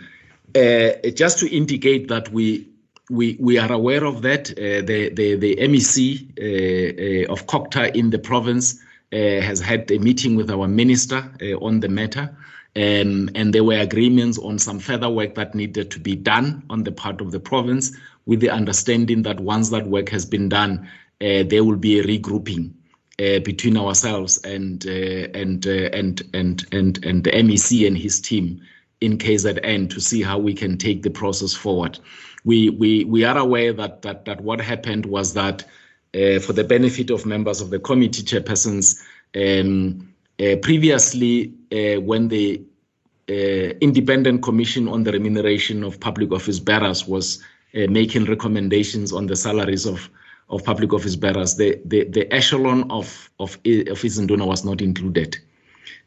[SPEAKER 11] Uh, just to indicate that we we we are aware of that, the the the MEC of COGTA in the province has had a meeting with our minister on the matter. Um, and there were agreements on some further work that needed to be done on the part of the province, with the understanding that once that work has been done, uh, there will be a regrouping uh, between ourselves and uh, and uh, and and and and the MEC and his team in KZN to see how we can take the process forward. We we we are aware that that that what happened was that uh, for the benefit of members of the committee chairpersons. Um, uh, previously, uh, when the uh, Independent Commission on the Remuneration of Public Office Bearers was making recommendations on the salaries of of public office bearers, the, the, the echelon of, of, of Izinduna was not included.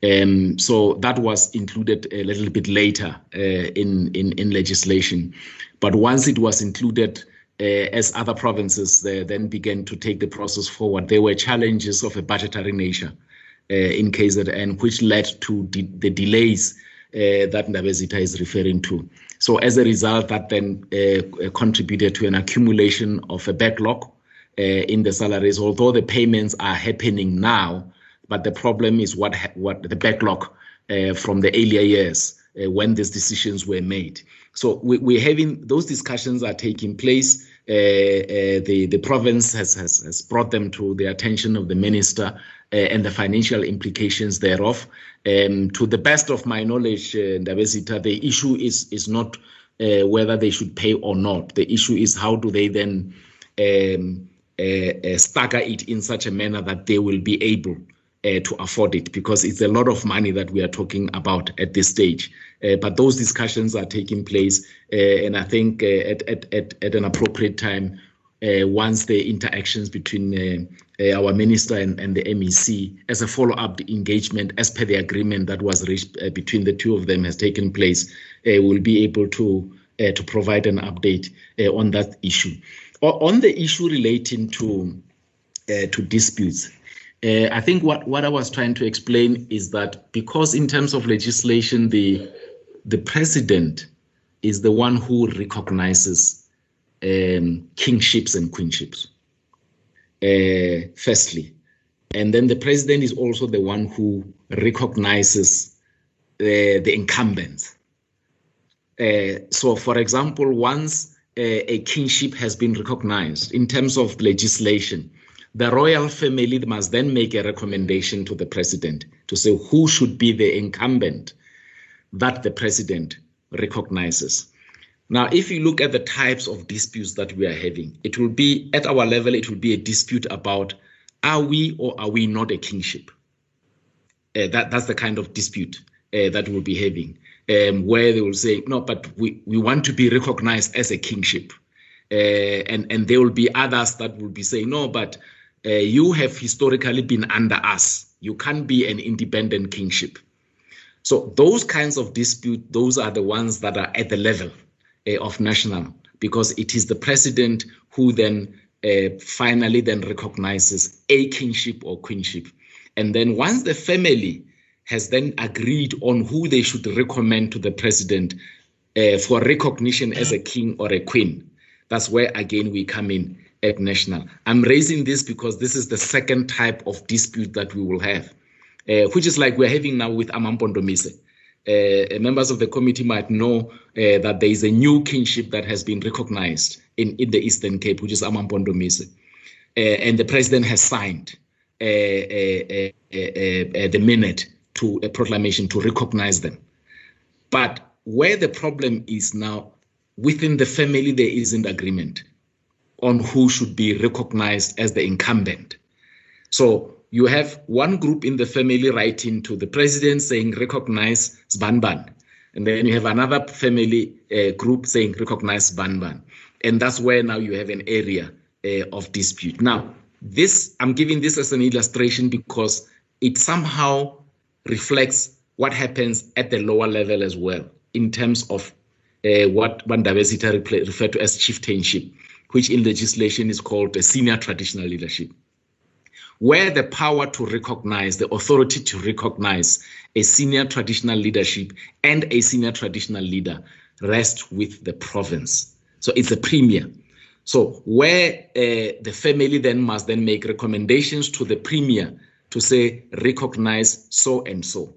[SPEAKER 11] Um, so that was included a little bit later uh, in, in, in legislation. But once it was included, uh, as other provinces uh, then began to take the process forward, there were challenges of a budgetary nature. Uh, in KZN, which led to de- the delays uh, that Ndabezitha is referring to. So as a result, that then uh, contributed to an accumulation of a backlog in the salaries, although the payments are happening now, but the problem is what ha- what the backlog from the earlier years when these decisions were made. So we, we're having those discussions are taking place. Uh, uh, the the province has, has has brought them to the attention of the minister uh, and the financial implications thereof. Um, to the best of my knowledge, uh, the issue is is not uh, whether they should pay or not. The issue is how do they then um, uh, stagger it in such a manner that they will be able uh, to afford it because it's a lot of money that we are talking about at this stage. Uh, but those discussions are taking place, and I think at, at, at, at an appropriate time, uh, once the interactions between uh, uh, our minister and, and, the MEC as a follow-up engagement as per the agreement that was reached between the two of them has taken place, we'll be able to to provide an update on that issue. O- on the issue relating to to disputes, uh, I think what, what I was trying to explain is that because in terms of legislation, the the president is the one who recognizes um, kingships and queenships, uh, firstly. And then the president is also the one who recognizes uh, the incumbents. Uh, so, for example, once a kingship has been recognized in terms of legislation, the royal family must then make a recommendation to the president to say who should be the incumbent that the president recognizes. Now, if you look at the types of disputes that we are having, it will be at our level, it will be a dispute about are we or are we not a kingship? Uh, that, that's the kind of dispute uh, that we'll be having, um, where they will say, no, but we, we want to be recognized as a kingship. Uh, and, and there will be others that will be saying, no, but uh, you have historically been under us. You can't be an independent kingship. So those kinds of dispute, those are the ones that are at the level uh, of national because it is the president who then uh, finally then recognizes a kingship or queenship. And then once the family has then agreed on who they should recommend to the president uh, for recognition as a king or a queen, that's where again we come in at national. I'm raising this because this is the second type of dispute that we will have, uh, which is like we're having now with Amampondomise. uh, members of the committee might know uh, that there is a new kinship that has been recognized in, in the Eastern Cape, which is Amampondomise. Uh, and the president has signed uh, uh, uh, the minute to a proclamation to recognize them. But where the problem is now, within the family, there isn't agreement on who should be recognized as the incumbent. So you have one group in the family writing to the president saying recognize Sbanban. And then you have another family uh, group saying recognize Sbanban. And that's where now you have an area uh, of dispute. Now, this I'm giving this as an illustration because it somehow reflects what happens at the lower level as well in terms of uh, what Bandabesita referred to as chieftainship, which in legislation is called a senior traditional leadership where the power to recognize, the authority to recognize a senior traditional leadership and a senior traditional leader rests with the province. So it's a premier. So where uh, the family then must then make recommendations to the premier to say recognize so and so.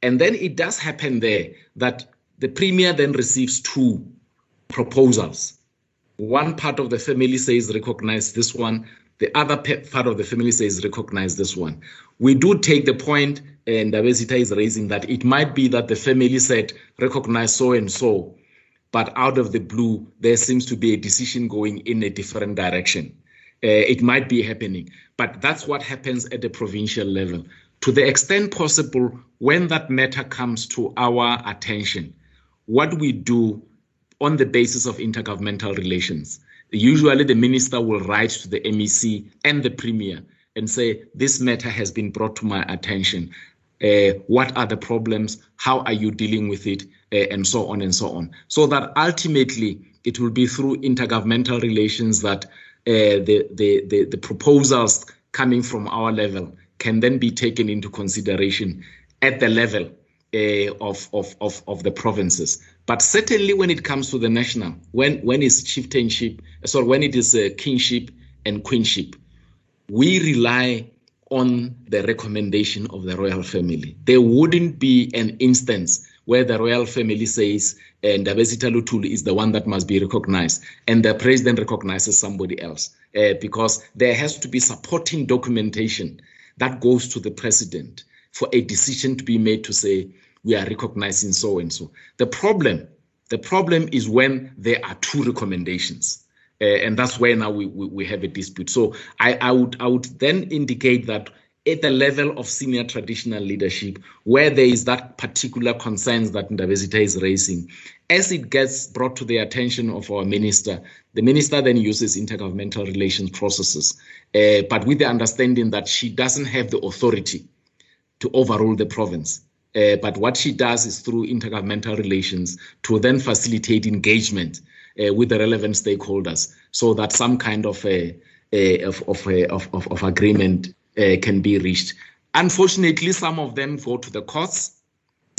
[SPEAKER 11] And then it does happen there that the premier then receives two proposals. One part of the family says recognize this one, the other part of the family says recognize this one. We do take the point, and Ndabezitha is raising that it might be that the family said recognize so and so, but out of the blue, there seems to be a decision going in a different direction. Uh, it might be happening, but that's what happens at the provincial level. To the extent possible, when that matter comes to our attention, what we do on the basis of intergovernmental relations Usually, the minister will write to the MEC and the premier and say, This matter has been brought to my attention. Uh, what are the problems? How are you dealing with it? Uh, and so on and so on. So that ultimately it will be through intergovernmental relations that uh, the, the, the, the proposals coming from our level can then be taken into consideration at the level uh, of, of, of, of the provinces. But certainly when it comes to the national, when, when it's chieftainship, sorry, when it is uh, kingship and queenship, we rely on the recommendation of the royal family. There wouldn't be an instance where the royal family says, and Ndabezitha Luthuli is the one that must be recognized, and the president recognizes somebody else, uh, because there has to be supporting documentation that goes to the president for a decision to be made to say, we are recognizing so and so. The problem, the problem is when there are two recommendations. Uh, and that's where now we, we, we, have a dispute. So I, I would I would then indicate that at the level of senior traditional leadership, where there is that particular concerns that Ndabezitha is raising, as it gets brought to the attention of our minister, the minister then uses intergovernmental relations processes, uh, but with the understanding that she doesn't have the authority to overrule the province. Uh, but what she does is through intergovernmental relations to then facilitate engagement uh, with the relevant stakeholders so that some kind of a, a of, of, a, of, of, agreement uh, can be reached. Unfortunately, some of them go to the courts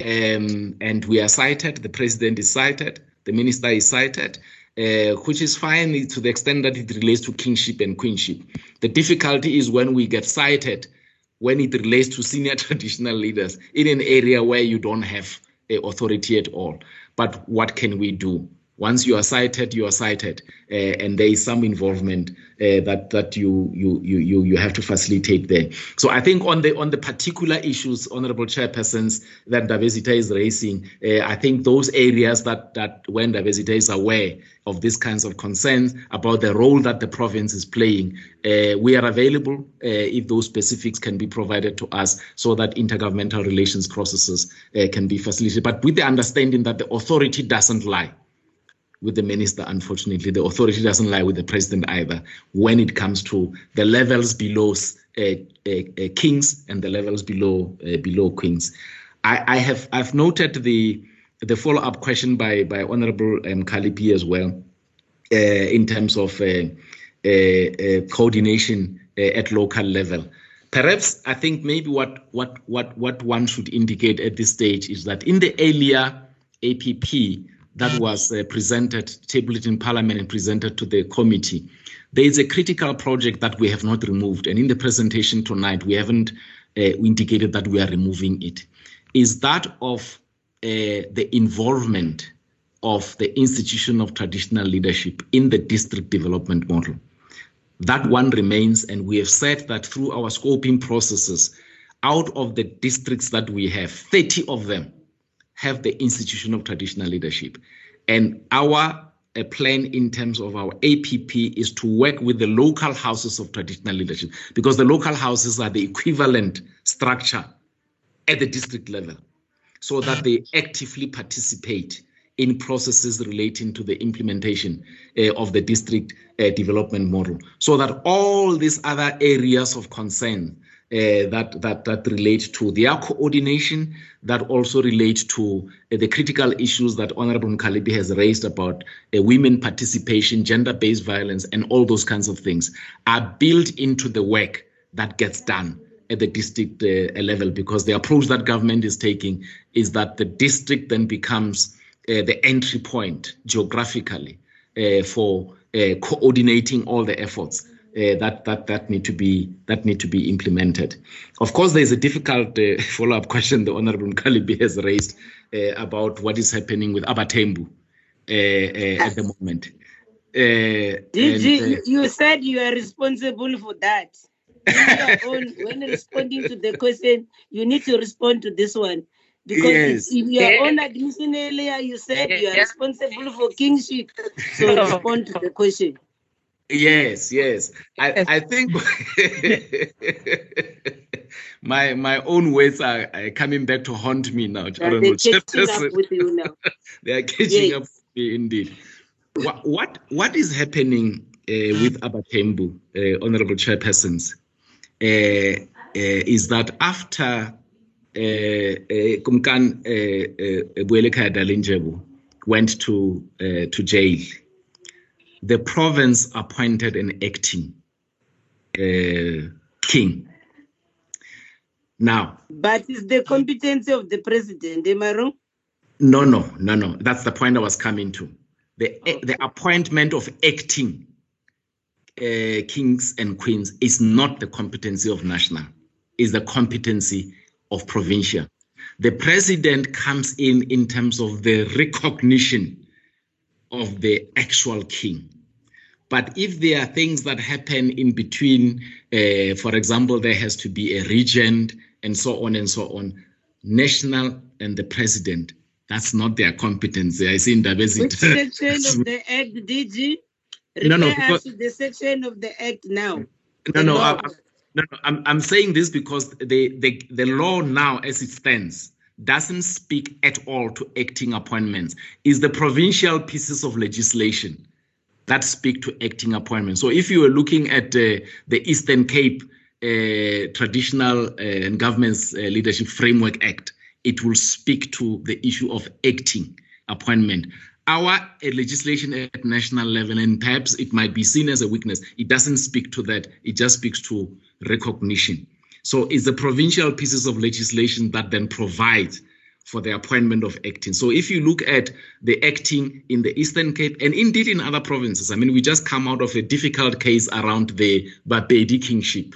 [SPEAKER 11] um, and we are cited, the president is cited, the minister is cited, uh, which is fine to the extent that it relates to kingship and queenship. The difficulty is when we get cited when it relates to senior traditional leaders in an area where you don't have uh, authority at all. But what can we do? Once you are cited, you are cited, uh, and there is some involvement uh, that that you you you you have to facilitate there. So I think on the on the particular issues, honourable chairpersons, that Ndabezitha is raising, uh, I think those areas that that when Ndabezitha is aware of these kinds of concerns about the role that the province is playing, uh, we are available uh, if those specifics can be provided to us, so that intergovernmental relations processes uh, can be facilitated. But with the understanding that the authority doesn't lie with the minister, unfortunately. The authority doesn't lie with the president either when it comes to the levels below uh, uh, uh, kings and the levels below uh, below queens. I, I, have I've noted the the follow up question by by Honourable um, Kalipi as well uh, in terms of uh, coordination at local level. Perhaps I think maybe what what what what one should indicate at this stage is that in the earlier APP that was uh, presented, tabled in Parliament and presented to the committee. There is a critical project that we have not removed, and in the presentation tonight, we haven't uh, indicated that we are removing it. Is that of the involvement of the institution of traditional leadership in the district development model. That one remains, and we have said that through our scoping processes, out of the districts that we have, 30 of them have the institution of traditional leadership. And our uh, plan in terms of our APP is to work with the local houses of traditional leadership because the local houses are the equivalent structure at the district level so that they actively participate in processes relating to the implementation uh, of the district uh, development model so that all these other areas of concern uh, that that that relate to their coordination, that also relate to uh, the critical issues that Honorable Mkhaliphi has raised about uh, women participation, gender-based violence, and all those kinds of things are built into the work that gets done at the district uh, level. Because the approach that government is taking is that the district then becomes uh, the entry point geographically uh, for coordinating all the efforts uh, that that that need to be that need to be implemented. Of course, there is a difficult uh, follow-up question the Honourable Kalibi has raised uh, about what is happening with Abatembu at the moment.
[SPEAKER 1] Did and, you, you said you are responsible for that. own, when responding to the question, you need to respond to this one. Because yes. in your own admission earlier, you said you are responsible for kingship. So respond to the question.
[SPEAKER 11] Yes, yes. I, I think my my own words are, are, coming back to haunt me now.
[SPEAKER 1] Yeah, they're catching up with you now.
[SPEAKER 11] they are catching yes. up with me indeed. What what, what is happening uh, with Abatembu, uh, honorable chairpersons, uh, uh, is that after Kumkan uh, uh, went to to jail the province appointed an acting uh, king. Now,
[SPEAKER 1] but it's the competency of the president, am I wrong?
[SPEAKER 11] No, no, no, no. That's the point I was coming to. The okay. the appointment of acting uh, kings and queens is not the competency of national; is the competency of provincial. The president comes in in terms of the recognition of the actual king. But if there are things that happen in between, uh, for example, there has to be a regent and so on and so on, national and the president, that's not their competence. I see in
[SPEAKER 1] diversity. Which section of the act you? no, no, because, the section of the act now.
[SPEAKER 11] No, no, I, no, no, I'm, I'm saying this because the, the, the law now, as it stands, doesn't speak at all to acting appointments. Is the provincial pieces of legislation that speak to acting appointments. So if you were looking at uh, the Eastern Cape uh, Traditional uh, and Governments uh, Leadership Framework Act, it will speak to the issue of acting appointment. Our uh, legislation at national level, and perhaps it might be seen as a weakness, it doesn't speak to that. It just speaks to recognition. So it's the provincial pieces of legislation that then provide for the appointment of acting. So if you look at the acting in the Eastern Cape and indeed in other provinces, I mean, we just come out of a difficult case around the Bapedi kingship,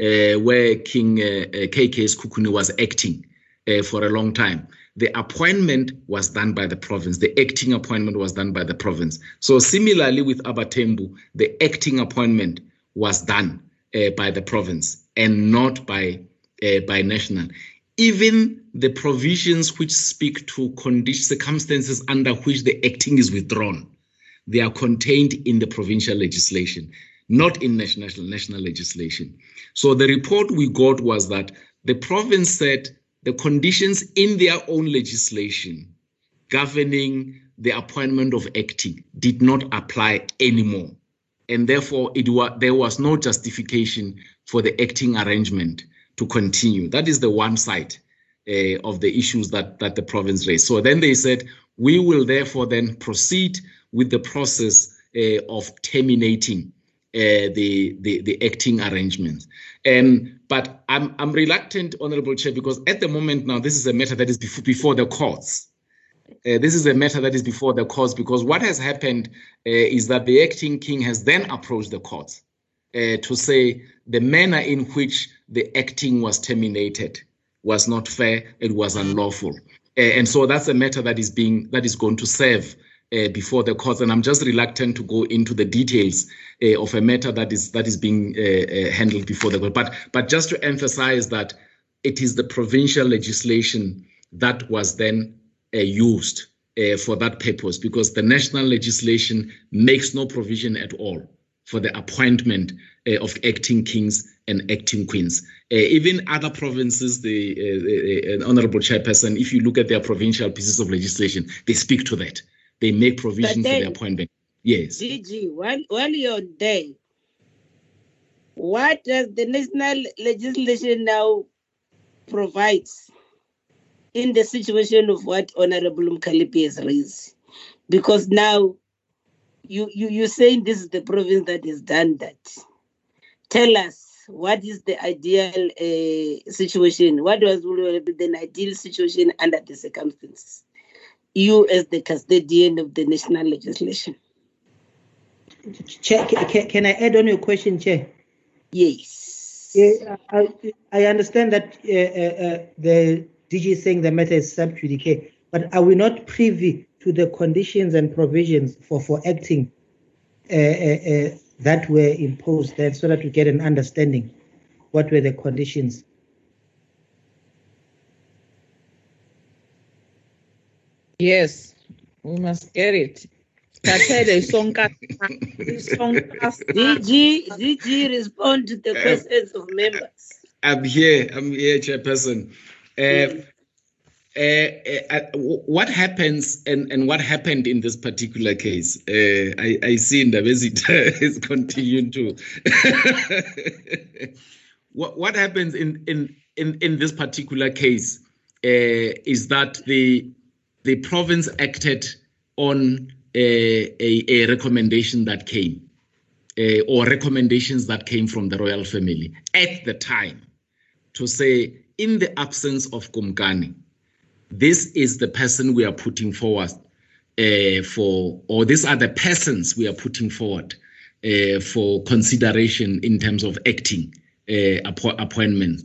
[SPEAKER 11] uh, where King uh, uh, Sekhukhune was acting uh, for a long time. The appointment was done by the province. The acting appointment was done by the province. So similarly with Abatembu, the acting appointment was done uh, by the province and not by uh, by national even the provisions which speak to condition circumstances under which the acting is withdrawn, they are contained in the provincial legislation, not in national national legislation. So the report we got was that the province said the conditions in their own legislation governing the appointment of acting did not apply anymore. And therefore, it was, there was no justification for the acting arrangement to continue. That is the one side uh, of the issues that, that the province raised. So then they said, we will therefore then proceed with the process uh, of terminating uh, the, the, the acting arrangements. Um, but I'm, I'm reluctant, Honorable Chair, because at the moment now, this is a matter that is before, before the courts. Uh, this is a matter that is before the courts because what has happened uh, is that the acting king has then approached the courts to say the manner in which the acting was terminated was not fair, it was unlawful. and so that's a matter that is being that is going to serve uh, before the courts, and I'm just reluctant to go into the details uh, of a matter that is that is being uh, uh handled before the court. But but just to emphasize that it is the provincial legislation that was then uh, used uh, for that purpose, because the national legislation makes no provision at all for the appointment uh, of acting kings and acting queens. Uh, even other provinces, the uh, honourable chairperson, if you look at their provincial pieces of legislation, they speak to that they make provision then, for the appointment. Yes.
[SPEAKER 17] DG, while, while you're there, what does the national legislation now provides in the situation of what Honorable Mkhaliphi has raised? Because now you, you, you're saying this is the province that has done that. Tell us what is the ideal uh, situation? What was the ideal situation under the circumstances? you as the custodian of the national legislation.
[SPEAKER 3] Chair, can, I add on your question, Chair?
[SPEAKER 17] Yes.
[SPEAKER 3] Yeah, I, I understand that uh, uh, uh the DG is saying the matter is sub judice, but are we not privy to the conditions and provisions for, for acting uh, uh, uh, that were imposed there so that we get an understanding? What were the conditions?
[SPEAKER 2] Yes, we must get it.
[SPEAKER 17] DG, DG, respond to the uh, questions of members.
[SPEAKER 11] I'm here. I'm here, Chairperson. Uh, what happens and, and what happened in this particular case? Uh, I, I see Ndabezitha is continuing to. what, what happens in, in, in, in this particular case uh, is that the the province acted on a, a, a recommendation that came, uh, or recommendations that came from the royal family at the time, to say, in the absence of Kumkani, this is the person we are putting forward uh, for, or these are the persons we are putting forward uh, for consideration in terms of acting uh, appo- appointments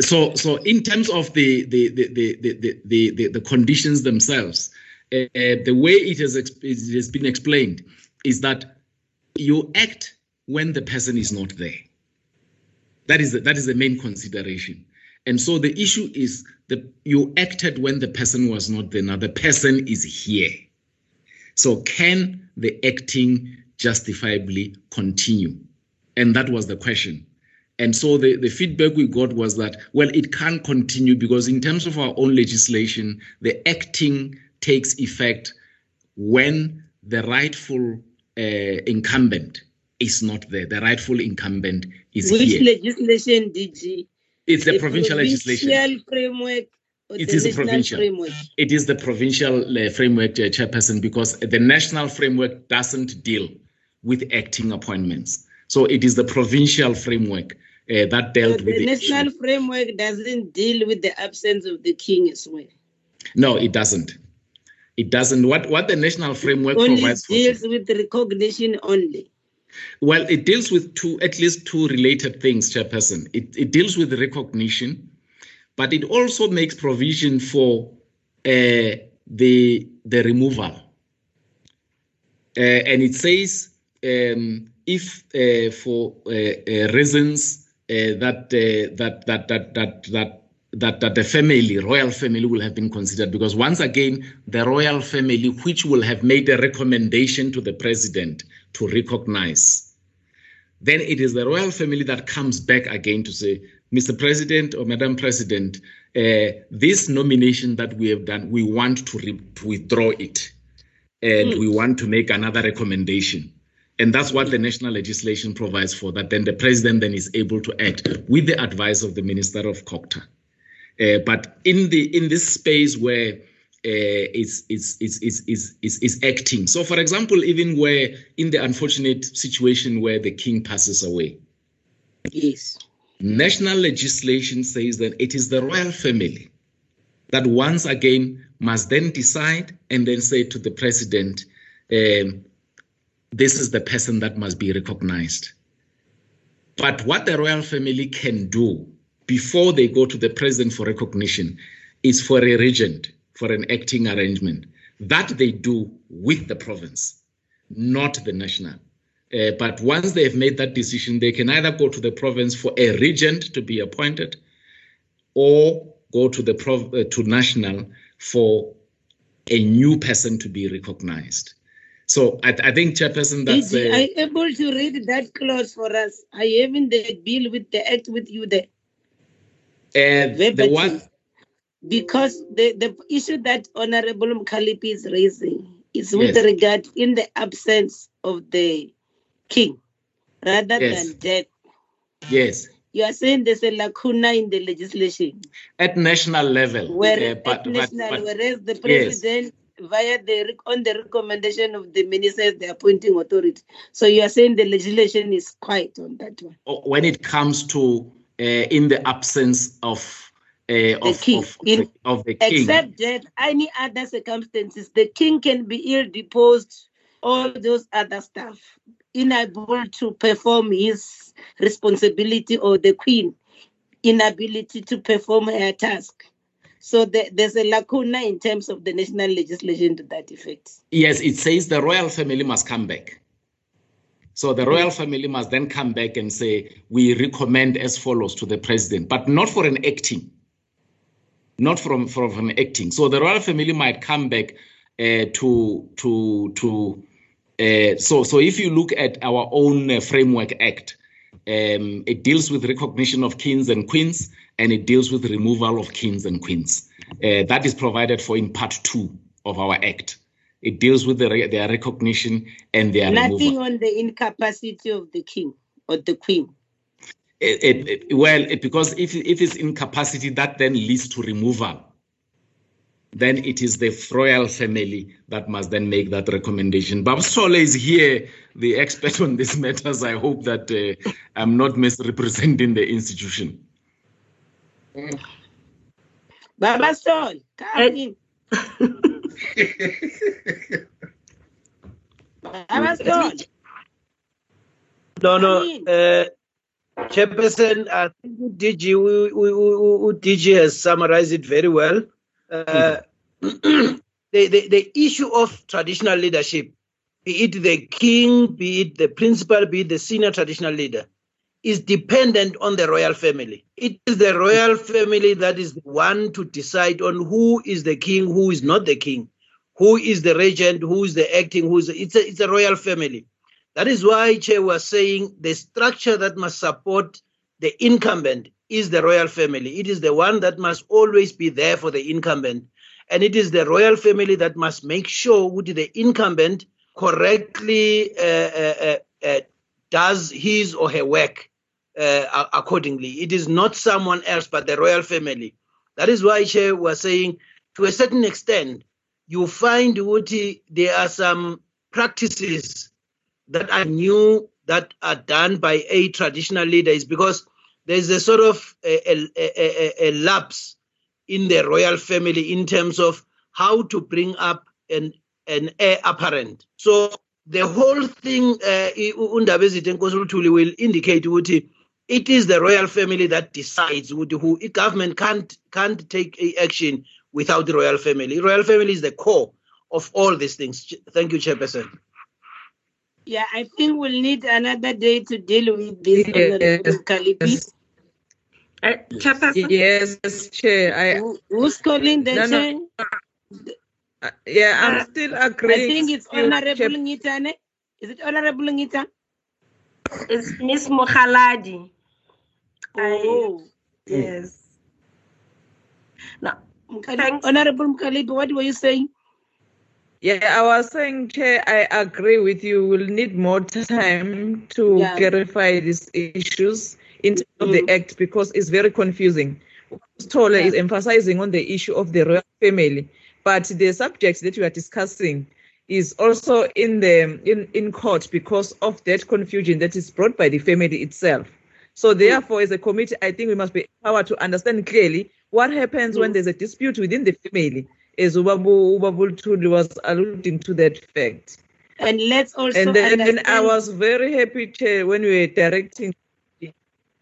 [SPEAKER 11] so so in terms of the the the the the the, the, conditions themselves uh, the way it has it has been explained is that you act when the person is not there. That is the, that is the main consideration and so the issue is that you acted when the person was not there now the person is here so can the acting justifiably continue and that was the question and so the, the feedback we got was that, well, it can't continue because, in terms of our own legislation, the acting takes effect when the rightful uh, incumbent is not there. The rightful incumbent is
[SPEAKER 17] Which
[SPEAKER 11] here.
[SPEAKER 17] legislation did you?
[SPEAKER 11] It's the, provincial, provincial legislation.
[SPEAKER 17] framework.
[SPEAKER 11] It is the provincial.
[SPEAKER 17] Framework?
[SPEAKER 11] It is the provincial uh, framework, uh, chairperson, because the national framework doesn't deal with acting appointments. So it is the provincial framework uh, that dealt
[SPEAKER 17] so
[SPEAKER 11] with
[SPEAKER 17] the national issue. framework doesn't deal with the absence of the king as well.
[SPEAKER 11] No, it doesn't. It doesn't. What what the national framework
[SPEAKER 17] only
[SPEAKER 11] provides
[SPEAKER 17] deals with recognition only.
[SPEAKER 11] Well, it deals with two, at least two related things, Chairperson. It, it deals with recognition, but it also makes provision for uh, the the removal. Uh, and it says um, if uh, for uh, uh, reasons uh, that, that, that, that, that, that, that, that the family, royal family, will have been considered because once again, the royal family, which will have made a recommendation to the president to recognize, then it is the royal family that comes back again to say, Mr. President or Madam President, uh, this nomination that we have done, we want to, re- to withdraw it and mm. we want to make another recommendation. And that's what the national legislation provides for, that then the president then is able to act with the advice of the Minister of COGTA. Uh, but in the in this space where uh, it's, it's, it's, it's, it's, it's, acting. So, for example, even where in the unfortunate situation where the king passes away.
[SPEAKER 17] Yes.
[SPEAKER 11] National legislation says that it is the royal family that once again must then decide and then say to the president, um, this is the person that must be recognized. But what the royal family can do before they go to the president for recognition is for a regent for an acting arrangement. That they do with the province, not the national. Uh, but once they've made that decision, they can either go to the province for a regent to be appointed, or go to the prov- uh, to national for a new person to be recognized. So I, I think, Chairperson, that's.
[SPEAKER 1] You-
[SPEAKER 11] uh,
[SPEAKER 1] you able to read that clause for us? I you having the bill with the act with you there?
[SPEAKER 11] Uh, the one,
[SPEAKER 1] Because the, the issue that Honorable Mkhaliphi is raising is with
[SPEAKER 11] Yes.
[SPEAKER 1] regard in the absence of the king rather
[SPEAKER 11] Yes.
[SPEAKER 1] than death.
[SPEAKER 11] yes,
[SPEAKER 1] You are saying there's a lacuna in the legislation,
[SPEAKER 11] at national level.
[SPEAKER 1] where
[SPEAKER 11] uh, but,
[SPEAKER 1] at
[SPEAKER 11] but,
[SPEAKER 1] national,
[SPEAKER 11] but
[SPEAKER 1] whereas the
[SPEAKER 11] yes.
[SPEAKER 1] president via the on the recommendation of the ministers, the appointing authority. So you are saying the legislation is quiet on that one.
[SPEAKER 11] when it comes to in the absence of uh, of,
[SPEAKER 1] king.
[SPEAKER 11] of,
[SPEAKER 1] In-
[SPEAKER 11] the, of the king.
[SPEAKER 1] Except death, any other circumstances, the king can be ill deposed, all those other stuff, unable to perform his responsibility, or the queen inability to perform her task. So the, there's a lacuna in terms of the national legislation to that effect.
[SPEAKER 11] Yes, it says the royal family must come back. So the royal family must then come back and say, we recommend as follows to the president, but not for an acting. Not from, from an acting. So the royal family might come back uh, to to to uh, so so if you look at our own uh, framework act, um, it deals with recognition of kings and queens, and it deals with removal of kings and queens. Uh, that is provided for in part two of our act. It deals with the, re- their recognition and their
[SPEAKER 1] Nothing
[SPEAKER 11] removal.
[SPEAKER 1] on the incapacity of the king or the queen.
[SPEAKER 11] It, it, it- well, it, because if if it's incapacity, that then leads to removal. Then it is the royal family that must then make that recommendation. Babs Chole is here, the expert on these matters. I hope that uh, I'm not misrepresenting the institution.
[SPEAKER 1] Baba Sol, come in. Baba Sol.
[SPEAKER 15] No, no. Uh, Chairperson, I think DG, we, we, we, we- DG has summarized it very well. Uh, the, the, the issue of traditional leadership, be it the king, be it the principal, be it the senior traditional leader, is dependent on the royal family. It is the royal family that is the one to decide on who is the king, who is not the king, who is the regent, who is the acting, who is it's a, it's a royal family. That is why Chair was saying the structure that must support the incumbent is the royal family. It is the one that must always be there for the incumbent. And it is the royal family that must make sure that the incumbent correctly uh, uh, uh, uh, does his or her work uh, accordingly. It is not someone else but the royal family. That is why Chair was saying, to a certain extent, you find Uti, there are some practices that are new that are done by a traditional leader is because there's a sort of a, a, a, a, lapse in the royal family in terms of how to bring up an an heir apparent. So the whole thing uh, Undaba Ezide will indicate ukuthi it is the royal family that decides ukuthi who i- government can't can't take action without the royal family. Royal family is the core of all these things. Thank you, Chairperson.
[SPEAKER 1] Yeah, I think we'll need another day to deal with this. Honorable Kalipi.
[SPEAKER 2] Chairperson? Yes, Chair. I,
[SPEAKER 1] Who- Who's calling the
[SPEAKER 2] No, no.
[SPEAKER 1] chair?
[SPEAKER 2] Uh, yeah, I'm
[SPEAKER 1] Uh,
[SPEAKER 2] still
[SPEAKER 1] I
[SPEAKER 2] agreeing.
[SPEAKER 1] think it's Honorable
[SPEAKER 2] Chair-
[SPEAKER 1] Ngitane. Is it Honorable Ngita?
[SPEAKER 16] It's Miss Mkhaliphi.
[SPEAKER 1] Oh,
[SPEAKER 16] yes. Now,
[SPEAKER 1] Mkali- Honorable Mkhaliphi, what were you saying?
[SPEAKER 2] Yeah, I was saying, Chair, I agree with you. We'll need more time to
[SPEAKER 1] Yeah.
[SPEAKER 2] clarify these issues in terms of the mm. act because it's very confusing. Tola is emphasizing on the issue of the royal family, but the subject that we are discussing is also in the in, in court because of that confusion that is brought by the family itself. So mm. therefore, as a committee, I think we must be empowered to understand clearly what happens when mm. there's a dispute within the family, as Ubabu Ubabul was alluding to that fact.
[SPEAKER 1] And let's also
[SPEAKER 2] And then I was very happy, when we were directing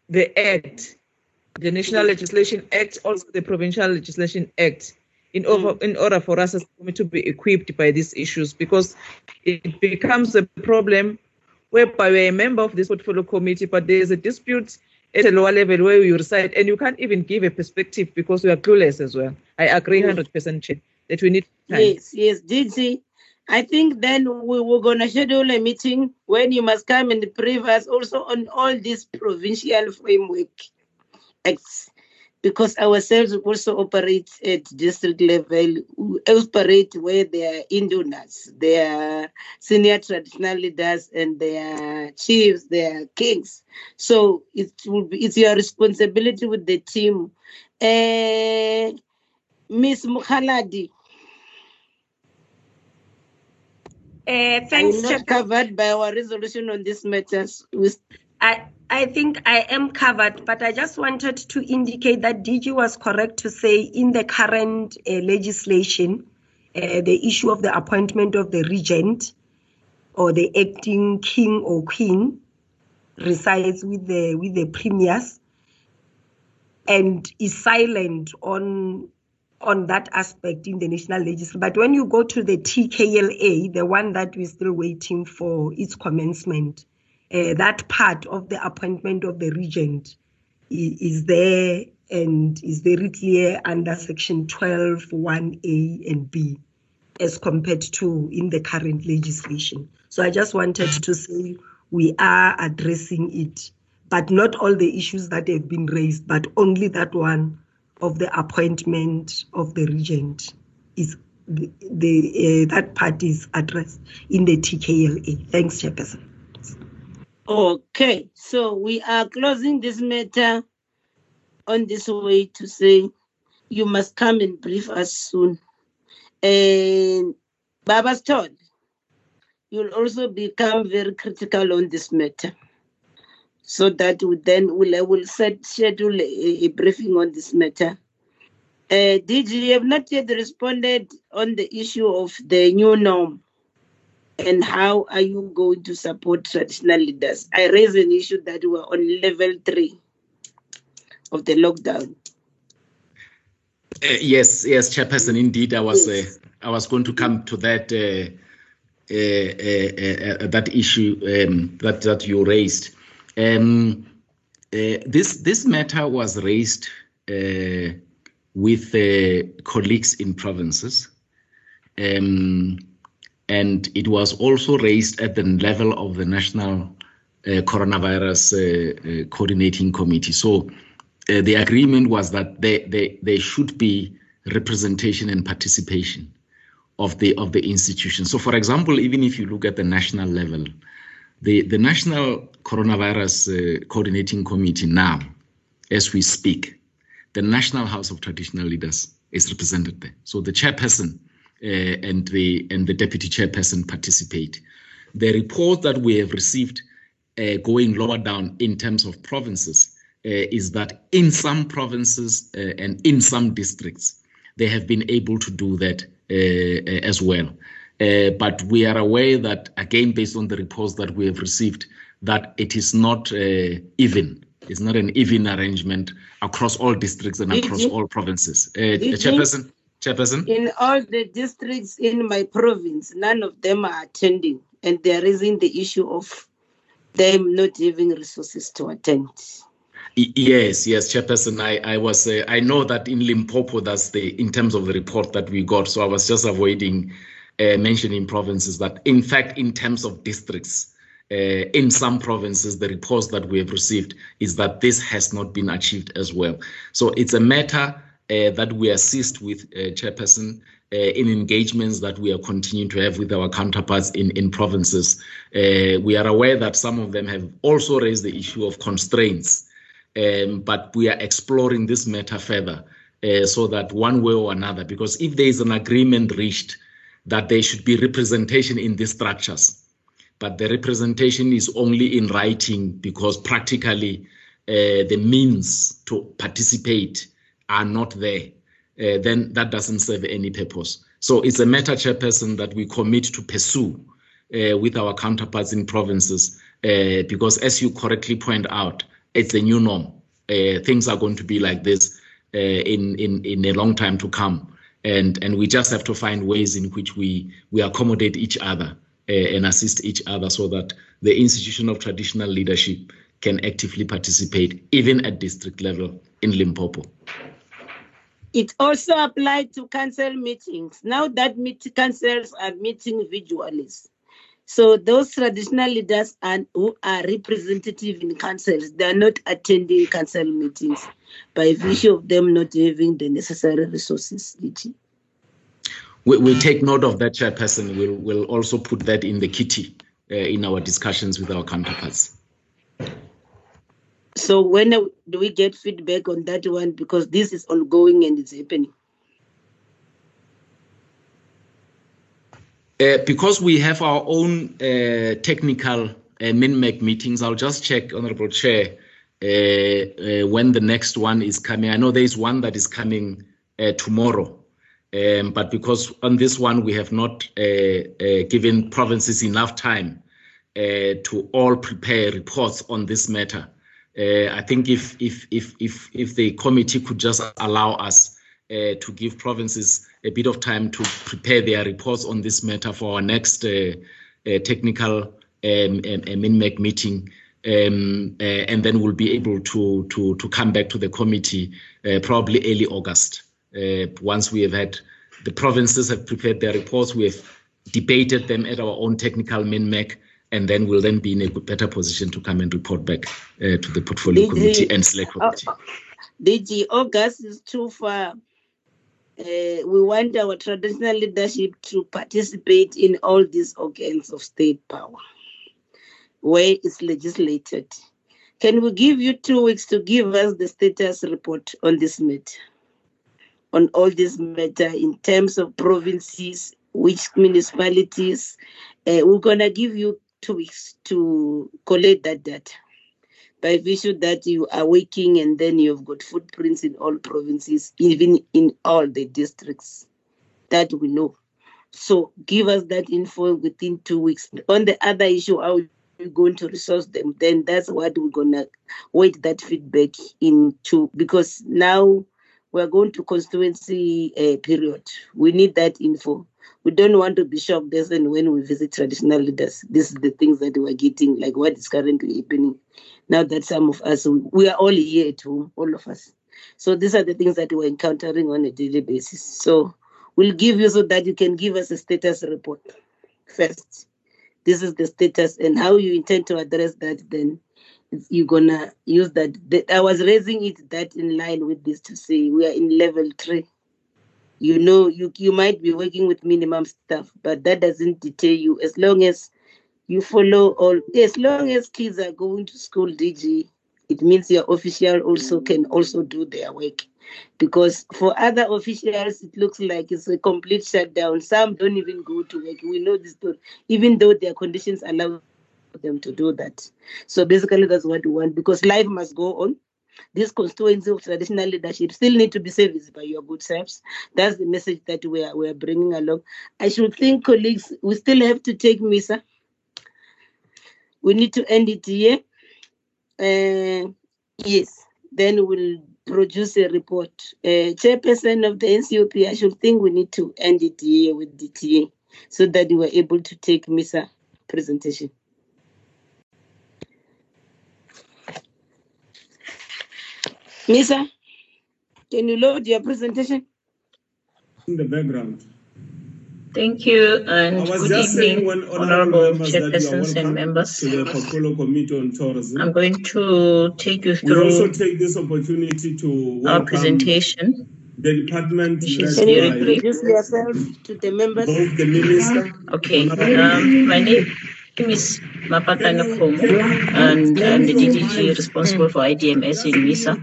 [SPEAKER 2] the Act, the National Legislation Act, also the Provincial Legislation Act. in order, mm. in order for us as a committee to be equipped by these issues because it becomes a problem whereby we're a member of this portfolio committee, but there's a dispute at a lower level where you reside and you can't even give a perspective because we are clueless as well. I agree 100% that we need time.
[SPEAKER 1] Yes, yes, DG. I think then we were going to schedule a meeting when you must come and brief us also on all this provincial framework acts because ourselves also operate at district level, we operate where indonors, there are senior traditional leaders, and there are chiefs, there are kings. So it will be it's your responsibility with the team. Uh, Miss Mukhaladi.
[SPEAKER 16] Uh, thanks,
[SPEAKER 1] I'm not covered by our resolution on this matters.
[SPEAKER 16] I, I think I am covered, but I just wanted to indicate that DG was correct to say in the current uh, legislation, uh, the issue of the appointment of the regent or the acting king or queen resides with the with the premiers and is silent on on that aspect in the national legislature. But when you go to the TKLA, the one that we're still waiting for its commencement, uh, that part of the appointment of the regent is, there and is very clear under section 12 1a and b as compared to in the current legislation. So i just wanted to say we are addressing it but not all the issues that have been raised but only that one of the appointment of the regent is the, the uh, that part is addressed in the tkla thanks chairperson
[SPEAKER 1] Okay, so we are closing this matter on this way to say you must come and brief us soon. And Baba's told you'll also become very critical on this matter. So that we then will will set schedule a, a briefing on this matter. Uh, did you have not yet responded on the issue of the new norm? And how are you going to support traditional leaders? I raised an issue that we're on level three of the lockdown.
[SPEAKER 11] Uh, yes, yes, Chairperson. Indeed, I was yes. uh, I was going to come to that uh, uh, uh, uh that issue um, that that you raised. Um, this this matter was raised with colleagues in provinces. Um, and it was also raised at the level of the National uh, Coronavirus uh, uh, Coordinating Committee. So uh, the agreement was that there, there, there should be representation and participation of the of the institution. So, for example, even if you look at the national level, the, the National Coronavirus uh, Coordinating Committee now, as we speak, the National House of Traditional Leaders is represented there. So the chairperson and the and the deputy chairperson participate. The report that we have received, uh, going lower down in terms of provinces, uh, is that in some provinces and in some districts, they have been able to do that as well. Uh, but we are aware that, again, based on the reports that we have received, that it is not uh, even. It's not an even arrangement across all districts and across all provinces. Uh, Chairperson? Chairperson?
[SPEAKER 1] In all the districts in my province, none of them are attending, and they're raising the issue of them not having resources to attend.
[SPEAKER 11] Yes, yes, Chairperson. I, I was uh, I know that in Limpopo, that's the in terms of the report that we got. So I was just avoiding uh, mentioning provinces. That in fact, in terms of districts, uh, in some provinces, the reports that we have received is that this has not been achieved as well. So it's a matter that we assist with, uh, Chairperson, uh, in engagements that we are continuing to have with our counterparts in, in provinces. we are aware that some of them have also raised the issue of constraints, um, but we are exploring this matter further so that one way or another, because if there is an agreement reached that there should be representation in these structures, but the representation is only in writing because practically uh, the means to participate are not there, uh, then that doesn't serve any purpose. So it's a matter, Chairperson, that we commit to pursue uh, with our counterparts in provinces, uh, because as you correctly point out, it's a new norm. Uh, things are going to be like this uh, in, in, in a long time to come. and and we just have to find ways in which we we accommodate each other uh, and assist each other so that the institution of traditional leadership can actively participate even at district level in Limpopo.
[SPEAKER 1] It also applied to council meetings. Now that meet, councils are meeting virtually. So those traditional leaders and who are representative in councils, they are not attending council meetings by virtue of them not having the necessary resources.
[SPEAKER 11] We, we take note of that, Chairperson. We'll, we'll also put that in the kitty uh, in our discussions with our counterparts.
[SPEAKER 1] So when do we get feedback on that one? Because this is ongoing and it's happening.
[SPEAKER 11] Uh, because we have our own uh, technical uh, MinMec meetings, I'll just check, Honorable Chair, uh, uh, when the next one is coming. I know there is one that is coming uh, tomorrow, um, but because on this one we have not given provinces enough time to all prepare reports on this matter. I think if if if if if the committee could just allow us to give provinces a bit of time to prepare their reports on this matter for our next uh, uh, technical um, MinMec meeting. Um, uh, and then we'll be able to, to, to come back to the committee uh, probably early August. Uh, once we have had the provinces have prepared their reports, we have debated them at our own technical MinMec, and then we'll then be in a better position to come and report back uh, to the portfolio committee and select committee.
[SPEAKER 1] DG August is too far uh, we want our traditional leadership to participate in all these organs of state power where it's legislated. Can we give you two weeks to give us the status report on this matter? On all this matter in terms of provinces, which municipalities, uh, we're gonna give you two weeks to collect that data by virtue that you are working and then you've got footprints in all provinces, even in all the districts that we know. So give us that info within two weeks. On the other issue, how we're going to resource them, then that's what we're gonna wait that feedback into because now we're going to constituency uh, period. We need that info. We don't want to be shocked as and when we visit traditional leaders. This is the things that we're getting, like what is currently happening now that some of us, we are all here at home, all of us. So these are the things that we're encountering on a daily basis. So we'll give you so that you can give us a status report first. This is the status and how you intend to address that then you're gonna use that. I was raising it that in line with this to say we are in level three. You know, you you might be working with minimum stuff, but that doesn't deter you. As long as you follow all as long as kids are going to school dg it means your official also mm. can also do their work. Because for other officials it looks like it's a complete shutdown. Some don't even go to work. We know this even though their conditions allow them to do that. So basically that's what we want because life must go on this constituency of traditional leadership still need to be serviced by your good selves. That's the message that we are, we are bringing along. I should think, colleagues, we still have to take MISA we need to end it here. Uh, yes, then we'll produce a report. Uh, chairperson of the NCOP, I should think we need to end it here with DTA so that we are able to take MISA presentation. Misa, can you load your presentation?
[SPEAKER 18] In the background.
[SPEAKER 19] Thank you and good evening, honorable chairpersons and members.
[SPEAKER 18] To the portfolio committee on tourism.
[SPEAKER 19] I'm going to take you through
[SPEAKER 18] We also take this opportunity to
[SPEAKER 19] our
[SPEAKER 18] welcome
[SPEAKER 19] presentation.
[SPEAKER 18] the department
[SPEAKER 19] Which is
[SPEAKER 18] led
[SPEAKER 19] very brief.
[SPEAKER 1] Introduce yourself to the members.
[SPEAKER 18] both the minister.
[SPEAKER 19] Okay, um, my name is Mapatana Komo, and I'm the DDG responsible for IDMS in MISA.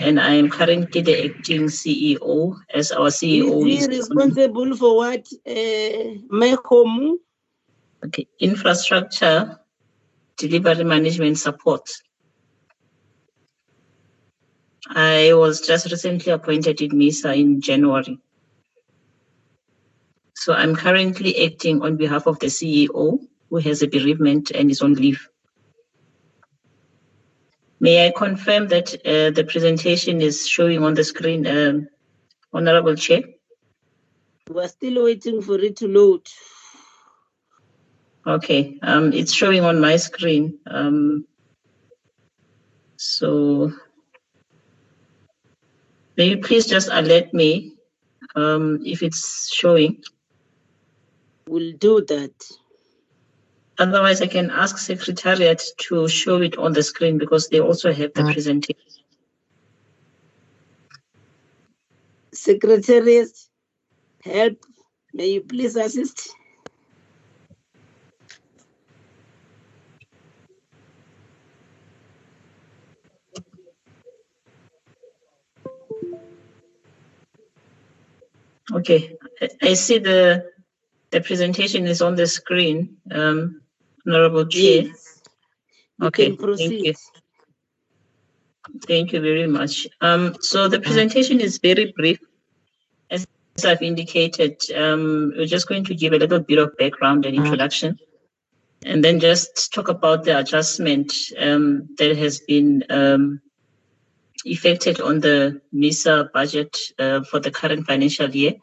[SPEAKER 19] And I am currently the acting CEO, as our CEO
[SPEAKER 1] Is
[SPEAKER 19] is
[SPEAKER 1] responsible for what? Uh,
[SPEAKER 19] okay, infrastructure delivery management support. I was just recently appointed in MISA in January. So I'm currently acting on behalf of the CEO who has a bereavement and is on leave. May I confirm that uh, the presentation is showing on the screen, um, Honorable Chair?
[SPEAKER 17] We're still waiting for it to load.
[SPEAKER 19] Okay, um, it's showing on my screen. Um, so, may you please just alert me um, if it's showing?
[SPEAKER 17] We'll do that.
[SPEAKER 19] Otherwise, I can ask Secretariat to show it on the screen because they also have the presentation.
[SPEAKER 17] Secretariat, help. May you please assist?
[SPEAKER 19] Okay, I- I see the the presentation is on the screen, um, Honorable Chair.
[SPEAKER 17] You
[SPEAKER 19] Okay, thank you. Thank you very much. Um, so the presentation is very brief. As I've indicated, um, we're just going to give a little bit of background and introduction, and then just talk about the adjustment um, that has been um, effected on the MISA budget uh, for the current financial year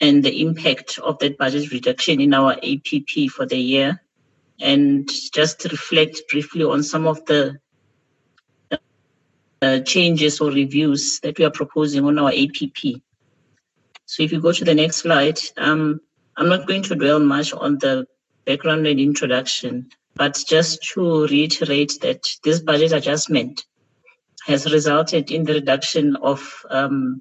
[SPEAKER 19] and the impact of that budget reduction in our APP for the year, and just reflect briefly on some of the uh, changes or reviews that we are proposing on our APP. So if you go to the next slide, um, I'm not going to dwell much on the background and introduction, but just to reiterate that this budget adjustment has resulted in the reduction of um,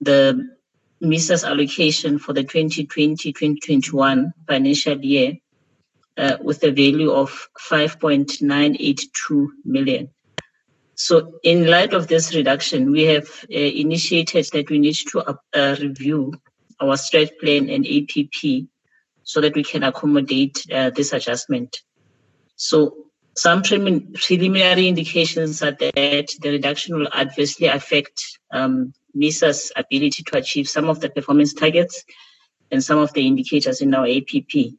[SPEAKER 19] the MISA's allocation for the 2020-2021 financial year uh, with a value of 5.982 million. So in light of this reduction, we have uh, initiated that we need to uh, review our strat plan and APP so that we can accommodate uh, this adjustment. So some prelim- preliminary indications are that the reduction will adversely affect um, MISA's ability to achieve some of the performance targets and some of the indicators in our APP.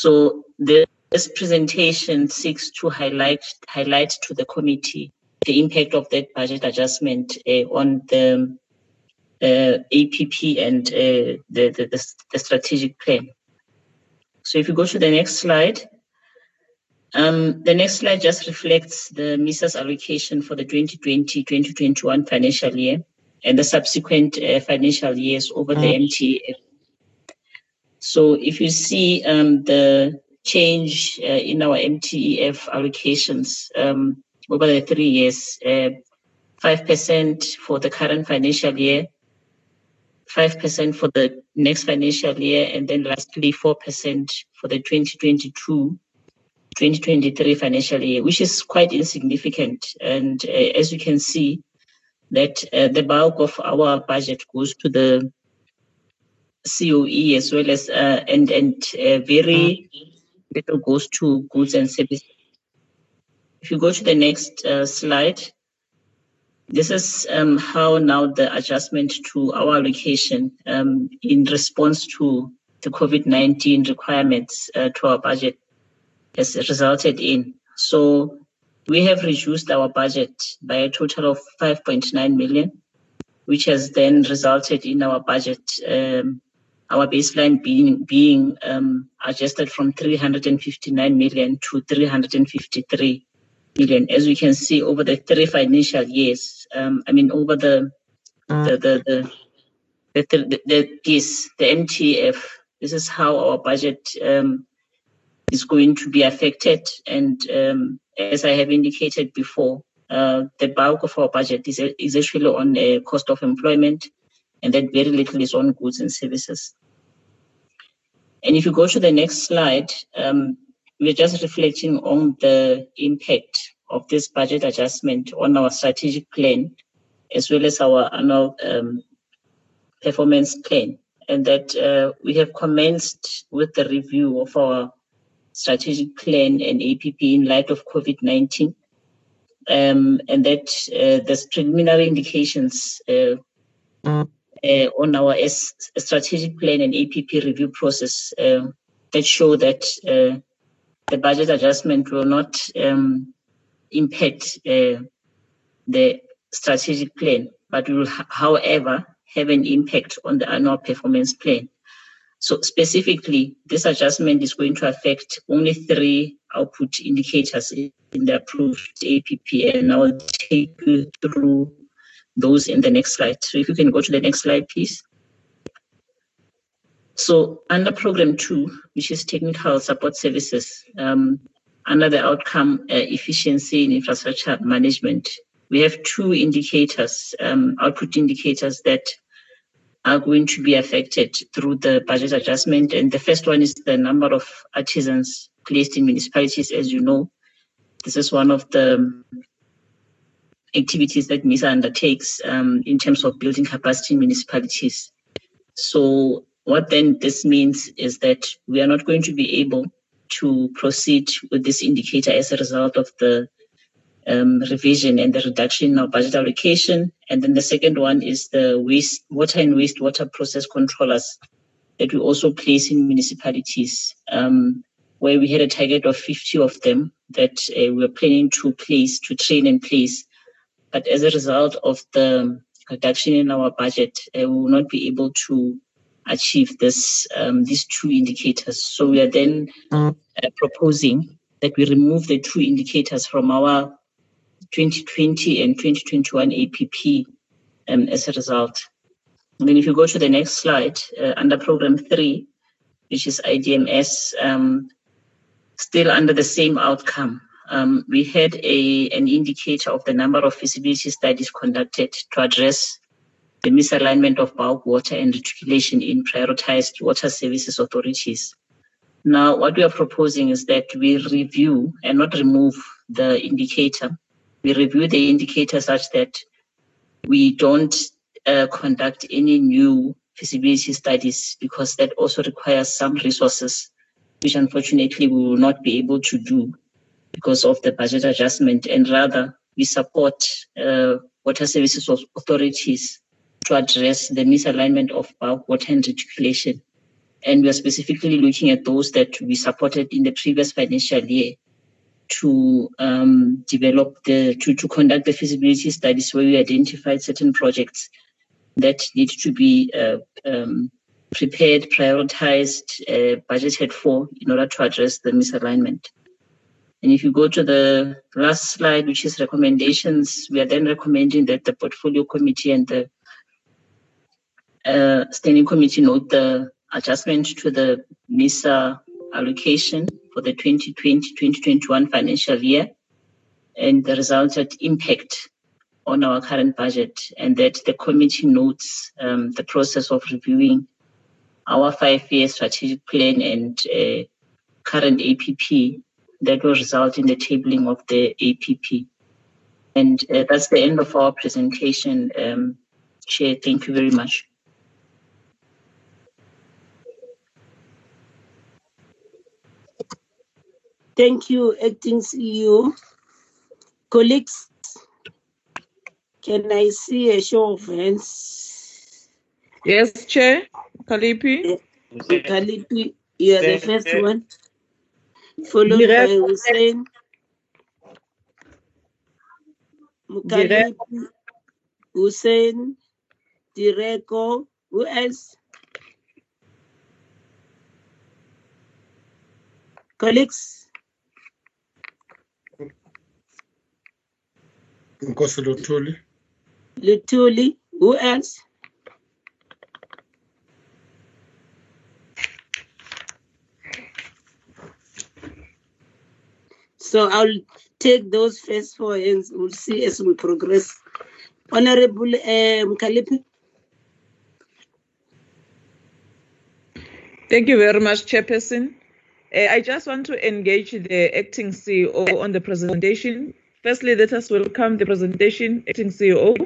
[SPEAKER 19] So this presentation seeks to highlight highlight to the committee the impact of that budget adjustment uh, on the uh, APP and uh, the, the, the, strategic plan. So if you go to the next slide, um, the next slide just reflects the MISA's allocation for the 2020-2021 financial year and the subsequent uh, financial years over the MTEF. So if you see um, the change uh, in our MTEF allocations um, over the three years, uh, 5% for the current financial year, 5% for the next financial year, and then lastly 4% for the 2022 2023 financial year, which is quite insignificant. And uh, as you can see, that uh, the bulk of our budget goes to the COE as well as uh, and and uh, very little goes to goods and services. If you go to the next uh, slide, this is um, how now the adjustment to our allocation um, in response to the COVID-19 requirements uh, to our budget has resulted in. So we have reduced our budget by a total of 5.9 million, which has then resulted in our budget, um, our baseline being being um, adjusted from 359 million to 353 million. As we can see over the three financial years, um, I mean over the the the the, the, the, the this the MTEF. This is how our budget um, is going to be affected. And um, as I have indicated before, uh, the bulk of our budget is, is actually on uh, cost of employment, and then very little is on goods and services. And if you go to the next slide, um, we're just reflecting on the impact of this budget adjustment on our strategic plan, as well as our annual um, performance plan. And that uh, we have commenced with the review of our strategic plan and APP in light of COVID-19. Um, and that uh, there's preliminary indications uh, uh, on our S- strategic plan and APP review process um, that show that uh, the budget adjustment will not um, impact uh, the strategic plan, but will, however, have an impact on the annual performance plan. So specifically, this adjustment is going to affect only three output indicators in the approved APP, and I'll take you through those in the next slide. So if you can go to the next slide, please. So under program two, which is technical support services, um, under the outcome uh, efficiency in infrastructure management, we have two indicators, um, output indicators that are going to be affected through the budget adjustment. And the first one is the number of artisans placed in municipalities. As you know, this is one of the activities that MISA undertakes um, in terms of building capacity in municipalities. So what then this means is that we are not going to be able to proceed with this indicator as a result of the um, revision and the reduction of budget allocation. And then the second one is the waste, water and wastewater process controllers that we also place in municipalities, um, where we had a target of 50 of them that uh, we are planning to place, to train and place. But as a result of the reduction in our budget, uh, we will not be able to achieve this um, these two indicators. So we are then uh, proposing that we remove the two indicators from our 2020 and 2021 APP um, as a result. And then if you go to the next slide, uh, under program three, which is IDMS, um, still under the same outcome. Um, we had a an indicator of the number of feasibility studies conducted to address the misalignment of bulk water and reticulation in prioritized water services authorities. Now, what we are proposing is that we review and not remove the indicator. We review the indicator such that we don't uh, conduct any new feasibility studies because that also requires some resources, which unfortunately we will not be able to do because of the budget adjustment. And rather, we support uh, water services authorities to address the misalignment of water and reticulation. And we are specifically looking at those that we supported in the previous financial year to um, develop the, to, to conduct the feasibility studies where we identified certain projects that need to be uh, um, prepared, prioritized, uh, budgeted for in order to address the misalignment. And if you go to the last slide, which is recommendations, we are then recommending that the portfolio committee and the uh, standing committee note the adjustment to the MISA allocation for the 2020-2021 financial year and the resulted impact on our current budget and that the committee notes um, the process of reviewing our five-year strategic plan and uh, current APP that will result in the tabling of the APP. And uh, that's the end of our presentation. Um, Chair, thank you very much.
[SPEAKER 17] Thank you, Acting CEO. Colleagues, can I see a show of hands?
[SPEAKER 2] Yes, Chair. Kalipi.
[SPEAKER 17] Kalipi, you are the first one. Followed by Hoosen. Mkhaliphi, Hoosen, Direko. Who else? Colleagues.
[SPEAKER 14] Nkosi Luthuli.
[SPEAKER 17] Luthuli. Who else? So I'll take those first four hands. We'll see as we progress. Honorable Kalipi.
[SPEAKER 2] Thank you very much, Chairperson. Uh, I just want to engage the acting CEO on the presentation. Firstly, let us welcome the presentation, acting CEO.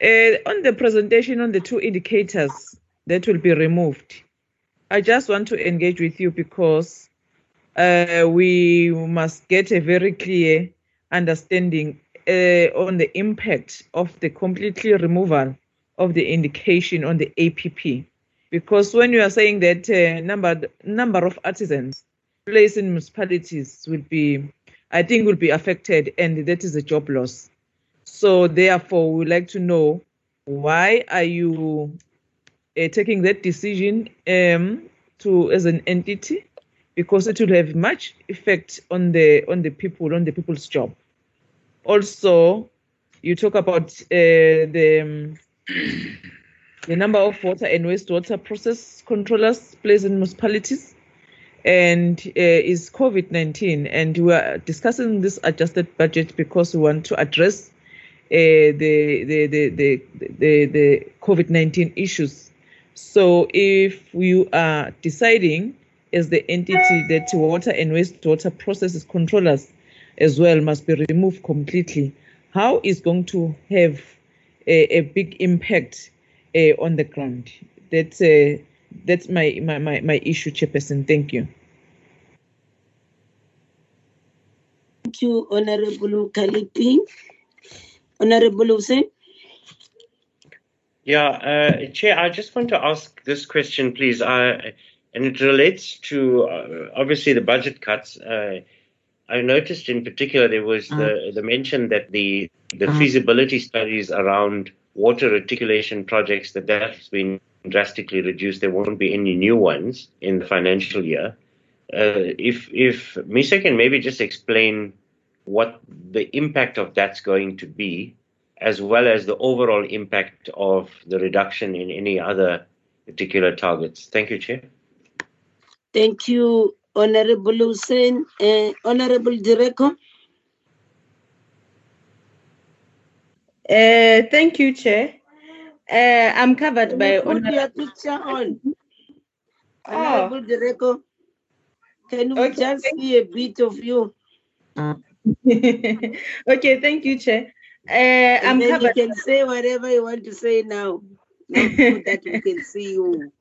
[SPEAKER 2] Uh, on the presentation on the two indicators that will be removed, I just want to engage with you because uh, we must get a very clear understanding uh, on the impact of the completely removal of the indication on the APP. Because when you are saying that uh, number number of artisans placed in municipalities will be, I think, will be affected, and that is a job loss. So therefore, we would like to know why are you uh, taking that decision um, to as an entity? Because it will have much effect on the on the people on the people's job. Also, you talk about uh, the um, the number of water and wastewater process controllers placed in municipalities and uh, is COVID 19. And we are discussing this adjusted budget because we want to address uh, the, the, the, the, the, the COVID 19 issues. So if you are deciding as the entity that water and wastewater processes controllers as well must be removed completely, how is going to have a, a big impact uh, on the ground? That's uh, that's my, my, my, my issue, Chairperson. Thank you.
[SPEAKER 17] Thank you, Honorable Kalipi. Honorable Hoosen.
[SPEAKER 4] Yeah, uh, Chair, I just want to ask this question, please, uh, and it relates to uh, obviously the budget cuts. Uh, I noticed in particular there was the, the mention that the the feasibility studies around water reticulation projects that that's been drastically reduced. There won't be any new ones in the financial year. Uh, if if Misa can maybe just explain what the impact of that's going to be, as well as the overall impact of the reduction in any other particular targets. Thank you, Chair.
[SPEAKER 17] Thank you, Honorable Hoosen. Uh, Honorable Direko.
[SPEAKER 10] Uh, thank you, Chair. Uh, I'm covered by
[SPEAKER 17] Put your picture on. Honorable Direko. Can we
[SPEAKER 10] Okay,
[SPEAKER 17] just see a bit of you?
[SPEAKER 10] okay, thank you, Chair. Uh,
[SPEAKER 17] And
[SPEAKER 10] I'm
[SPEAKER 17] then you can say whatever you want to say now. Now that we can see you.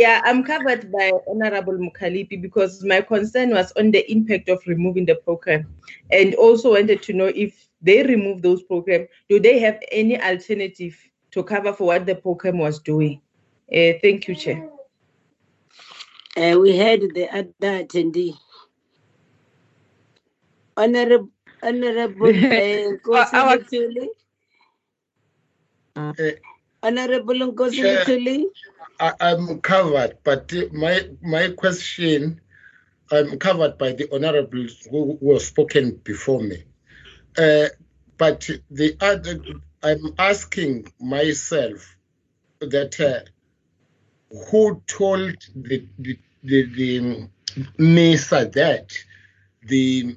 [SPEAKER 10] Yeah, I'm covered by Honorable Mkhaliphi because my concern was on the impact of removing the program, and also wanted to know if they remove those programs, do they have any alternative to cover for what the program was doing? Uh, thank you, Chair.
[SPEAKER 17] Uh, we had the other attendee. Honorable, Honorable uh, Nkosi
[SPEAKER 14] Our- Uh,
[SPEAKER 17] Honorable Nkosi
[SPEAKER 14] Chair.
[SPEAKER 17] Mthuli.
[SPEAKER 14] I, I'm covered, but my my question, I'm covered by the honourables who, who have spoken before me. Uh, but the other, I'm asking myself that uh, who told the the the, the MISA that the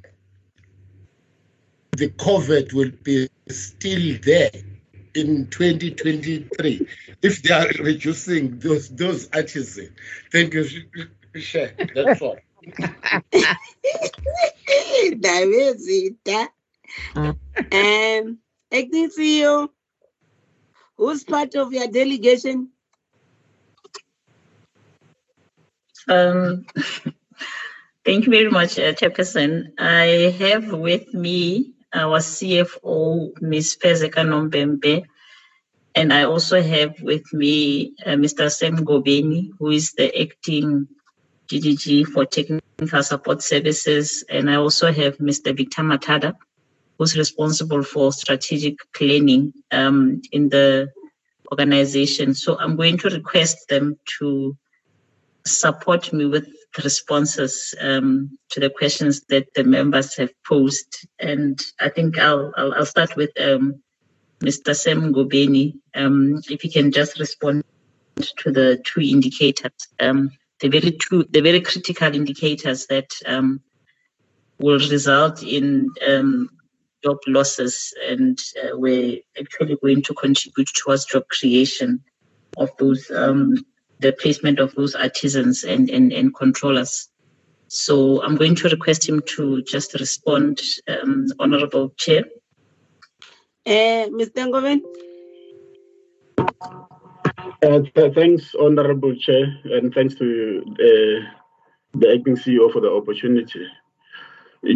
[SPEAKER 14] the COVID will be still there in 2023 if they are reducing those those artisans. Thank you, Chair. That's all.
[SPEAKER 17] Ndabezitha. Um, acting CEO, who's part of your delegation?
[SPEAKER 19] Um, thank you very much, uh, Chairperson. I have with me our CFO, Ms. Fezeka Nombembe, and I also have with me uh, Mr. Sam Gobeni, who is the acting DDG for Technical Support Services, and I also have Mr. Victor Matada, who's responsible for strategic planning um, in the organization. So I'm going to request them to support me with responses um, to the questions that the members have posed. And I think I'll I'll, I'll start with um, Mr. Sam Gobeni. Um, if you can just respond to the two indicators, um, the very two, the very critical indicators that um, will result in um, job losses and uh, we're actually going to contribute towards job creation of those um, the placement of those artisans and, and, and controllers. So I'm going to request him to just respond, um, Honorable Chair.
[SPEAKER 17] Uh, Mr. Ngoven?
[SPEAKER 5] Uh, th- thanks, Honorable Chair, and thanks to uh, the acting CEO for the opportunity.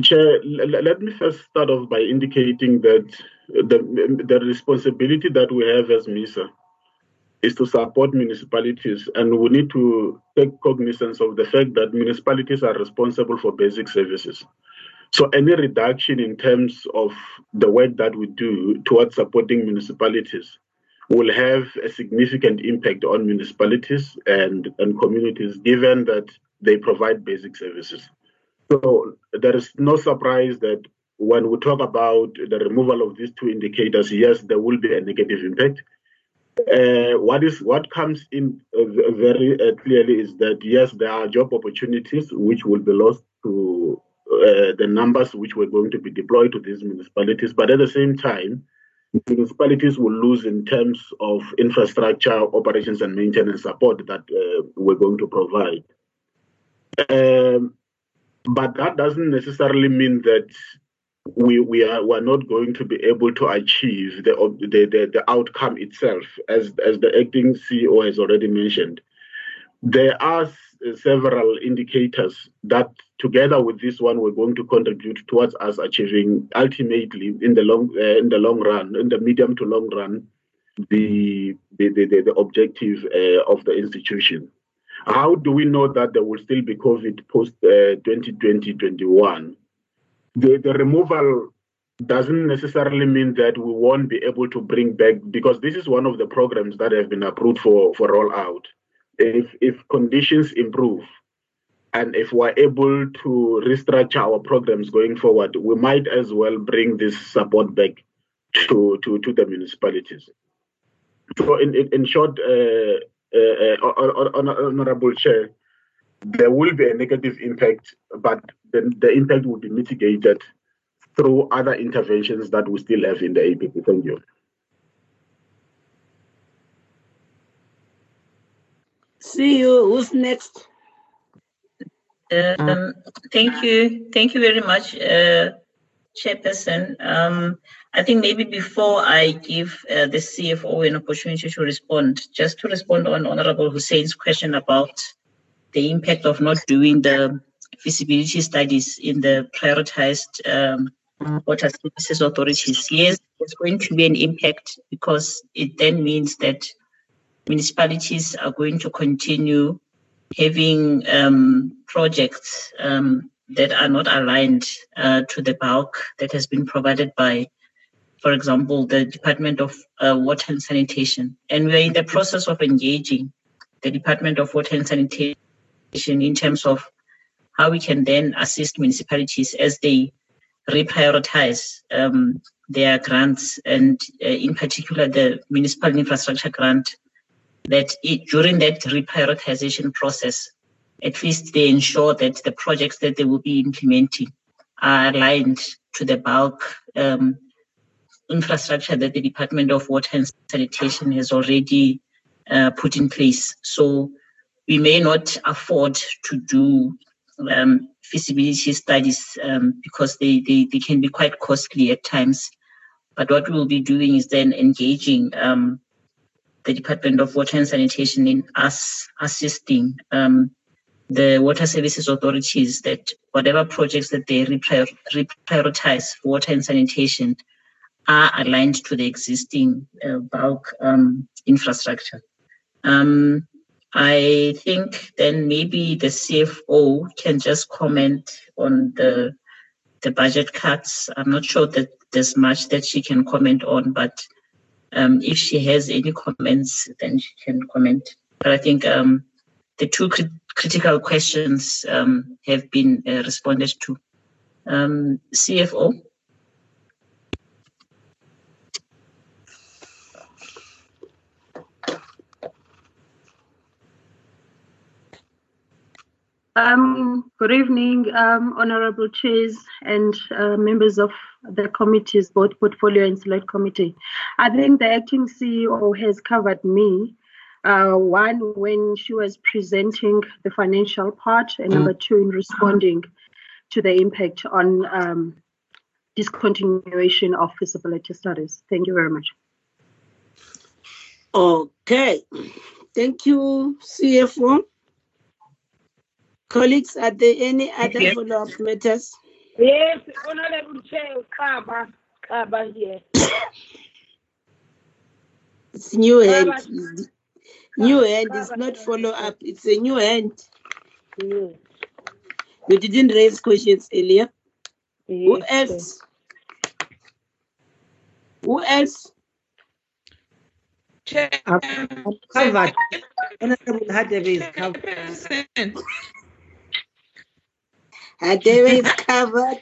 [SPEAKER 5] Chair, l- l- let me first start off by indicating that the, the responsibility that we have as MISA is to support municipalities, and we need to take cognizance of the fact that municipalities are responsible for basic services. So, any reduction in terms of the work that we do towards supporting municipalities will have a significant impact on municipalities and, and communities given that they provide basic services. So there is no surprise that when we talk about the removal of these two indicators, yes, there will be a negative impact. Uh, what is what comes in uh, very uh, clearly is that yes, there are job opportunities which will be lost to uh, the numbers which were going to be deployed to these municipalities, but at the same time, municipalities will lose in terms of infrastructure, operations, and maintenance support that uh, we're going to provide. Um, but that doesn't necessarily mean that we we are we are not going to be able to achieve the the the, the outcome itself, as as the acting CEO has already mentioned. There are several indicators that, together with this one, we're going to contribute towards us achieving ultimately in the long uh, in the long run, in the medium to long run, the the the, the, objective uh, of the institution. How do we know that there will still be COVID post uh, 2020-21? The, the removal doesn't necessarily mean that we won't be able to bring back because this is one of the programs that have been approved for for rollout. If if conditions improve and if we're able to restructure our programs going forward, we might as well bring this support back to to, to the municipalities. So in in, in short, uh, uh, uh, honorable chair, there will be a negative impact, but the, the impact will be mitigated through other interventions that we still have in the APP. Thank you.
[SPEAKER 1] See you. Who's next?
[SPEAKER 19] Um, thank you. Thank you very much, uh, Chairperson. Um, I think maybe before I give uh, the CFO an opportunity to respond, just to respond on Honorable Hoosen's question about the impact of not doing the feasibility studies in the prioritized um, water services authorities. Yes, there's going to be an impact because it then means that municipalities are going to continue having um, projects um, that are not aligned uh, to the bulk that has been provided by, for example, the Department of uh, Water and Sanitation. And we're in the process of engaging the Department of Water and Sanitation in terms of how we can then assist municipalities as they reprioritize um, their grants and uh, in particular the municipal infrastructure grant that it, during that reprioritization process, at least they ensure that the projects that they will be implementing are aligned to the bulk um, infrastructure that the Department of Water and Sanitation has already uh, put in place. So we may not afford to do um, feasibility studies um, because they, they, they can be quite costly at times. But what we'll be doing is then engaging um, the Department of Water and Sanitation in us assisting um, the water services authorities that whatever projects that they reprior- reprioritize for water and sanitation are aligned to the existing uh, bulk um, infrastructure. Um, I think then maybe the CFO can just comment on the the budget cuts. I'm not sure that there's much that she can comment on, but um, if she has any comments, then she can comment. But I think um, the two crit- critical questions um, have been uh, responded to. Um, CFO.
[SPEAKER 20] Um, good evening, um, honorable chairs and uh, members of the committees, both portfolio and select committee. I think the acting CEO has covered me. Uh, one, when she was presenting the financial part, and number two, in responding to the impact on um, discontinuation of feasibility studies. Thank you very much.
[SPEAKER 1] Okay. Thank you, CFO. Colleagues, are there any other
[SPEAKER 12] Yes.
[SPEAKER 1] follow-up matters?
[SPEAKER 12] Yes, Honorable Chair, Kaba, Kaba here.
[SPEAKER 1] It's new hand.
[SPEAKER 12] Kaba,
[SPEAKER 1] It's New hand is not follow-up. It's a new hand.
[SPEAKER 12] Yes.
[SPEAKER 1] You didn't raise questions earlier. Who else? Who else?
[SPEAKER 3] I'm, I'm covered. Honorable Hadebe is covered.
[SPEAKER 1] Hadebe is covered.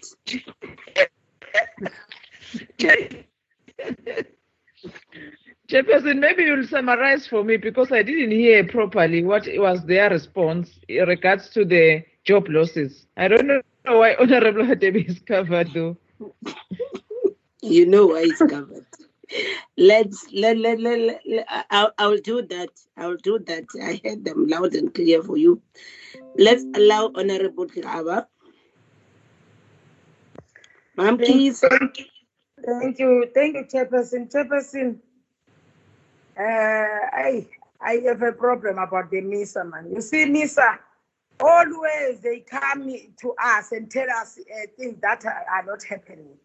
[SPEAKER 2] Chairperson, maybe you'll summarize for me because I didn't hear properly what was their response in regards to the job losses. I don't know why Honorable Hadebe is covered though.
[SPEAKER 1] you know why it's covered. Let's let let let, let, let I, I will do that. I will do that. I heard them loud and clear for you. Let's allow Honorable Kiraba. Ma'am, please.
[SPEAKER 12] Thank you. Thank you, Chairperson. Chairperson, uh, I I have a problem about the MISA man. You see, MISA, always they come to us and tell us uh, things that are, are not happening.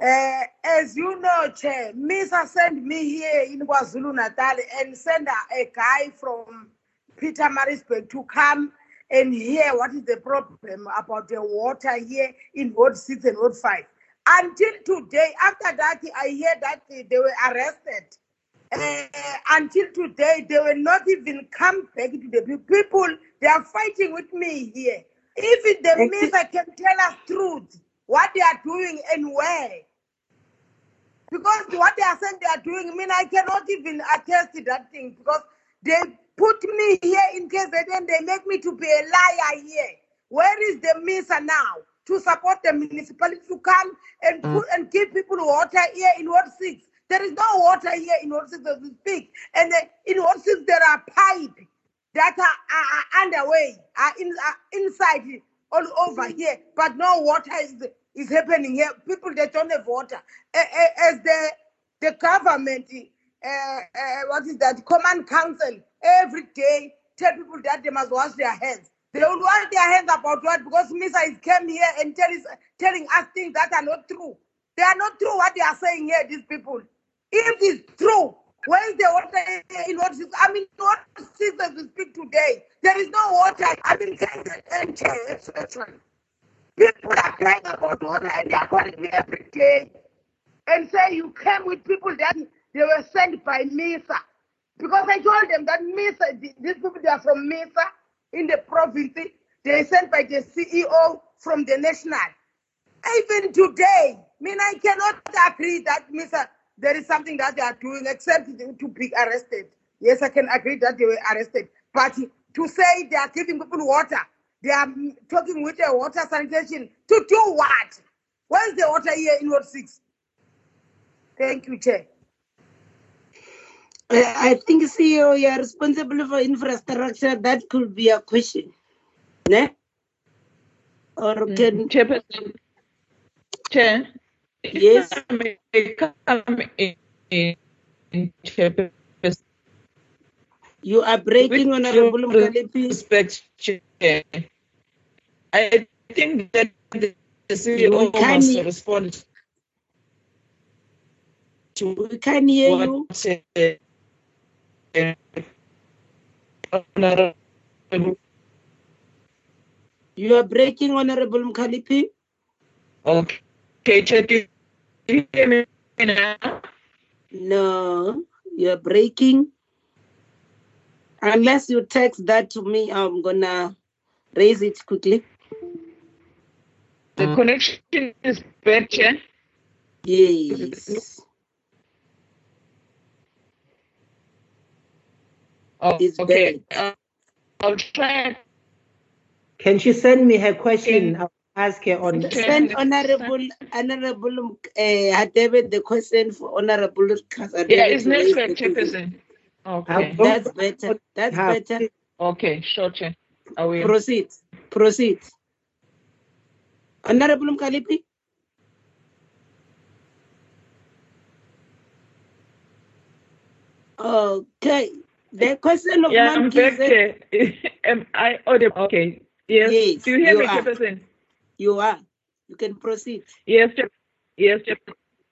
[SPEAKER 12] Uh, as you know, Chair, MISA sent me here in KwaZulu Natal and send a, a guy from Pietermaritzburg to come and hear what is the problem about the water here in Ward 6 and Ward 5. Until today, after that, I hear that they were arrested. Uh, until today, they will not even come back to the people. They are fighting with me here. Even the MISA can tell us truth, what they are doing and where. Because what they are saying they are doing, I mean, I cannot even attest to that thing because they put me here in KZN they make me to be a liar here. Where is the MISA now to support the municipality to come and put and give people water here in Ward 6? There is no water here in Ward 6 as we speak. And in Ward 6 there are pipes that are, are, are underway, are, in, are inside all over here, but no water is is happening here. People they don't have water. As the the government, uh, uh, what is that? Command council every day tell people that they must wash their hands. They will wash their hands about what? Because Misa is came here and tell is, telling us things that are not true. They are not true what they are saying here, these people. If it's true, where is the water in what I mean, what as we speak today? There is no water. I mean. People are crying about water and they are calling me every day and say you came with people that they were sent by Misa. Because I told them that Misa, th- these people, they are from Misa in the province. They are sent by the CEO from the national. Even today, I mean, I cannot agree that Misa, there is something that they are doing except to be arrested. Yes, I can agree that they were arrested. But to say they are giving people water, they are talking with the water sanitation to do what? Where's the water here in Ward 6? Thank you, Chair.
[SPEAKER 1] I think CEO, you are responsible for infrastructure. That could be a question. Ne? Or can
[SPEAKER 2] Chairperson, Chair,
[SPEAKER 1] yes?
[SPEAKER 2] Come in, Chairperson.
[SPEAKER 1] You are breaking, Honorable
[SPEAKER 2] due
[SPEAKER 1] Mkhaliphi.
[SPEAKER 2] respect, Chair, I think that the CEO
[SPEAKER 1] can,
[SPEAKER 2] must respond to
[SPEAKER 1] we can hear
[SPEAKER 2] what
[SPEAKER 1] you.
[SPEAKER 2] uh,
[SPEAKER 1] You are breaking, Honorable Mkhaliphi.
[SPEAKER 2] Okay, Chair, can you hear me now?
[SPEAKER 1] No, you are breaking. Unless you text that to me, I'm gonna raise it quickly.
[SPEAKER 2] The connection is better.
[SPEAKER 1] Yes,
[SPEAKER 2] Oh,
[SPEAKER 1] it's
[SPEAKER 2] okay.
[SPEAKER 1] bad.
[SPEAKER 2] Uh, I'll try.
[SPEAKER 3] Can she send me her question? I'll ask her on.
[SPEAKER 1] Send Honorable Honorable uh, David the question for Honorable Casadele
[SPEAKER 2] Yeah, it's
[SPEAKER 1] to
[SPEAKER 2] next
[SPEAKER 1] raise
[SPEAKER 2] week. Chairperson. Okay.
[SPEAKER 1] That's better. That's
[SPEAKER 3] have-
[SPEAKER 1] better.
[SPEAKER 2] Okay, sure, Chair. I will.
[SPEAKER 1] Proceed. Proceed. Honorable Mkhaliphi. Okay. The question of
[SPEAKER 2] Yeah, I'm back,
[SPEAKER 1] Kize-
[SPEAKER 2] Am I audible? Okay. Yes.
[SPEAKER 1] Yes,
[SPEAKER 2] Do you hear
[SPEAKER 1] you
[SPEAKER 2] me,
[SPEAKER 1] are.
[SPEAKER 2] Chairperson?
[SPEAKER 1] You are. You can proceed.
[SPEAKER 2] Yes, Chair. Yes, Chair.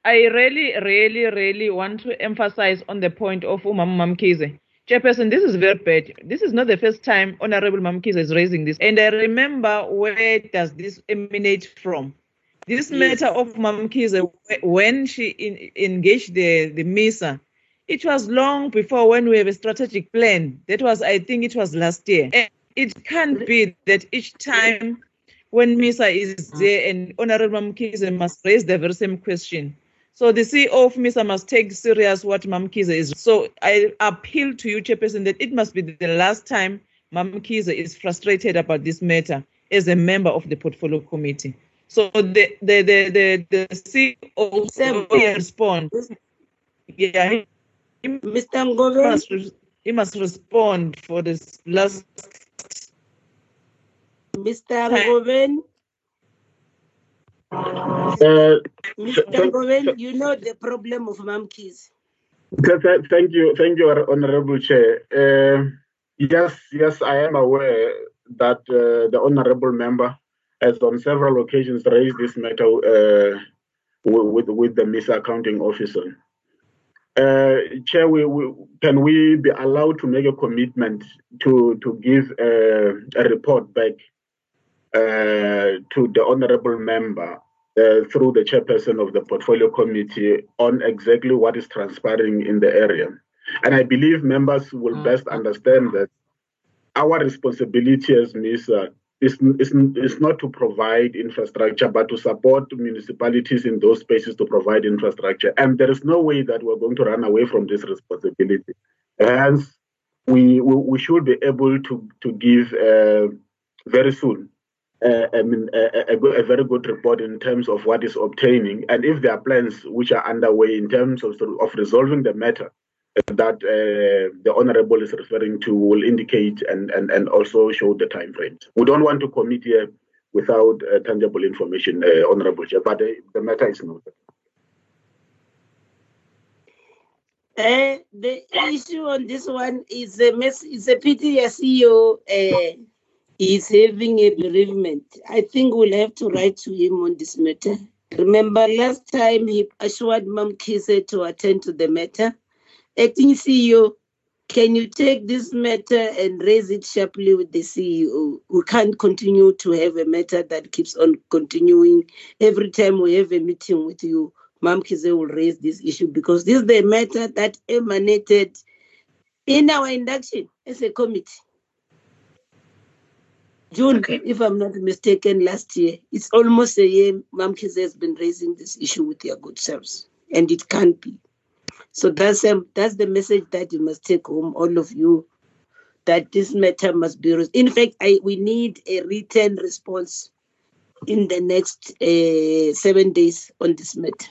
[SPEAKER 2] I really, really, really want to emphasize on the point of Umam Mamkize. Chairperson, this is very bad. This is not the first time Honorable Mamkize is raising this. And I remember where does this emanate from? This
[SPEAKER 1] Yes.
[SPEAKER 2] matter of Mamkize, when she in, engaged the, the MISA, it was long before when we have a strategic plan. That was, I think, it was last year. And it can't be that each time when MISA is there and Honorable Mamkize must raise the very same question. So the CEO of MISA must take serious what Mamkize is. So I appeal to you, Chairperson, that it must be the last time Mamkize is frustrated about this matter as a member of the portfolio committee. So the the the the, the CEO will respond. Yeah,
[SPEAKER 1] Mr. Ngove.
[SPEAKER 2] Must, re- he must respond for this last.
[SPEAKER 1] Mr. Ngoven,
[SPEAKER 5] Uh,
[SPEAKER 1] Mr. Ngoven, you know the problem of Mamkis.
[SPEAKER 5] th- th- Thank you, thank you, Honorable Chair. Uh, yes, yes, I am aware that uh, the Honorable Member has on several occasions raised this matter uh, wi- with, with the MISA accounting officer. Uh, Chair, we, we, can we be allowed to make a commitment to, to give uh, a report back uh, to the Honorable Member uh, through the chairperson of the portfolio committee on exactly what is transpiring in the area. And I believe members will best understand that our responsibility as MISA is, is, is not to provide infrastructure, but to support municipalities in those spaces to provide infrastructure. And there is no way that we're going to run away from this responsibility. Hence, we, we, should be able to, to give uh, very soon uh, I mean, a, a, a very good report in terms of what is obtaining, and if there are plans which are underway in terms of, of resolving the matter that uh, the honourable is referring to, will indicate and, and, and also show the time frames. We don't want to commit here without uh, tangible information, uh, honourable chair, but the matter is noted.
[SPEAKER 1] Uh, the issue on this one is a mess. It's a pity a CEO uh, is having a bereavement. I think we'll have to write to him on this matter. Remember last time he assured Mam Kise to attend to the matter. Acting CEO, can you take this matter and raise it sharply with the CEO? We can't continue to have a matter that keeps on continuing. Every time we have a meeting with you, Mam Kise will raise this issue because this is the matter that emanated in our induction as a committee. June, if I'm not mistaken, last year. It's almost a year Mam Kise has been raising this issue with your good selves, and it can't be. So that's um, that's the message that you must take home, all of you, that this matter must be. res- In fact, I we need a written response in the next uh, seven days on this matter,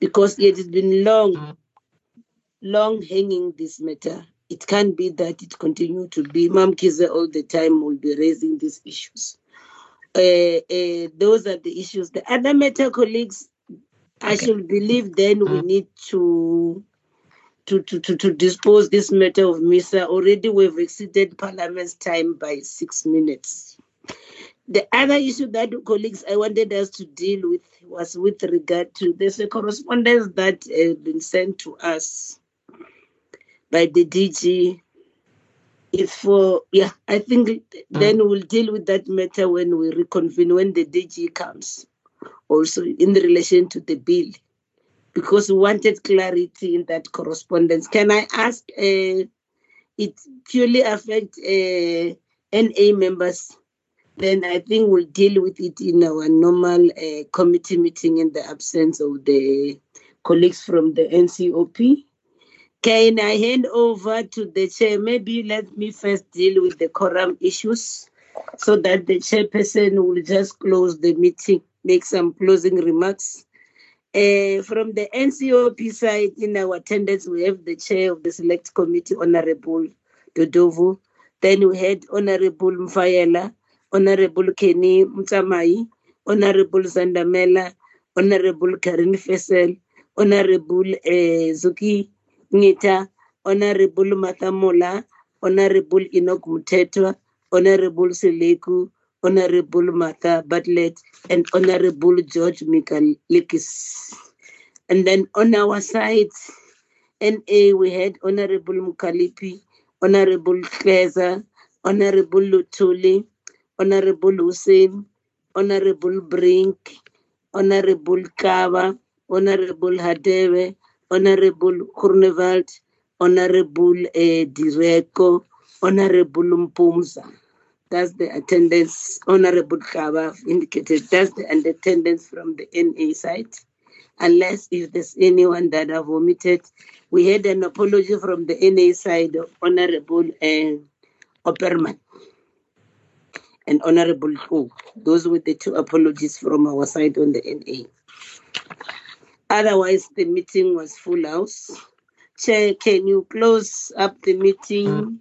[SPEAKER 1] because it has been long, long hanging this matter. It can't be that it continue to be. Mam Kiza all the time will be raising these issues. Uh, uh, those are the issues. The other matter, colleagues, I should believe then we mm. need to to, to, to, to dispose this matter of MISA. Already we've exceeded Parliament's time by six minutes. The other issue that colleagues I wanted us to deal with was with regard to there's a correspondence that has been sent to us by the DG. It's for uh, yeah, I think mm. then we'll deal with that matter when we reconvene when the DG comes also in relation to the bill because we wanted clarity in that correspondence. Can I ask, uh, it purely affects uh, NA members? Then I think we'll deal with it in our normal uh, committee meeting in the absence of the colleagues from the NCOP. Can I hand over to the chair? Maybe let me first deal with the quorum issues so that the chairperson will just close the meeting, make some closing remarks. Uh, from the NCOP side, in our attendance, we have the chair of the select committee, Honorable Dodovu. Then we had Honorable Mfayela, Honorable Kenny Mtamai, Honorable Zandamela, Honorable Karin Fessel, Honorable uh, Zuki Ngita, Honorable Mathamola, Honorable Enoch Mutetwa, Honorable Seleku, Honorable Martha Bartlett, and Honorable George Mikalikis. And then on our side, NA, we had Honorable Mkhaliphi, Honorable Kleza, Honorable Luthuli, Honorable Hoosen, Honorable Brink, Honorable Kava, Honorable Hadebe, Honorable Groenewald, Honorable uh, Direko, Honorable Mpumza. That's the attendance, Honorable Kaba indicated. That's the attendance from the NA side. Unless if there's anyone that have omitted, we had an apology from the NA side of Honorable uh, Opperman and Honorable Hu. Those were the two apologies from our side on the NA. Otherwise, the meeting was full house. Chair, can you close up the meeting?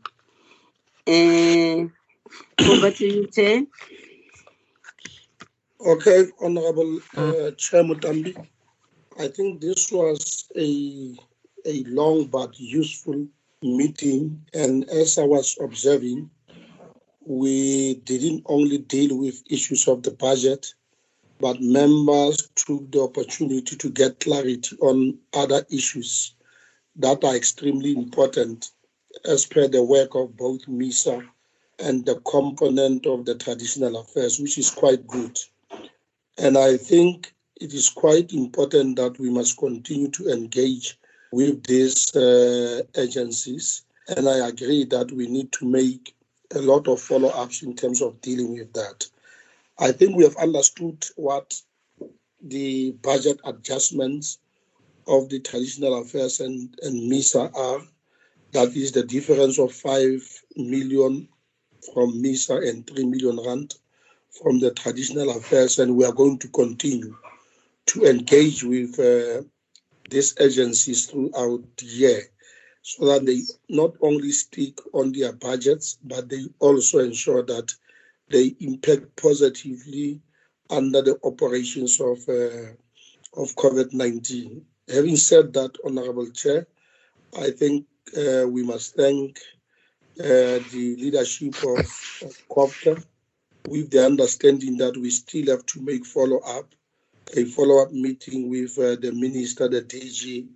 [SPEAKER 1] Uh, over to you, Chair.
[SPEAKER 6] Okay, Honorable uh, Chair Muthambi. I think this was a, a long but useful meeting. And as I was observing, we didn't only deal with issues of the budget, but members took the opportunity to get clarity on other issues that are extremely important as per the work of both MISA and the component of the traditional affairs, which is quite good. And I think it is quite important that we must continue to engage with these uh, agencies. And I agree that we need to make a lot of follow ups in terms of dealing with that. I think we have understood what the budget adjustments of the traditional affairs and, and MISA are. That is the difference of 5 million from MISA and 3 million rand from the traditional affairs. And we are going to continue to engage with uh, these agencies throughout the year so that they not only stick on their budgets, but they also ensure that they impact positively under the operations of, uh, of COVID 19. Having said that, Honorable Chair, I think uh, we must thank the leadership of, of COGTA with the understanding that we still have to make follow up, a follow up meeting with uh, the minister, the DG,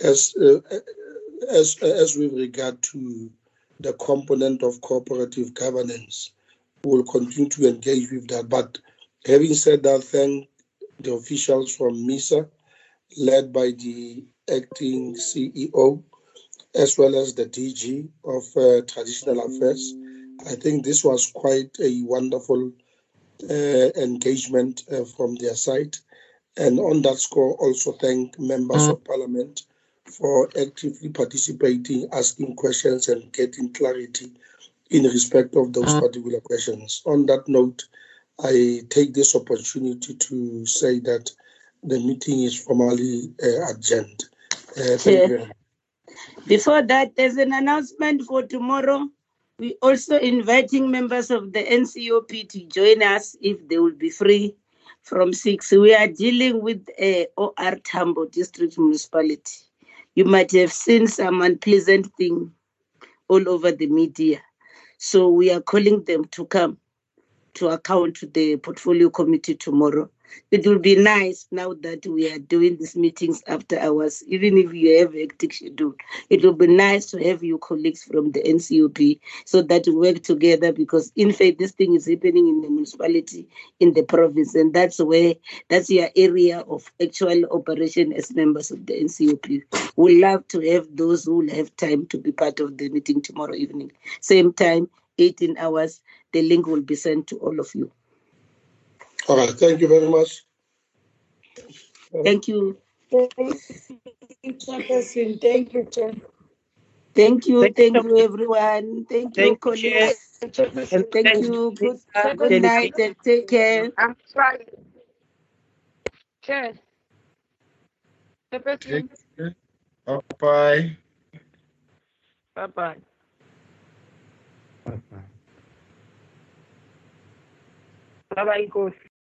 [SPEAKER 6] as, uh, as, as with regard to the component of cooperative governance. We will continue to engage with that. But having said that, thank the officials from MISA, led by the acting CEO, as well as the DG of uh, Traditional Affairs. I think this was quite a wonderful uh, engagement uh, from their side. And on that score, also thank members of parliament for actively participating, asking questions, and getting clarity in respect of those particular questions. On that note, I take this opportunity to say that the meeting is formally uh, adjourned. Uh, thank you very much.
[SPEAKER 1] Before that, there's an announcement for tomorrow. We also inviting members of the NCOP to join us if they will be free from six. We are dealing with a OR Tambo District Municipality. You might have seen some unpleasant thing all over the media. So we are calling them to come to account to the portfolio committee tomorrow. It will be nice now that we are doing these meetings after hours, even if you have a hectic schedule. It will be nice to have your colleagues from the NCOP so that we work together because, in fact, this thing is happening in the municipality, in the province, and that's where that's your area of actual operation as members of the NCOP. We love to have those who will have time to be part of the meeting tomorrow evening. Same time, 18 hours. The link will be sent to all of you.
[SPEAKER 6] All right, thank you very much.
[SPEAKER 1] Thank you.
[SPEAKER 12] Thank you, Thank you, Chair.
[SPEAKER 1] Thank you.
[SPEAKER 3] Thank
[SPEAKER 1] Thank
[SPEAKER 3] you.
[SPEAKER 1] you, everyone. Thank you,
[SPEAKER 3] Thank you, Chair.
[SPEAKER 1] colleagues. Thank
[SPEAKER 3] thank
[SPEAKER 1] you. Good, good night and take care.
[SPEAKER 2] I'm sorry. Chair. Chairperson.
[SPEAKER 14] Bye-bye.
[SPEAKER 2] Bye-bye. Bye-bye, Nkosi.